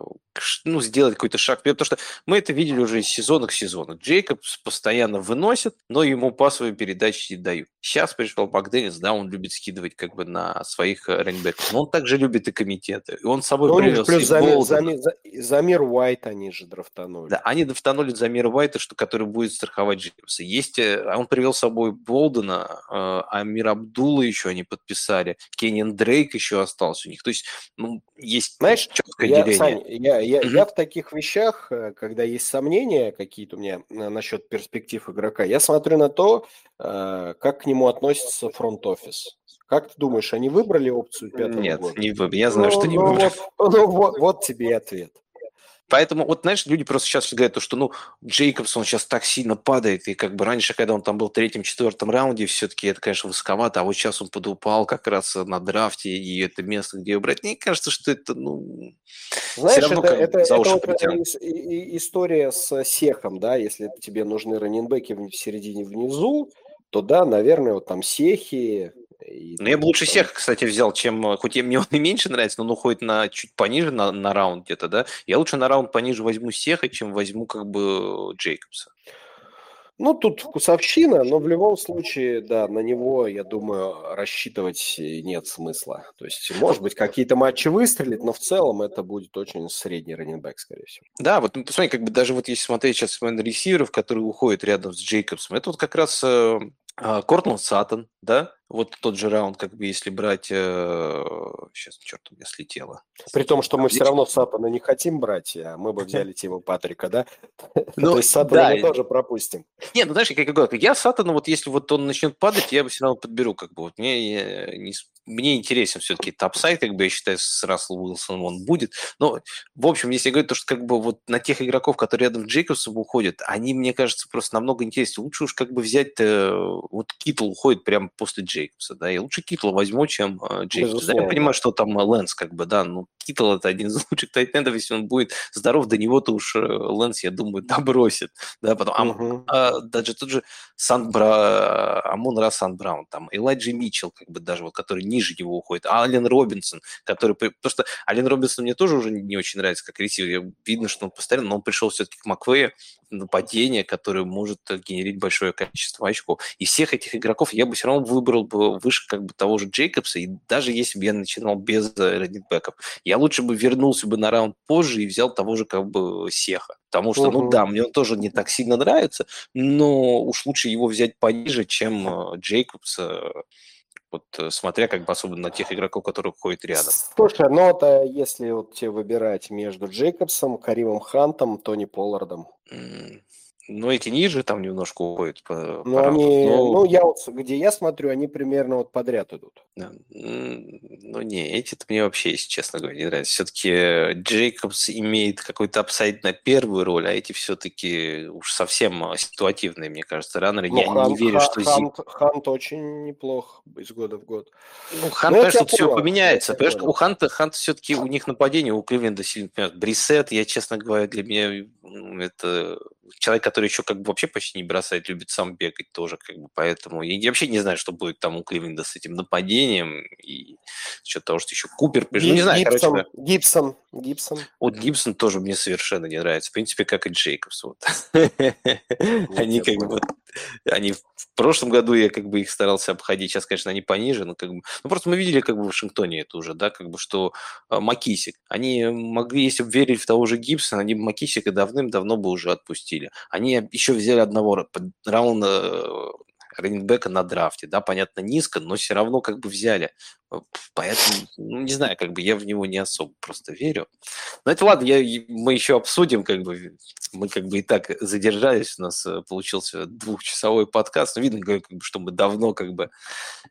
ну, сделать какой-то шаг вперед? Потому что мы это видели уже из сезона к сезону. Джейкобс постоянно выносит, но ему пасовые передачи не дают. Сейчас пришел Макденнис, да, он любит скидывать как бы на своих э, раннбеков, но он также любит и комитеты. И он с собой ну, привез плюс Замир, Замир, Замир Уайт они же драфтанули. Да, они драфтанули Замир Уайта, что, который будет страховать Джейкобса. Есть, э, он привел с собой Болдена, э, Амир Абдулла еще они подписали, Кеннин Дрейк, Дрейк еще остался у них. То есть, ну, есть Знаешь, четкое я, деление. Сань, я, я, я в таких вещах, э, когда есть сомнения какие-то у меня насчет перспектив игрока, я смотрю на то, э, как к нему относится фронт-офис. Как ты думаешь, они выбрали опцию пятого Нет, года? не выбрали. Я знаю, ну, что не ну, выбрали. Вот, ну, вот, вот тебе и ответ. Поэтому, вот, знаешь, люди просто сейчас говорят, что, ну, Джейкобс, он сейчас так сильно падает, и как бы раньше, когда он там был в третьем-четвертом раунде, все-таки это, конечно, высоковато, а вот сейчас он подупал как раз на драфте, и это место, где его брать. Мне кажется, что это, ну, Знаешь, равно, это, это, это вот история с Сехом, да, если тебе нужны раненбеки в середине внизу, то да, наверное, вот там Сехи, и ну, я бы лучше всех, кстати, взял, чем, хоть мне он и меньше нравится, но он уходит на чуть пониже, на, на раунд где-то, да. Я лучше на раунд пониже возьму Сеха, чем возьму как бы Джейкобса. Ну, тут вкусовщина, но в любом случае, да, на него, я думаю, рассчитывать нет смысла. То есть, может быть, какие-то матчи выстрелит, но в целом это будет очень средний раненбэк, скорее всего. Да, вот ну, посмотри, как бы даже вот если смотреть сейчас на ресиверов, которые уходят рядом с Джейкобсом, это вот как раз э, а, Кортланд Саттон, да, вот тот же раунд, как бы если брать... Э, сейчас, черт, у меня слетело. При том, что мы все равно Саттона не хотим брать, а мы бы взяли Тима Патрика, да? <laughs> Ну, То есть Саттона да. мы тоже пропустим. Нет, ну знаешь, как я говорю, я Саттона, вот если вот он начнет падать, я бы все равно подберу, как бы вот мне не, мне интересен все-таки топсайд, как бы я считаю, с Расселом Уилсоном он будет. Но, в общем, если говорить, то, что как бы вот на тех игроков, которые рядом с Джейкобсом уходят, они, мне кажется, просто намного интереснее. Лучше уж как бы взять, э, вот Китл уходит прямо после Джейкобса, да, и лучше Китл возьму, чем э, Джейкобс. Да, я понимаю, что там Лэнс, как бы, да, ну, Китл это один из <laughs> лучших тайтендов, если он будет здоров, до него-то уж э, Лэнс, я думаю, <laughs> добросит, да, потом, uh-huh. а, а, даже тот же Сан Бра, Амон Ра Сан Браун, там, Элайджи Митчелл, как бы даже вот, который ниже него уходит, а Ален Робинсон, который... Потому что Ален Робинсон мне тоже уже не очень нравится как ресивер. Видно, что он постоянно, но он пришел все-таки к Маквею, нападение, которое может генерить большое количество очков. И всех этих игроков я бы все равно выбрал бы выше как бы того же Джейкобса, и даже если бы я начинал без э, раннинбеков, я лучше бы вернулся бы на раунд позже и взял того же как бы Сеха. Потому что, угу. ну да, мне он тоже не так сильно нравится, но уж лучше его взять пониже, чем э, Джейкобса вот э, смотря как бы особенно на тех игроков, которые ходят рядом. Слушай, ну это если вот тебе выбирать между Джейкобсом, Каримом Хантом, Тони Поллардом. Ну, эти ниже там немножко уходят. По, ну, по они, но... ну, я вот, где я смотрю, они примерно вот подряд идут. Да. Ну, не, эти-то мне вообще, если честно говоря, не нравятся. Все-таки Джейкобс имеет какой-то upside на первую роль, а эти все-таки уж совсем а, ситуативные, мне кажется, раннеры. Ну, я Хан, не верю, Хан, что... Хант, Хант очень неплох из года в год. Ну, Хант, ну, конечно, все поменяется. Понимаешь, у Ханта, Ханта все-таки у них нападение, у Кливленда сильно, например, Брисет, я, честно говоря, для меня это человек, который еще как бы вообще почти не бросает, любит сам бегать тоже, как бы, поэтому я, вообще не знаю, что будет там у Кливленда с этим нападением и что того, что еще Купер пришел, ну, не знаю, Гибсон, короче. Гибсон, Гибсон. Вот Гибсон тоже мне совершенно не нравится, в принципе, как и Джейкобс, вот. <laughs> Они как бы, они в прошлом году я как бы их старался обходить, сейчас, конечно, они пониже, но как бы, ну просто мы видели как бы в Вашингтоне это уже, да, как бы, что а, Макисик, они могли, если бы верить в того же Гибсона, они бы Макисика давным-давно бы уже отпустили отпустили. Они еще взяли одного раунда раненбека на драфте, да, понятно, низко, но все равно как бы взяли. Поэтому, ну, не знаю, как бы я в него не особо просто верю. Но это ладно, я, мы еще обсудим, как бы мы как бы и так задержались, у нас э, получился двухчасовой подкаст. Но видно, как бы, что мы давно как бы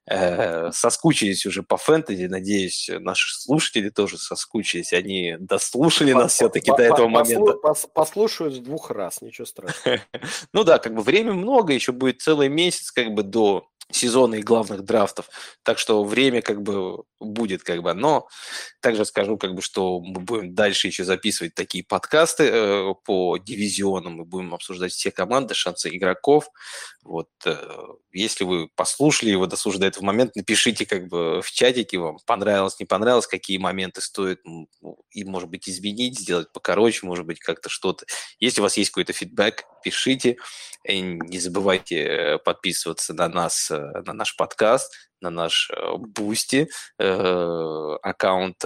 э, соскучились уже по фэнтези. Надеюсь, наши слушатели тоже соскучились. Они дослушали нас все-таки до этого момента. Послушают с двух раз, ничего страшного. <laughs> Ну да, как бы время много, еще будет целый месяц как бы до сезона и главных драфтов. Так что время как бы будет как бы. Но также скажу как бы, что мы будем дальше еще записывать такие подкасты э, по дивизионам. Мы будем обсуждать все команды, шансы игроков. Вот э, если вы послушали его, дослушали до этого момента, напишите как бы в чатике вам понравилось, не понравилось, какие моменты стоит ну, и, может быть, изменить, сделать покороче, может быть, как-то что-то. Если у вас есть какой-то фидбэк, пишите. И не забывайте э, подписываться на нас, э, на наш подкаст, на наш Бусти э, аккаунт.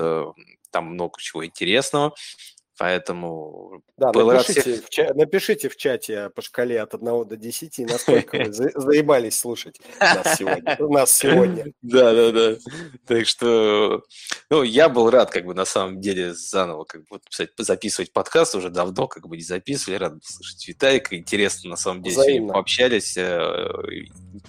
Там много чего интересного. Поэтому... Да, напишите, всех... в ча- напишите в чате по шкале от 1 до 10, насколько вы <laughs> за- заебались слушать нас сегодня. Нас сегодня. <laughs> Да, да, да. Так что, ну, я был рад, как бы, на самом деле, заново, как бы, писать, записывать подкаст, уже давно, как бы, не записывали, рад слышать Виталика, интересно, на самом деле, Взаимно. пообщались, э,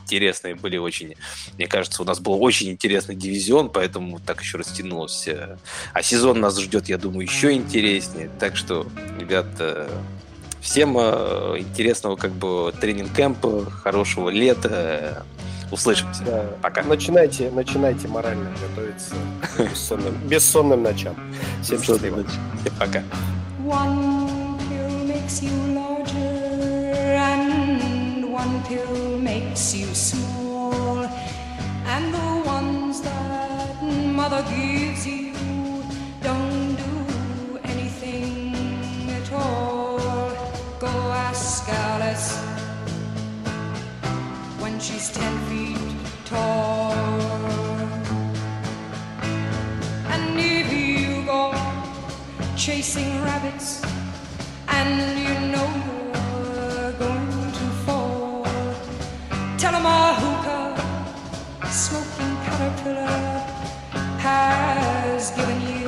интересные были очень, мне кажется, у нас был очень интересный дивизион, поэтому так еще растянулось. Э, а сезон нас ждет, я думаю, еще интереснее жизни. Так что, ребята, всем э, интересного как бы тренинг-кэмпа, хорошего лета. Услышимся. Да. Пока. Начинайте, начинайте морально готовиться к бессонным, бессонным ночам. Всем счастливо. Всем пока. One pill makes you larger and one pill makes you small and the ones that mother gives you Alice when she's ten feet tall. And if you go chasing rabbits and you know you're going to fall, tell them a hookah smoking caterpillar has given you